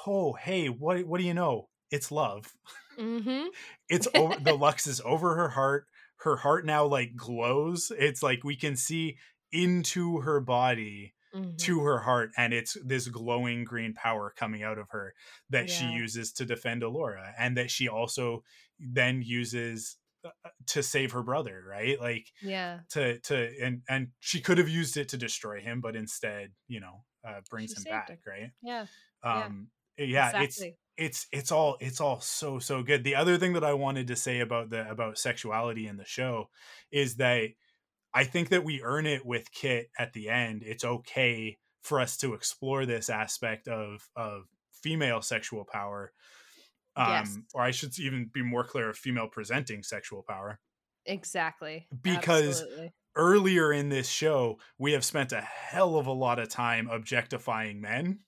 oh hey, what what do you know? It's love. Mm-hmm. It's over the lux is over her heart. Her heart now like glows. It's like we can see into her body Mm-hmm. to her heart and it's this glowing green power coming out of her that she uses to defend Elora and that she also then uses uh, to save her brother right like yeah to to and and she could have used it to destroy him but instead you know uh brings She him back him. right yeah Yeah. um yeah it's exactly. it's it's all it's all so so good the other thing that i wanted to say about the about sexuality in the show is that i think that we earn it with kit at the end it's okay for us to explore this aspect of of female sexual power um Yes. or i should even be more clear of female presenting sexual power exactly because- Absolutely. earlier in this show we have spent a hell of a lot of time objectifying men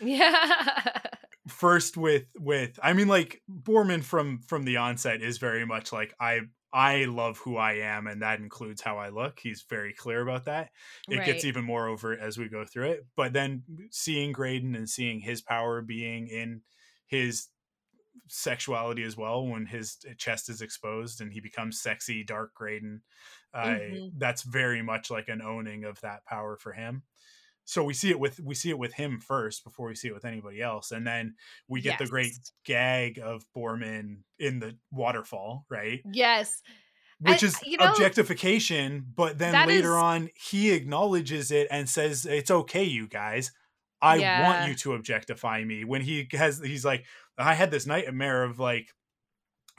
yeah first with with i mean like boorman from from the onset is very much like i i love who i am and that includes how i look he's very clear about that. It gets even more overt as we go through it but then seeing graydon and seeing his power being in his sexuality as well when his chest is exposed and he becomes sexy dark graydon uh, Mhm. that's very much like an owning of that power for him so we see it with we see it with him first before we see it with anybody else and then we get the great gag of boorman in the waterfall right? Yes. Which I- is you know, objectification but then later is- on he acknowledges it and says it's okay you guys. I Yeah. want you to objectify me. When he has he's like i had this nightmare of like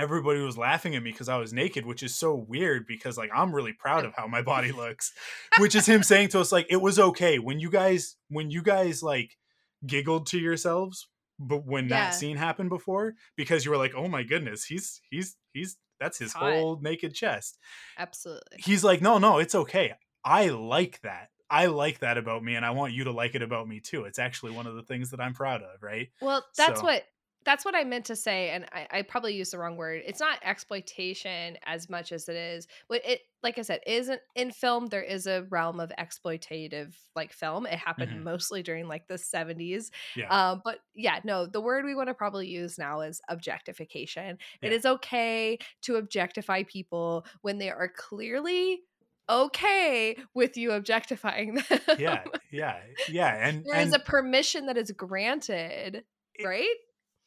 everybody was laughing at me because i was naked which is so weird because like i'm really proud of how my body looks which is him saying to us like it was okay when you guys when you guys like giggled to yourselves but when Yeah. that scene happened before because you were like oh my goodness he's he's he's that's his Hot. whole naked chest. Absolutely. He's like, no, no, it's okay. I like that. I like that about me, and I want you to like it about me too. It's actually one of the things that I'm proud of, right? Well, that's So- what that's what I meant to say, and I, I probably used the wrong word. It's not exploitation as much as it is. What it, like I said, isn't in film. There is a realm of exploitative like film. It happened Mhm. mostly during like the seventies. Yeah. Um, but yeah, no, the word we want to probably use now is objectification. It Yeah. is okay to objectify people when they are clearly okay with you objectifying them. yeah, yeah, yeah, and there is and a permission that is granted, It- right?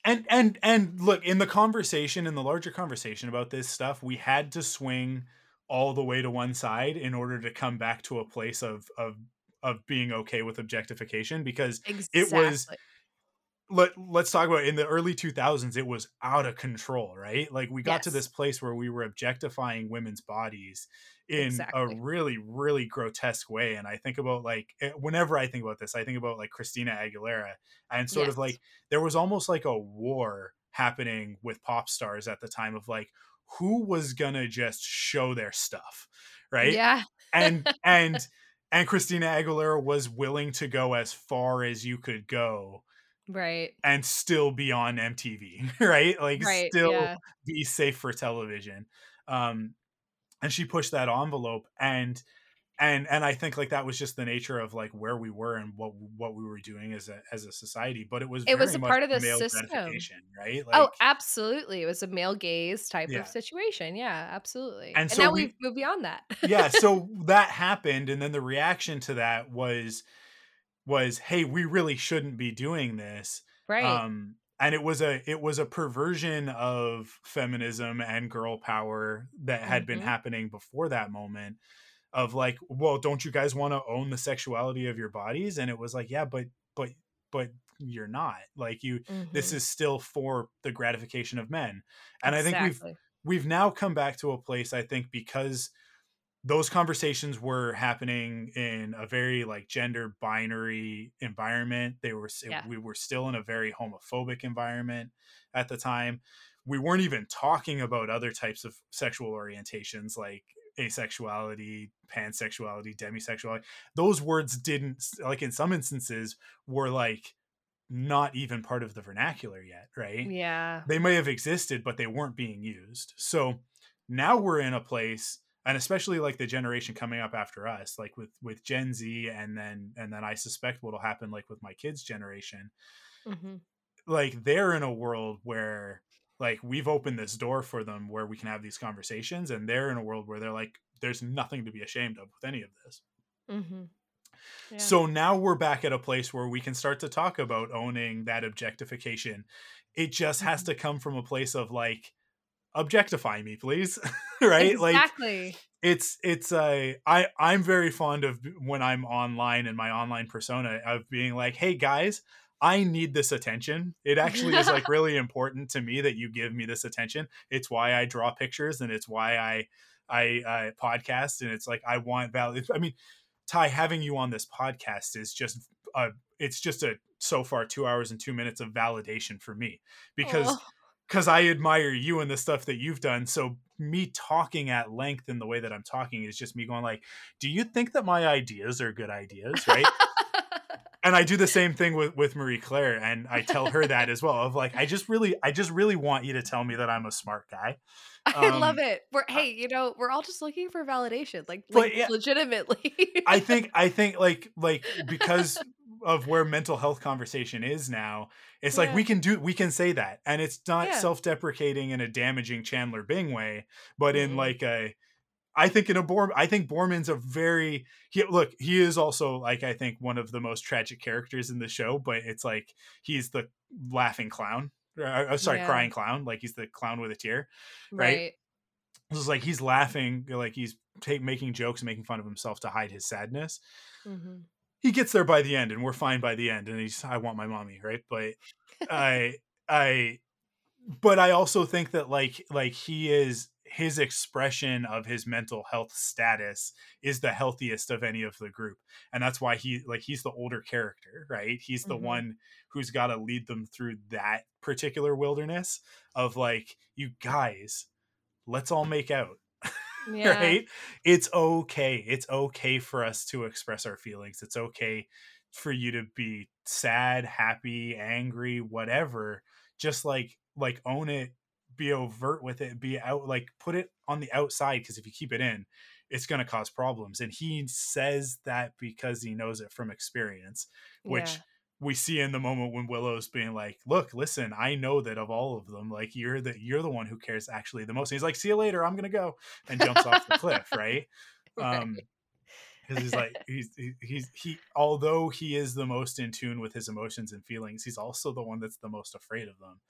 And and and look in the conversation in the larger conversation about this stuff we had to swing all the way to one side in order to come back to a place of of of being okay with objectification because Exactly. it was let, let's talk about in the early 2000s it was out of control right like we got to this place where we were objectifying women's bodies in Exactly. a really really grotesque way and i think about like eh, whenever i think about this i think about like christina aguilera and sort of like there was almost like a war happening with pop stars at the time of like who was gonna just show their stuff right Yeah. and and and christina aguilera was willing to go as far as you could go Right. and still be on MTV, right? Like Right. still yeah. be safe for television. Um and she pushed that envelope and and and I think like that was just the nature of like where we were and what what we were doing as a as a society, but it was It was a part of the system. right? Like oh, absolutely. It was a male gaze type Yeah. of situation. Yeah, absolutely. And And, so now we- we, have moved beyond that. yeah, so that happened and then the reaction to that was was hey, we really shouldn't be doing this. right. um and it was a it was a perversion of feminism and girl power that had been Mhm. happening before that moment of like well don't you guys want to own the sexuality of your bodies and it was like yeah but but but you're not like you this Mhm. is still for the gratification of men and i think we've we've now come back to a place i think because those conversations were happening in a very like gender binary environment. They were Yeah. we were still in a very homophobic environment at the time. We weren't even talking about other types of sexual orientations like asexuality pansexuality demisexuality. Those words didn't like in some instances were like not even part of the vernacular yet right? Yeah. they may have existed but they weren't being used. So now we're in a place and especially like the generation coming up after us like with with gen z and then and then i suspect what'll happen like with my kids generation hmm like they're in a world where like we've opened this door for them where we can have these conversations and they're in a world where they're like there's nothing to be ashamed of with any of this hmm Yeah. so now we're back at a place where we can start to talk about owning that objectification. It just has Mhm. to come from a place of like objectify me, please. right? Like exactly. it's it's a I I'm very fond of when I'm online and my online persona of being like, "Hey guys, I need this attention. It actually is like really important to me that you give me this attention. It's why I draw pictures and it's why I I uh, podcast and it's like I want value. I mean, Ty, having you on this podcast is just uh it's just a so far two hours and two minutes of validation for me because Oh, because I admire you and the stuff that you've done. So me talking at length in the way that I'm talking is just me going like, "Do you think that my ideas are good ideas?" Right? and I do the same thing with with Marie Claire, and I tell her that as well. Of like, I just really, I just really want you to tell me that I'm a smart guy. I love um, it. We're hey, you know, we're all just looking for validation, like, like yeah. legitimately. I think, I think like like because of where mental health conversation is now, it's like we can do, we can say that, and it's not Yeah. self-deprecating in a damaging Chandler Bing way, but in Mm-mm. like a I think in a Borm, I think Boorman's a very he look. He is also like I think one of the most tragic characters in the show, but it's like he's the laughing clown. Uh, uh, sorry, Yeah. crying clown. Like he's the clown with a tear. right. right? It's like he's laughing, like he's take, making jokes, making fun of himself to hide his sadness. hmm He gets there by the end, and we're fine by the end. And he's, I want my mommy, right? But I, I, but I also think that like, like he is his expression of his mental health status is the healthiest of any of the group, and that's why he, like, he's the older character, right? He's the Mhm. one who's got to lead them through that particular wilderness of like, you guys let's all make out. Yeah. right? It's okay. It's okay for us to express our feelings. It's okay for you to be sad, happy, angry, whatever. Just like like own it, be overt with it, be out like put it on the outside because if you keep it in, it's going to cause problems. And he says that because he knows it from experience, which Yeah. We see in the moment when Willow's being like, "Look, listen, I know that of all of them, like you're the you're the one who cares actually the most." And he's like, "See you later. I'm gonna go," and jumps off the cliff, right? Um, because he's like he's he, he's he although he is the most in tune with his emotions and feelings, he's also the one that's the most afraid of them.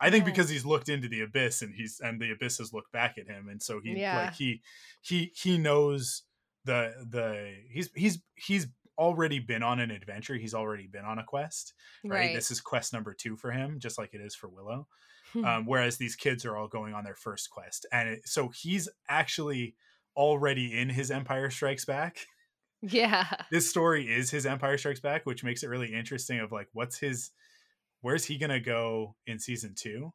I think Yeah. because he's looked into the abyss and he's and the abyss has looked back at him, and so he Yeah. like he he he knows the the he's he's he's already been on an adventure. He's already been on a quest right? Right. This is quest number two for him, just like it is for Willow. Hmm. Um, whereas these kids are all going on their first quest, and it, so he's actually already in his Empire Strikes Back. yeah. This story is his Empire Strikes Back, which makes it really interesting. Of like, what's his, where's he gonna go in season two?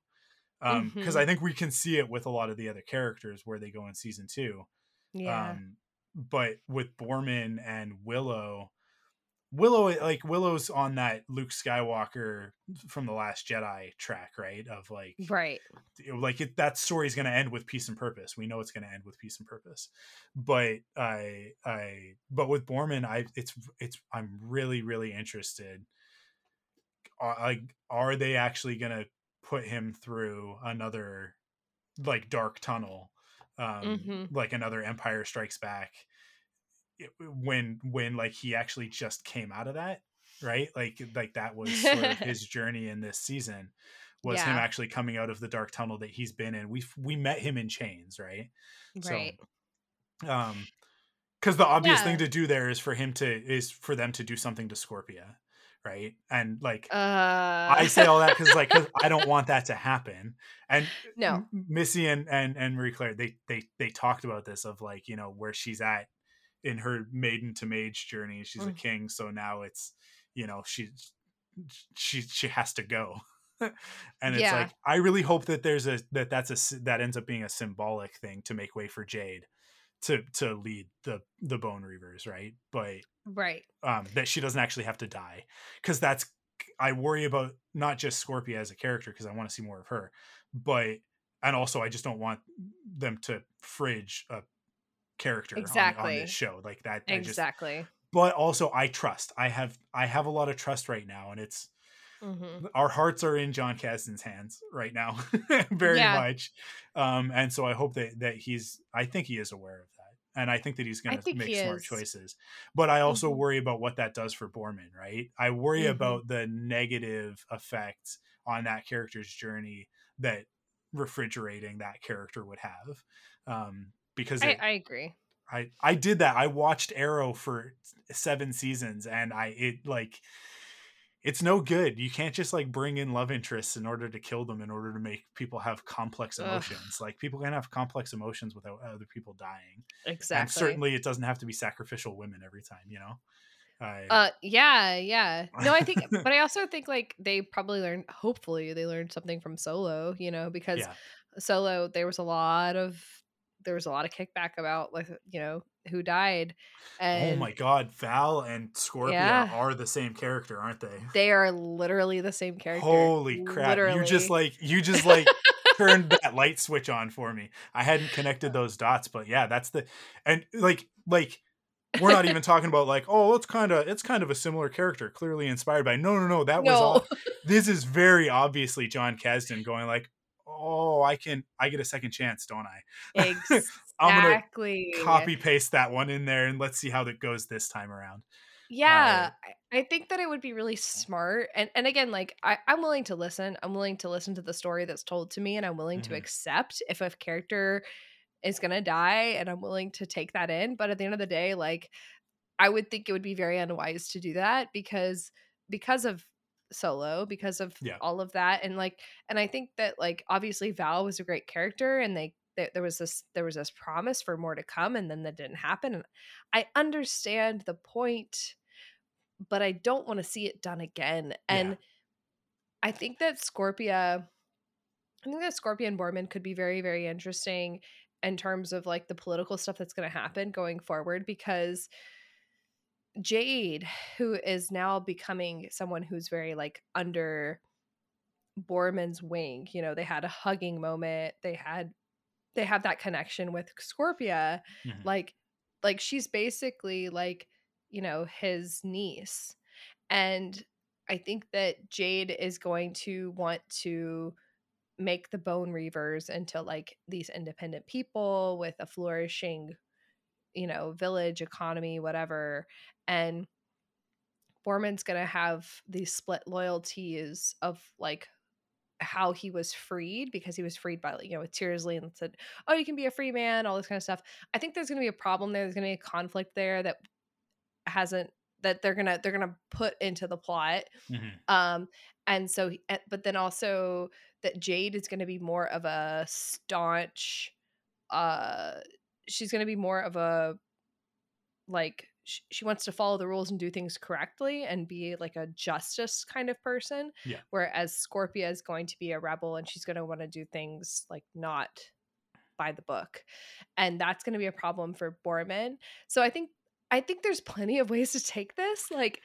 Because Mhm. I think we can see it with a lot of the other characters where they go in season two. Yeah. Um, but with Boorman and Willow, Willow eh, like Willow's on that Luke Skywalker from the Last Jedi track, right? Of like, right. like it, that story's going to end with peace and purpose. We know it's going to end with peace and purpose. But I, I, but with Boorman, I, it's, it's, I'm really, really interested. Are, like, are they actually going to put him through another like dark tunnel? Um, Mhm. like another Empire Strikes Back. it- when when like he actually just came out of that right like like that was sort of his journey in this season was him actually coming out of the dark tunnel that he's been in we we met him in chains right Right. so um because the obvious Yeah. thing to do there is for him to is for them to do something to scorpia right and like uh I say all that because like 'cause I don't want that to happen. And No. Missy and and and Marie Claire they they they talked about this of like you know where she's at in her maiden to mage journey. She's a Mm. king, so now it's you know she she she has to go. and it's Yeah. like I really hope that there's a that that's a that ends up being a symbolic thing to make way for Jade to to lead the the Bone Reavers, right? But right. um, that she doesn't actually have to die because that's I worry about not just Scorpia as a character because I want to see more of her, but and also I just don't want them to fridge a character on- on, this show like that. I just, Exactly. but also I trust. I have I have a lot of trust right now, and it's hmm our hearts are in Jon Kasdan's hands right now, very Yeah. much. Um, and so I hope that that he's. I think he is aware of that, and I think that he's going to make smart is. choices. But I also Mhm. worry about what that does for Boorman. Right? I worry Mhm. about the negative effect on that character's journey that refrigerating that character would have. Um, because I, it, I agree. I I did that. I watched Arrow for seven seasons, and I it like it's no good. You can't just like bring in love interests in order to kill them in order to make people have complex Ugh. emotions. Like people can have complex emotions without other people dying, Exactly. and certainly it doesn't have to be sacrificial women every time. You know. I, Uh, yeah, yeah. No, I think, but I also think like they probably learned. Hopefully, they learned something from Solo. You know, because yeah, Solo, there was a lot of there was a lot of kickback about like you know who died, and oh my God, Val and Scorpia Yeah. are the same character, aren't they? they are literally the same character. Holy crap! You just like you just like turned that light switch on for me. I hadn't connected uh those dots, but yeah, that's the and like like we're not even talking about like oh it's kind of it's kind of a similar character clearly inspired by no no no that was all this is very obviously Jon Kasdan going like oh I can I get a second chance don't I I'm gonna copy paste that one in there and let's see how that goes this time around Yeah, I, I think that it would be really smart. And and again, like I, I'm willing to listen. I'm willing to listen to the story that's told to me, and I'm willing to Mhm. accept if a character is gonna die, and I'm willing to take that in. But at the end of the day, like I would think it would be very unwise to do that because because of solo because of Yeah. all of that and like and i think that like obviously val was a great character and they there there was this there was this promise for more to come and then that didn't happen and i understand the point but i don't want to see it done again and Yeah. i think that scorpia I think that Scorpion Boorman could be very, very interesting in terms of like the political stuff that's going to happen going forward because Jade, who is now becoming someone who's very like under Boorman's wing, you know, they had a hugging moment, they had they have that connection with Scorpia, Mhm. like like she's basically like, you know, his niece. And I think that Jade is going to want to make the Bone Reavers into like these independent people with a flourishing, you know, village economy, whatever. And Boorman's gonna have these split loyalties of like how he was freed because he was freed by you know with Tiersley and said, "Oh, you can be a free man," all this kind of stuff. I think there's gonna be a problem there. There's gonna be a conflict there that hasn't that they're gonna they're gonna put into the plot Mhm. um and so but then also that jade is going to be more of a staunch uh she's going to be more of a like she wants to follow the rules and do things correctly and be like a justice kind of person Yeah. whereas scorpia is going to be a rebel and she's going to want to do things like not by the book and that's going to be a problem for boorman so i think i think there's plenty of ways to take this like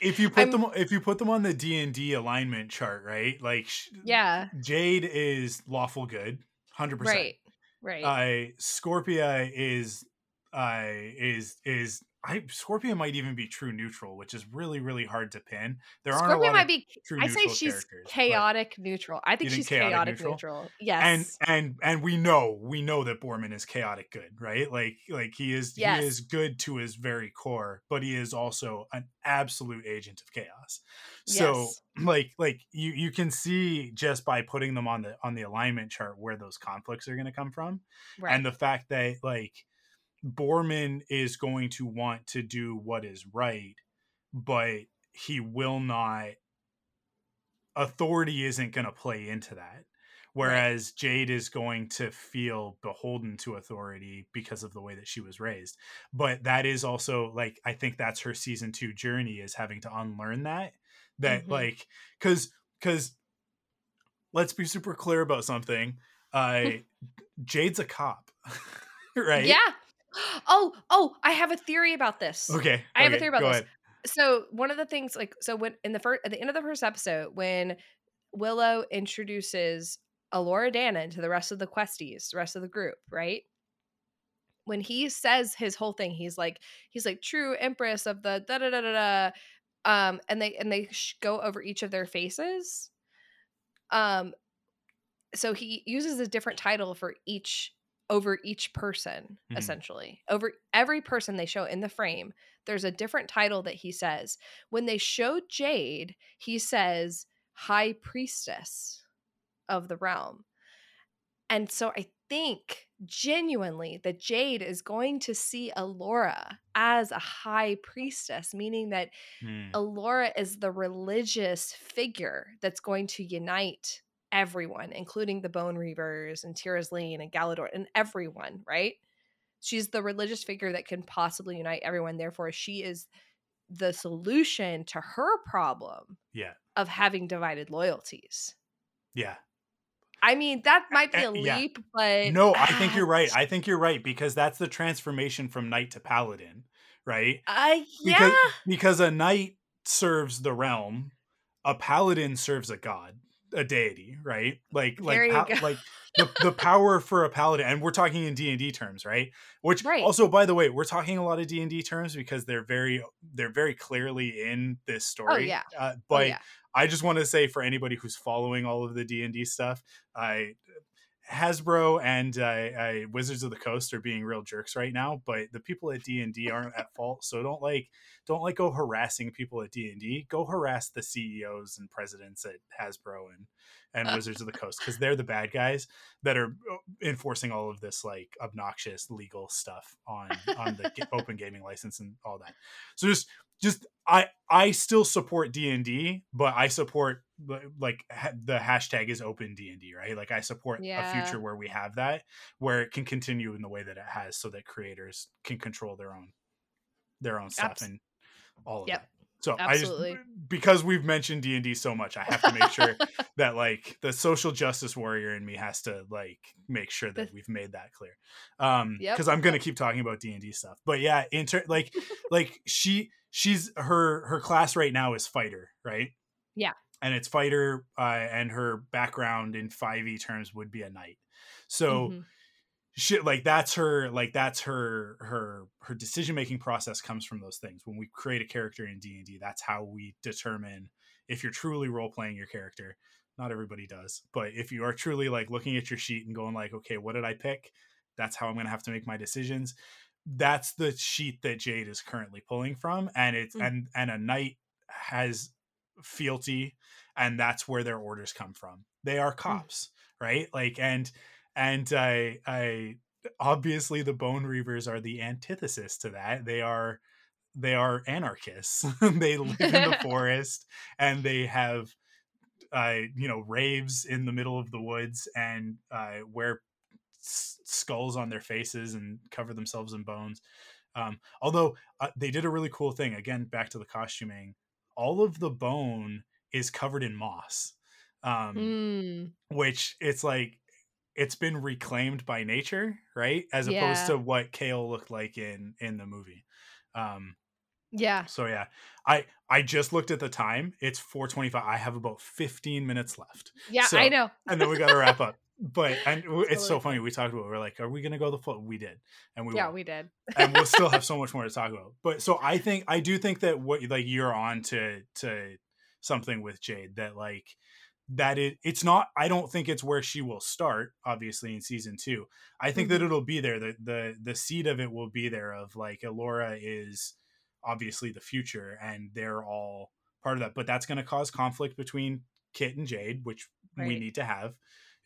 If you put I'm- them, if you put them on the D and D alignment chart, right? Like, yeah Jade is lawful good, hundred percent. right right uh scorpia is uh is is i scorpia might even be true neutral which is really really hard to pin there aren't a lot might be. true I say she's chaotic neutral. I think she's chaotic chaotic, neutral? neutral. and Yes. and and we know we know that boorman is chaotic good right like like he is Yes. he is good to his very core but he is also an absolute agent of chaos so Yes. like like you you can see just by putting them on the on the alignment chart where those conflicts are going to come from right. and the fact that like Boorman is going to want to do what is right, but he will not. Authority isn't going to play into that. Whereas Jade is going to feel beholden to authority because of the way that she was raised. But that is also like, I think that's her season two journey is having to unlearn that. That, Mhm. like, because, because let's be super clear about something. Uh, Jade's a cop, right? Yeah. Oh, oh, I have a theory about this. Okay. I have a theory about this. ahead. So one of the things, like, so when in the first at the end of the first episode, when Willow introduces Elora Danan to the rest of the questies, the rest of the group, right? When he says his whole thing, he's like, he's like, true empress of the da da da da da. Um, and they and they sh- go over each of their faces. Um, so he uses a different title for each over each person Mhm. essentially over every person they show in the frame there's a different title that he says when they show jade he says high priestess of the realm and so i think genuinely that jade is going to see elora as a high priestess meaning that Hmm. Elora is the religious figure that's going to unite everyone, including the Bone Reavers and Tira's Tir Asleen and Galladoorn and everyone, right? She's the religious figure that can possibly unite everyone. Therefore, she is the solution to her problem Yeah. of having divided loyalties. Yeah. I mean, that might be a yeah. leap, but No, I think you're right. I think you're right because that's the transformation from knight to paladin, right? Uh, Because- yeah. Because a knight serves the realm, a paladin serves a god, a deity, right? Like like pa- like the, the power for a paladin and we're talking in D&D terms, right? Which Right. also by the way, we're talking a lot of D&D terms because they're very they're very clearly in this story. yeah. Uh, Oh, but yeah. I just want to say for anybody who's following all of the D and D stuff, I Hasbro and uh, uh, Wizards of the Coast are being real jerks right now. But the people at D and D aren't at fault, so don't like don't like go harassing people at D and D. Go harass the CEOs and presidents at Hasbro and and Wizards of the Coast because they're the bad guys that are uh, enforcing all of this like obnoxious legal stuff on on the open gaming license and all that. So just just I I still support D and D, but I support like ha- the hashtag is open D and D, right? Like I support a future where we have that, where it can continue in the way that it has, so that creators can control their own their own stuff Abs- and all of Yep. that. So Absolutely. I just because we've mentioned D and D so much, I have to make sure that like the social justice warrior in me has to like make sure that we've made that clear. Um, Yep, because I'm gonna keep talking about D and D stuff. But yeah, in ter- like like she she's her her class right now is fighter, right? Yeah. And it's fighter, uh, and her background in five e terms would be a knight. So Mhm. shit like that's her like that's her her her decision making process comes from those things when we create a character in d&d that's how we determine if you're truly role playing your character not everybody does but if you are truly like looking at your sheet and going like okay what did i pick that's how i'm going to have to make my decisions that's the sheet that jade is currently pulling from and it's Mm. and and a knight has fealty and that's where their orders come from they are cops right like and and I I obviously the Bone Reavers are the antithesis to that. They are they are anarchists. they live in the forest and they have uh you know raves in the middle of the woods and uh wear s- skulls on their faces and cover themselves in bones. Um although uh, they did a really cool thing again back to the costuming. All of the bone is covered in moss. Um Mm, which it's like it's been reclaimed by nature, right? As opposed Yeah. to what Kael looked like in in the movie. Um yeah. so yeah. I I just looked at the time. It's 425. I have about 15 minutes left. Yeah, So- I know. And then we got to wrap up. But and w- it's so funny. We talked about. it. We're like, are we gonna go the full? We did, and we yeah, we did. and we'll still have so much more to talk about. But so I think I do think that what like you're on to to something with Jade that like that it it's not I don't think it's where she will start obviously in season 2. I think that Mhm. it'll be there the the the seed of it will be there of like Elora is obviously the future and they're all part of that but that's going to cause conflict between Kit and Jade which we need to have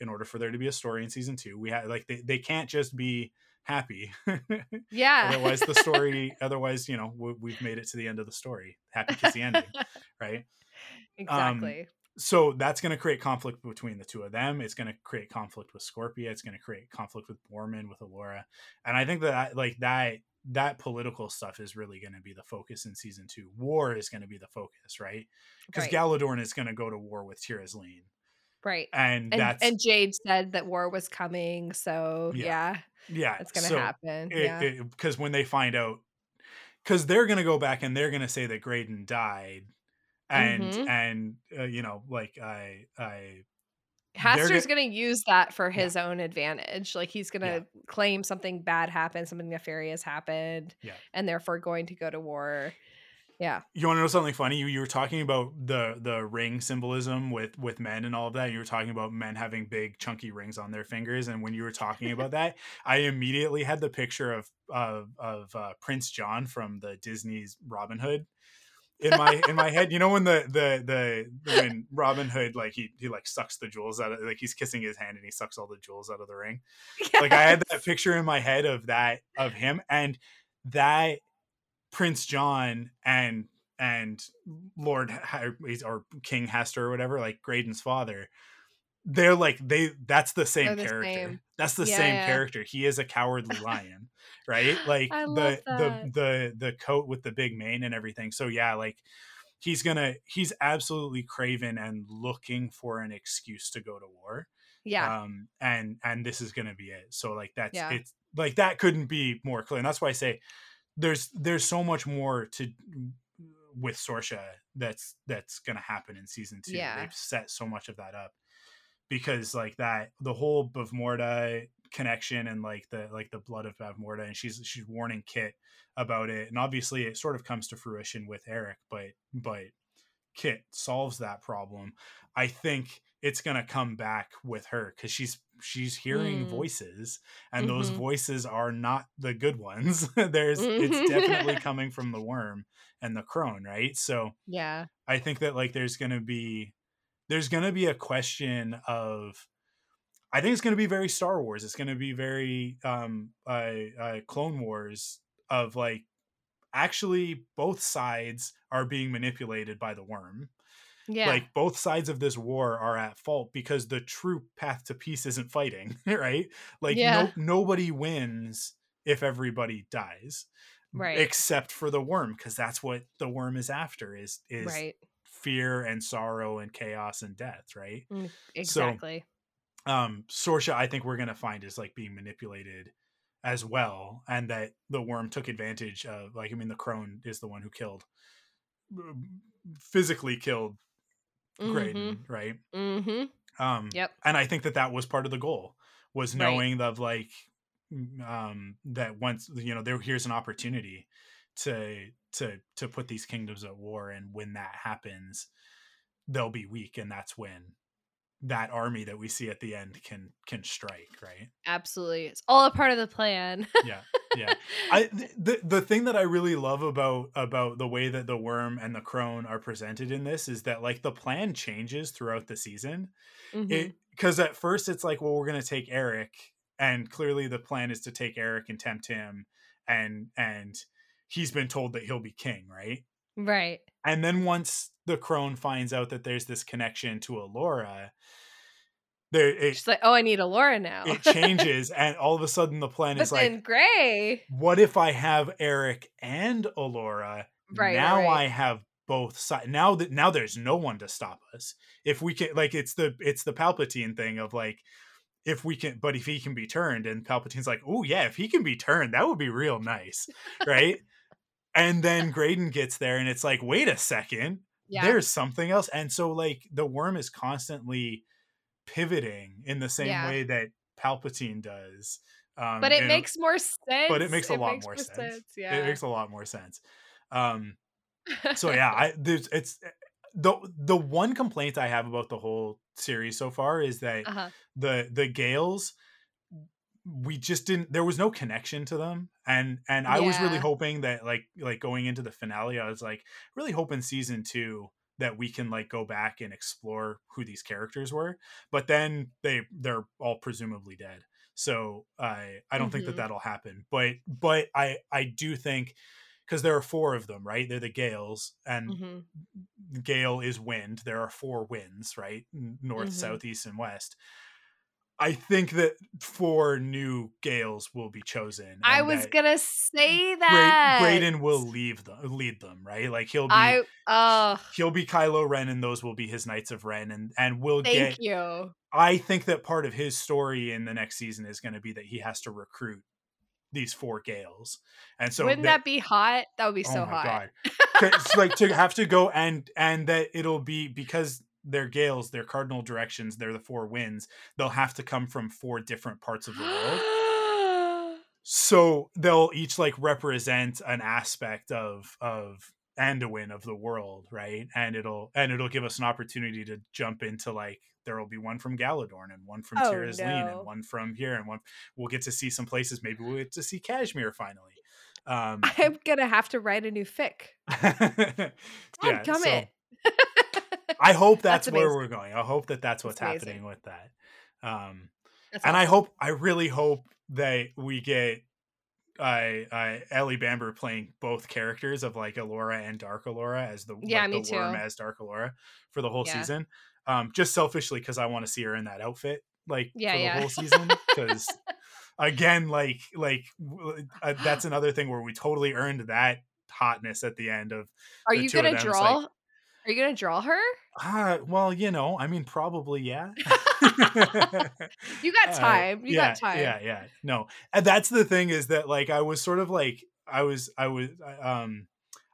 in order for there to be a story in season 2. We have like they, they can't just be happy. Yeah. otherwise the story otherwise you know we, we've made it to the end of the story happy kissy ending right um, exactly. so that's going to create conflict between the two of them it's going to create conflict with scorpia it's going to create conflict with boorman with elora and i think that like that that political stuff is really going to be the focus in season two war is going to be the focus right because Right. galladoorn is going to go to war with Tir Asleen. Right. and, And, that's and Jade said that war was coming, so Yeah. yeah, yeah it's gonna so happen. yeah. because when they find out because they're gonna go back and they're gonna say that Graydon died and Mhm. and uh, you know like I I Hastur's go- gonna use that for Yeah. his own advantage. Like he's gonna Yeah. claim something bad happened, something nefarious happened, Yeah. and therefore going to go to war. Yeah. you want to know something funny? You you were talking about the the ring symbolism with with men and all of that. You were talking about men having big chunky rings on their fingers. And when you were talking about that I immediately had the picture of of of uh, Prince John from the Disney's Robin Hood in my in my head. You know when the the the when Robin Hood like he he like sucks the jewels out of like he's kissing his hand and he sucks all the jewels out of the ring? Like I had that picture in my head of that of him. And that Prince John and and Lord or King Hastur or whatever, like Graydon's father, they're like they that's the same the character. same. That's the Yeah, same yeah. character. He is a cowardly lion, right? Like the the the the coat with the big mane and everything. So yeah, like he's gonna he's absolutely craven and looking for an excuse to go to war Yeah. um and and this is gonna be it so like that's Yeah. it's like that couldn't be more clear and that's why i say there's there's so much more to mm, with sorsha that's that's gonna happen in season two Yeah. they've set so much of that up because like that the whole bavmorda connection and like the like the blood of bavmorda and she's she's warning kit about it and obviously it sort of comes to fruition with airk but but kit solves that problem i think it's going to come back with her because she's she's hearing Mm. voices and those Mhm. voices are not the good ones there's it's definitely coming from the worm and the crone right so yeah. I think that like there's gonna be there's gonna be a question of I think it's gonna be very Star Wars. It's gonna be very um uh, uh Clone Wars of like actually both sides are being manipulated by the worm. Yeah. Like both sides of this war are at fault because the true path to peace isn't fighting, right? Like Yeah. no nobody wins if everybody dies. Right. except for the worm because that's what the worm is after is is right. fear and sorrow and chaos and death right Mm, So- Exactly. um sorsha i think we're gonna find is like being manipulated as well and that the worm took advantage of like i mean the crone is the one who killed physically killed graydon right Mm-hmm. um Yep. and i think that that was part of the goal was Right. knowing of like mm, um that once you know there here's an opportunity to to to put these kingdoms at war and when that happens they'll be weak and that's when that army that we see at the end can can strike right Absolutely. It's all a part of the plan. yeah yeah i the the thing that i really love about about the way that the worm and the crone are presented in this is that like the plan changes throughout the season Mhm. it because at first it's like well we're going to take airk and clearly the plan is to take airk and tempt him and and he's been told that he'll be king right right. and then once the crone finds out that there's this connection to elora there it, She's like, oh, I need Elora now. it changes and all of a sudden the plan but is like Gray. what if i have airk and elora Right, now right. i have both sides now that now there's no one to stop us if we can like it's the it's the palpatine thing of like if we can but if he can be turned and palpatine's like oh yeah if he can be turned that would be real nice right and then graydon gets there and it's like wait a second Yeah. there's something else and so like the worm is constantly pivoting in the same Yeah. way that palpatine does um but it and- makes more sense. but it makes a lot more sense. Yeah. it makes a lot more sense um so yeah i there's it's eh, the the one complaint i have about the whole series so far is that uh-huh. the the gales we just didn't there was no connection to them. And and i was really hoping that like like going into the finale i was like really hoping season two that we can like go back and explore who these characters were. But then they they're all presumably dead. So i i don't think that Mhm. that'll happen. But but i i do think because there are four of them right? They're the gales and Mhm. gale is wind. There are four winds right? North Mhm. south east and west i think that four new gales will be chosen I was gonna say that. graydon will leave them lead them right like he'll be I oh he'll be kylo ren and those will be his knights of ren and and we'll thank get you. i think that part of his story in the next season is going to be that he has to recruit these four gales and so Wouldn't that, be hot? That would be oh so oh my hot. god it's like to have to go and and that it'll be because they're gales they're cardinal directions they're the four winds they'll have to come from four different parts of the world so they'll each like represent an aspect of of Anduin of the world, right? And it'll and it'll give us an opportunity to jump into like there will be one from Galladoorn and one from Oh, Tir Asleen no. and one from here and one we'll get to see some places. Maybe we'll get to see Kashmir finally. Um I'm gonna have to write a new fic. yeah, Come so it. I hope that's, That's where we're going. I hope that that's what's That's happening with that. Um That's and I hope, I really hope that we get I I Ellie Bamber playing both characters of like Elora and Dark Elora as the Yeah, like, me the worm too. as Dark Elora for the whole Yeah. season. Um, just selfishly because I want to see her in that outfit like Yeah, for the yeah. whole season. Because again, like like uh, that's another thing where we totally earned that hotness at the end of Are the you gonna draw? like- Are you gonna draw her? ah well you know I mean probably yeah. You got Uh, time. You yeah, got time. Yeah, yeah. No. And that's the thing is that like I was sort of like I was I was I- um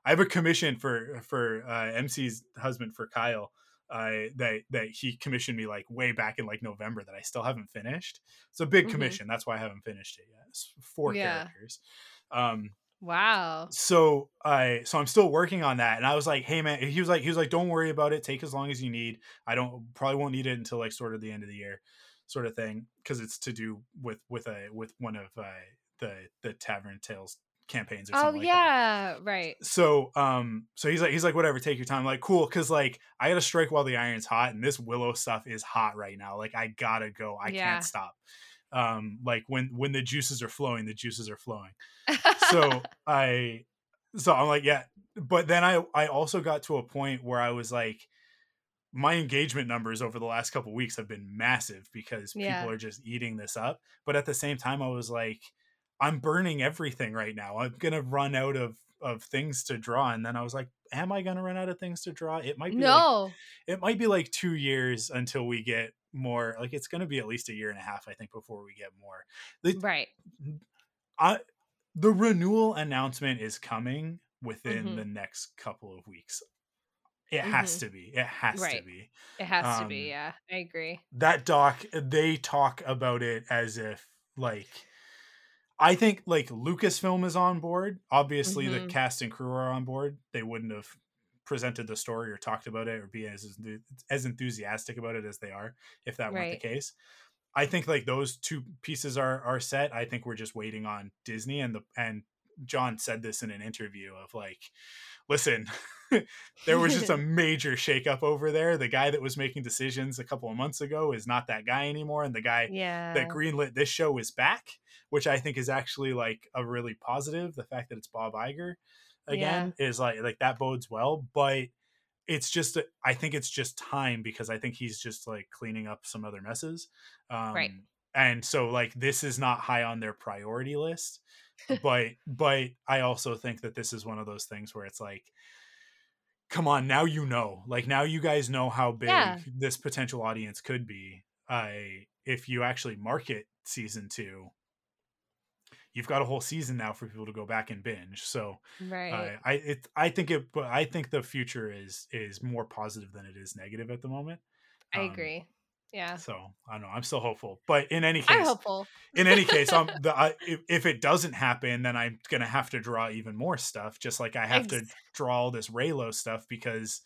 I have a commission for for uh MC's husband for Kyle uh that that he commissioned me like way back in like November that I still haven't finished. It's a big Mhm. commission. That's why I haven't finished it yet. It's four Yeah. characters. Um Wow. so I so I'm still working on that and I was like hey man he was like he was like don't worry about it take as long as you need I don't probably won't need it until like sort of the end of the year sort of thing because it's to do with with a with one of uh, the the Tavern Tales campaigns or Oh something like that Oh yeah, right. so um so he's like he's like whatever take your time like cool because like i gotta strike while the iron's hot and this willow stuff is hot right now like i gotta go i Yeah. can't stop um like when when the juices are flowing the juices are flowing so i so i'm like yeah but then i i also got to a point where i was like my engagement numbers over the last couple weeks have been massive because Yeah. people are just eating this up but at the same time i was like I'm burning everything right now. I'm gonna run out of of things to draw, and then I was like, am I gonna run out of things to draw? It might be like, No. it might be like two years until we get more. Like it's gonna be at least a year and a half, I think, before we get more. The Right. I the renewal announcement is coming within Mhm. the next couple of weeks. It has Mhm. to be. It has to be. It has to Um, be. Yeah, I agree. That doc they talk about it as if like I think like Lucasfilm is on board. Obviously the Mhm. cast and crew are on board. They wouldn't have presented the story or talked about it or be as as enthusiastic about it as they are if that weren't the case. I think like those two pieces are are set. I think we're just waiting on Disney and the and Jon said this in an interview of like, listen, there was just a major shakeup over there. The guy that was making decisions a couple of months ago is not that guy anymore, and the guy Yeah. that greenlit this show is back, which I think is actually like a really positive. The fact that it's Bob Iger again is like like that bodes well, but it's just i think it's just time because I think he's just like cleaning up some other messes. Um, Right. And so like this is not high on their priority list, but but I also think that this is one of those things where it's like come on now you know like now you guys know how big Yeah. this potential audience could be i if you actually market season two you've got a whole season now for people to go back and binge so right. uh, i it i think it but i think the future is is more positive than it is negative at the moment I um, agree. Yeah. so i don't know i'm still hopeful but in any case, I'm hopeful. in any case um the I, if, if it doesn't happen then i'm gonna have to draw even more stuff just like i have to draw all this reylo stuff because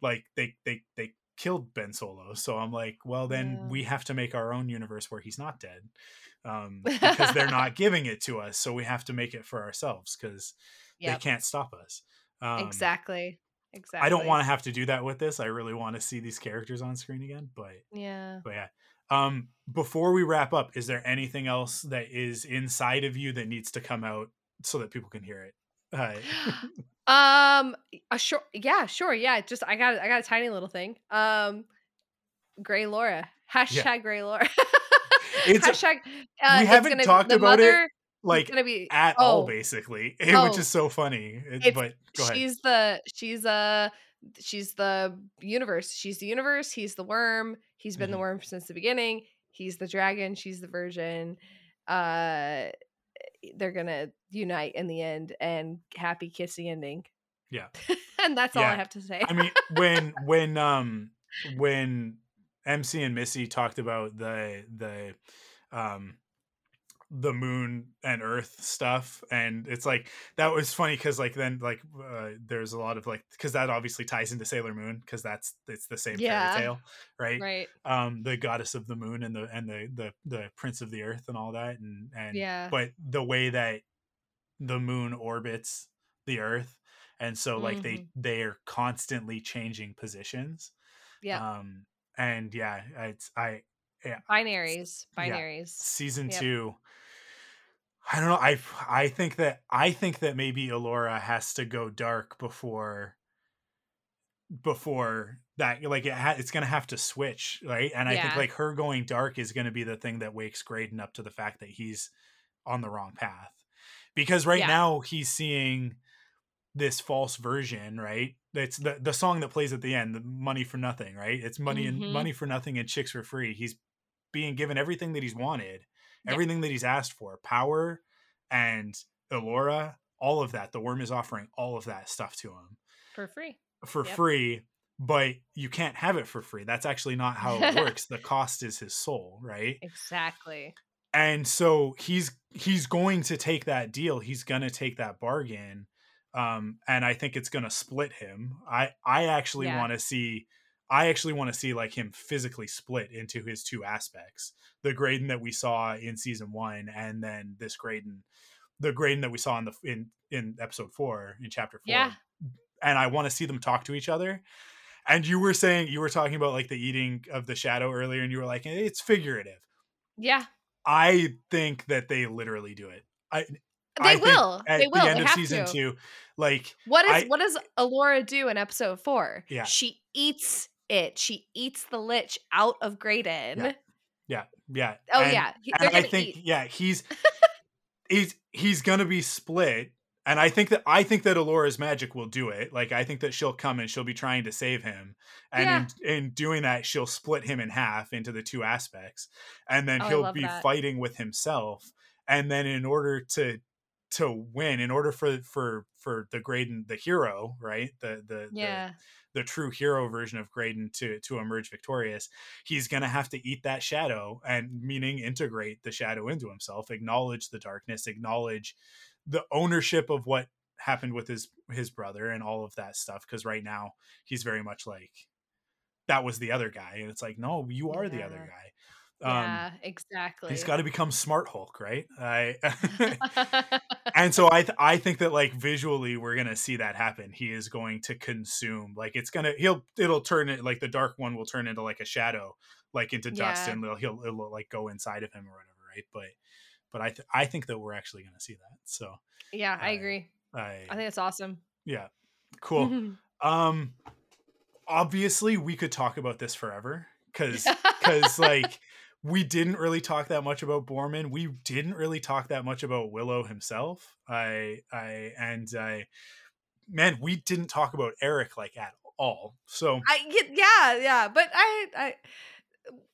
like they they they killed ben solo so i'm like well then Yeah. we have to make our own universe where he's not dead um because they're not giving it to us so we have to make it for ourselves because Yep. they can't stop us um exactly. Exactly. i don't want to have to do that with this i really want to see these characters on screen again but Yeah. but yeah. Um, before we wrap up, is there anything else that is inside of you that needs to come out so that people can hear it? Uh, um a sure yeah sure yeah just i got i got a tiny little thing um gray laura hashtag gray laura It's- hashtag uh, we haven't talked about it, mother is like gonna be at all, oh, basically, which Oh. is so funny. It- but go ahead. she's the she's uh she's the universe she's the universe he's the worm he's been the Mhm. worm since the beginning he's the dragon she's the virgin uh they're gonna unite in the end and happy kissy ending. Yeah. and that's all i have to say. I mean, when when um when MC and Missy talked about the the um the moon and earth stuff and it's like that was funny because like then like uh, there's a lot of like because that obviously ties into sailor moon because that's it's the same Yeah. fairy tale right? right um the goddess of the moon and the and the the the prince of the earth and all that and and Yeah. but the way that the moon orbits the earth and so like they Mhm. they are constantly changing positions yeah um and yeah it's i yeah. binaries Binaries. season Yep. two i don't know i i think that i think that maybe elora has to go dark before before that like it ha- it's gonna have to switch right? And i think like her going dark is gonna be the thing that wakes graydon up to the fact that he's on the wrong path. Because right Yeah. now he's seeing this false version right? It's the the song that plays at the end the money for nothing right? It's money and Mhm. money for nothing and chicks for free. He's being given everything that he's wanted Yeah. everything that he's asked for power and Elora, all of that the worm is offering all of that stuff to him for free. for Yep. free but you can't have it for free. That's actually not how it works. The cost is his soul right? Exactly. And so he's he's going to take that deal. He's going to take that bargain um and i think it's going to split him. I i actually Yeah. want to see i actually want to see like him physically split into his two aspects the graydon that we saw in season one and then this graydon the graydon that we saw in the in in episode four in chapter four Yeah. and i want to see them talk to each other and you were saying you were talking about like the eating of the shadow earlier and you were like eh, it's figurative yeah I think that they literally do it. I they I will at they will the end they of season to. two. Like What is I- what does Elora do in episode four? Yeah. She eats it. She eats the lich out of Graydon. Yeah. yeah, Oh and- yeah. he- and I think eat. yeah, he's he's he's gonna be split and I think that I think that Elora's magic will do it. Like I think that she'll come and she'll be trying to save him, and Yeah. in, in doing that, she'll split him in half into the two aspects, and then Oh, he'll be that. fighting with himself. And then in order to to win, in order for for for the Graydon, the hero, right, the the Yeah. the, the true hero version of Graydon to to emerge victorious, he's gonna have to eat that shadow, and meaning integrate the shadow into himself, acknowledge the darkness, acknowledge the ownership of what happened with his his brother and all of that stuff because right now he's very much like that was the other guy and it's like no you are the other Yeah. um yeah, exactly. he's got to become smart hulk right i and so i th- i think that like visually we're gonna see that happen he is going to consume like it's gonna he'll it'll turn it like the dark one will turn into like a shadow like into dust Yeah. and he'll, he'll it'll like go inside of him or whatever right but but i th- i think that we're actually gonna see that so yeah, I I- agree. i I think it's awesome. yeah cool um obviously we could talk about this forever because because like we didn't really talk that much about Boorman. We didn't really talk that much about Willow himself. I I and I man, we didn't talk about Airk like at all. So I yeah, yeah, but I I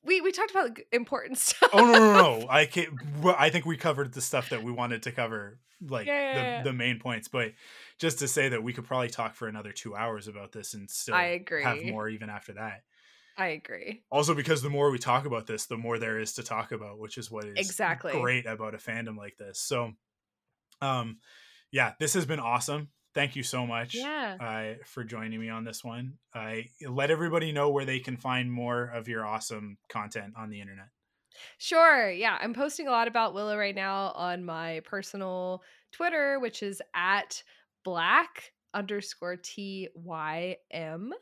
we we talked about important stuff. oh no no no I can't. well, I think we covered the stuff that we wanted to cover, like Yeah, yeah, the yeah. the main points. But just to say that we could probably talk for another two hours about this and still I agree. have more even after that. I agree. Also, because the more we talk about this, the more there is to talk about, which is what is Exactly. great about a fandom like this. So, um, yeah, this has been awesome. Thank you so much, Yeah. uh, for joining me on this one. I let everybody know where they can find more of your awesome content on the internet. Sure. Yeah. I'm posting a lot about Willow right now on my personal Twitter, which is at black underscore T Y M,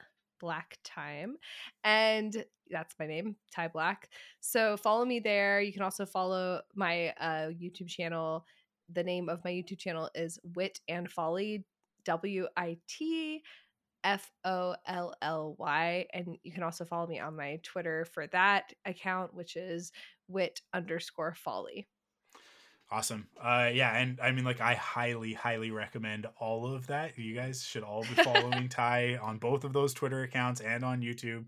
black time. And that's my name, Ty Black. So follow me there. You can also follow my uh, YouTube channel. The name of my YouTube channel is Wit and Folly, W I T F O L L Y. And you can also follow me on my Twitter for that account, which is wit underscore folly. Awesome. Uh, yeah, and I mean, like, I highly, highly recommend all of that. You guys should all be following Ty on both of those Twitter accounts and on YouTube,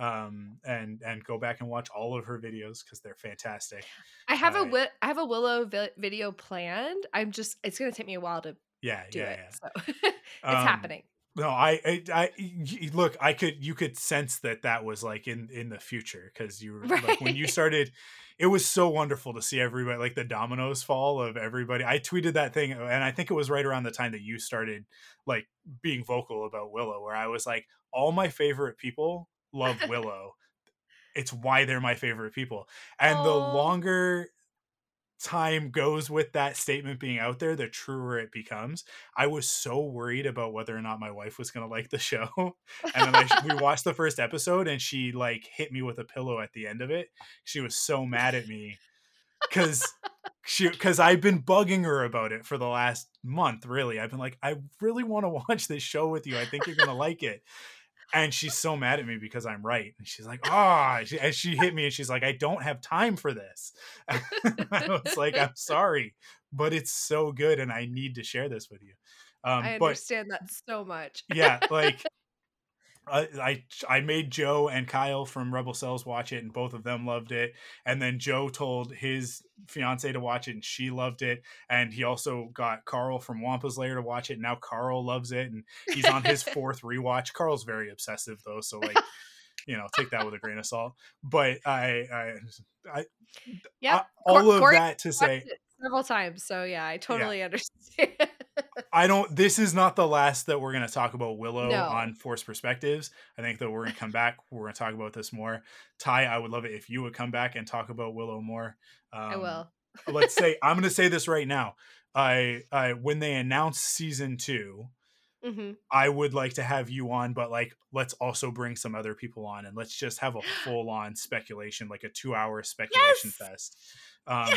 um, and and go back and watch all of her videos because they're fantastic. I have a Uh, wi- I have a Willow vi- video planned. I'm just it's gonna take me a while to Yeah, do yeah, it. yeah. So it's Um, happening. No, I, I, look. I could, you could sense that that was like in in the future because you were like when you started. It was so wonderful to see everybody like the dominoes fall of everybody. I tweeted that thing, uh, and I think it was right around the time that you started like being vocal about Willow, where I was like, all my favorite people love Willow. it's why they're my favorite people, and the longer time goes with that statement being out there, the truer it becomes. I was so worried about whether or not my wife was going to like the show. And then I, we watched the first episode and she like hit me with a pillow at the end of it. She was so mad at me cuz she cuz I've been bugging her about it for the last month, really. I've been like I really want to watch this show with you. I think you're going to like it. And she's so mad at me because I'm right. And she's like, ah, she, and she hit me and she's like, I don't have time for this. I was like, I'm sorry, but it's so good and I need to share this with you. Um, I but understand that so much. yeah, like I, I I made Joe and Kyle from Rebel Cells watch it, and both of them loved it. And then Joe told his fiance to watch it, and she loved it. And he also got Carl from Wampa's Lair to watch it. And now Carl loves it, and he's on his fourth rewatch. Carl's very obsessive though, so like you know, take that with a grain of salt. But I I, I yeah. I- all of that to say. it several times. So yeah, I totally understand. I don't. This is not the last that we're going to talk about Willow No. on Force Perspectives. I think that we're going to come back. We're going to talk about this more. Ty, I would love it if you would come back and talk about Willow more. Um, I will. let's say I'm going to say this right now. I, I when they announce season two, hmm I would like to have you on, but like let's also bring some other people on and let's just have a full on speculation, like a two hour speculation Yes! fest. Um,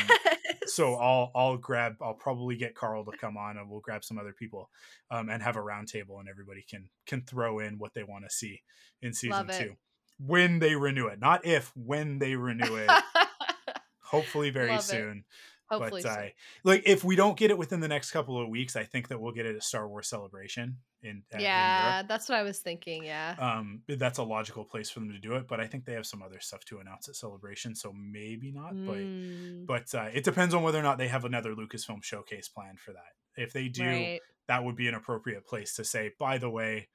so I'll I'll grab I'll probably get Carl to come on and we'll grab some other people um, and have a roundtable and everybody can can throw in what they want to see in season two when they renew it, not if when they renew it. Hopefully very Love soon. Hopefully, but so. uh, like if we don't get it within the next couple of weeks, I think that we'll get it at Star Wars Celebration in uh, in yeah, Europe. that's what I was thinking. Yeah. Um, that's a logical place for them to do it, but I think they have some other stuff to announce at Celebration, so maybe not. Mm, But but uh, it depends on whether or not they have another Lucasfilm showcase planned for that. If they do, right. that would be an appropriate place to say, by the way,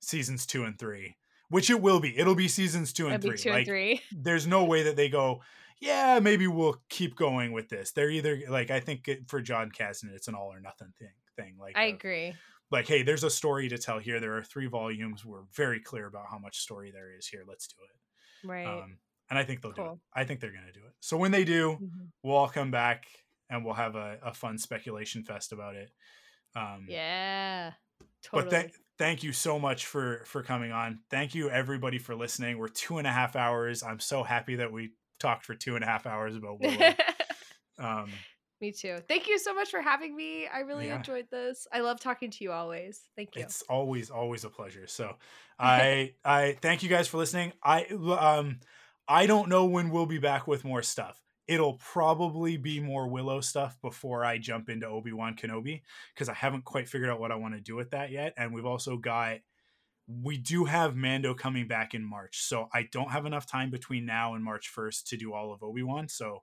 seasons two and three, which it will be. It'll be seasons two and be three. two like and three. there's no way that they go, yeah, maybe we'll keep going with this. They're either like I think for Jon Kasdan, it's an all or nothing thing. Thing like I agree. like hey, there's a story to tell here. There are three volumes. We're very clear about how much story there is here. Let's do it. Right. Um, and I think they'll do it. I think they're gonna do it. So when they do, Mhm. we'll all come back and we'll have a, a fun speculation fest about it. Um, Yeah. Totally. but th- thank you so much for for coming on. Thank you everybody for listening. We're two and a half hours. I'm so happy that we talked for two and a half hours about Willow. um, me too. Thank you so much for having me. I really Yeah. enjoyed this. I love talking to you always. Thank you. it's always always a pleasure. So I I thank you guys for listening. I um I don't know when we'll be back with more stuff. It'll probably be more Willow stuff before I jump into Obi Wan Kenobi because I haven't quite figured out what I want to do with that yet. And we've also got we do have Mando coming back in March, so I don't have enough time between now and March first to do all of Obi Wan. So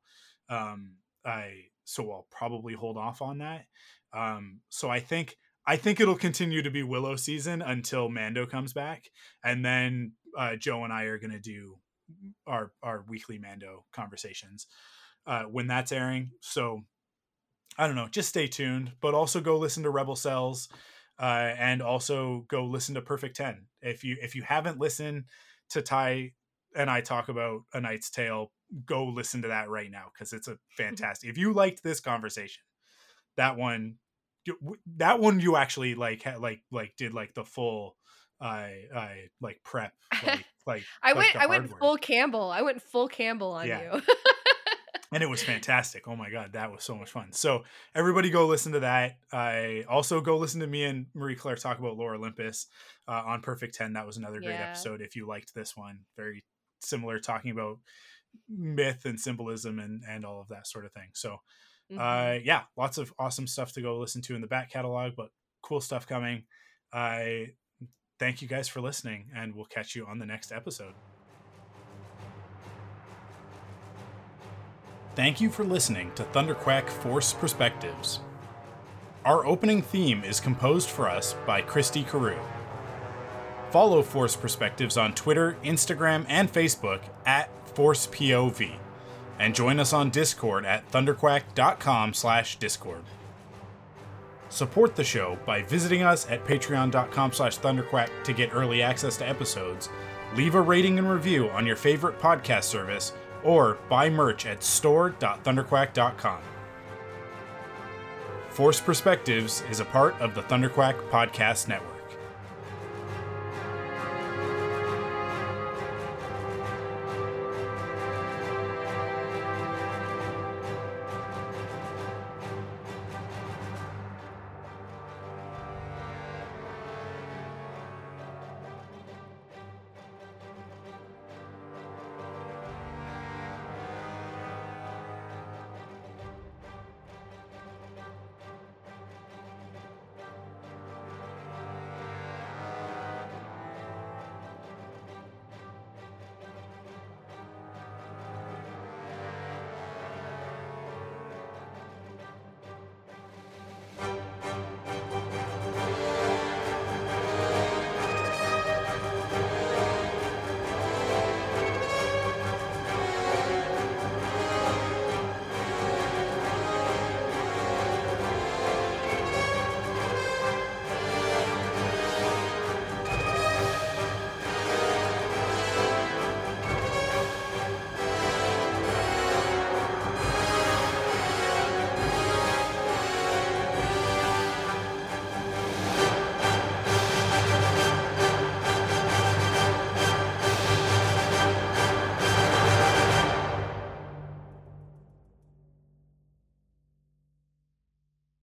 um I so I'll probably hold off on that. Um so I think I think it'll continue to be Willow season until Mando comes back, and then uh, Joe and I are gonna do our our weekly Mando conversations uh, when that's airing. So I don't know, just stay tuned, but also go listen to Rebel Cells, uh, and also go listen to Perfect Ten. If you if you haven't listened to Ty and I talk about A Knight's Tale, go listen to that right now because it's a fantastic. if you liked this conversation, that one that one you actually like like like did like the full I I like prep like like I like went I went work. full Campbell. I went full Campbell on Yeah. you. and it was fantastic. Oh my god, that was so much fun. So everybody go listen to that. I also go listen to me and Marie Claire talk about Lore Olympus uh, on Perfect Ten. That was another great Yeah. episode. If you liked this one, very similar, talking about myth and symbolism and and all of that sort of thing. So Mhm. uh yeah lots of awesome stuff to go listen to in the back catalog but cool stuff coming i thank you guys for listening and we'll catch you on the next episode thank you for listening to thunderquack force perspectives. Our opening theme is composed for us by christy carew. Follow force perspectives on twitter instagram and facebook at force pov and join us on Discord at thunderquack.com slash discord. Support the show by visiting us at patreon.com slash thunderquack to get early access to episodes, leave a rating and review on your favorite podcast service, or buy merch at store.thunderquack.com. Force Perspectives is a part of the Thunderquack Podcast Network.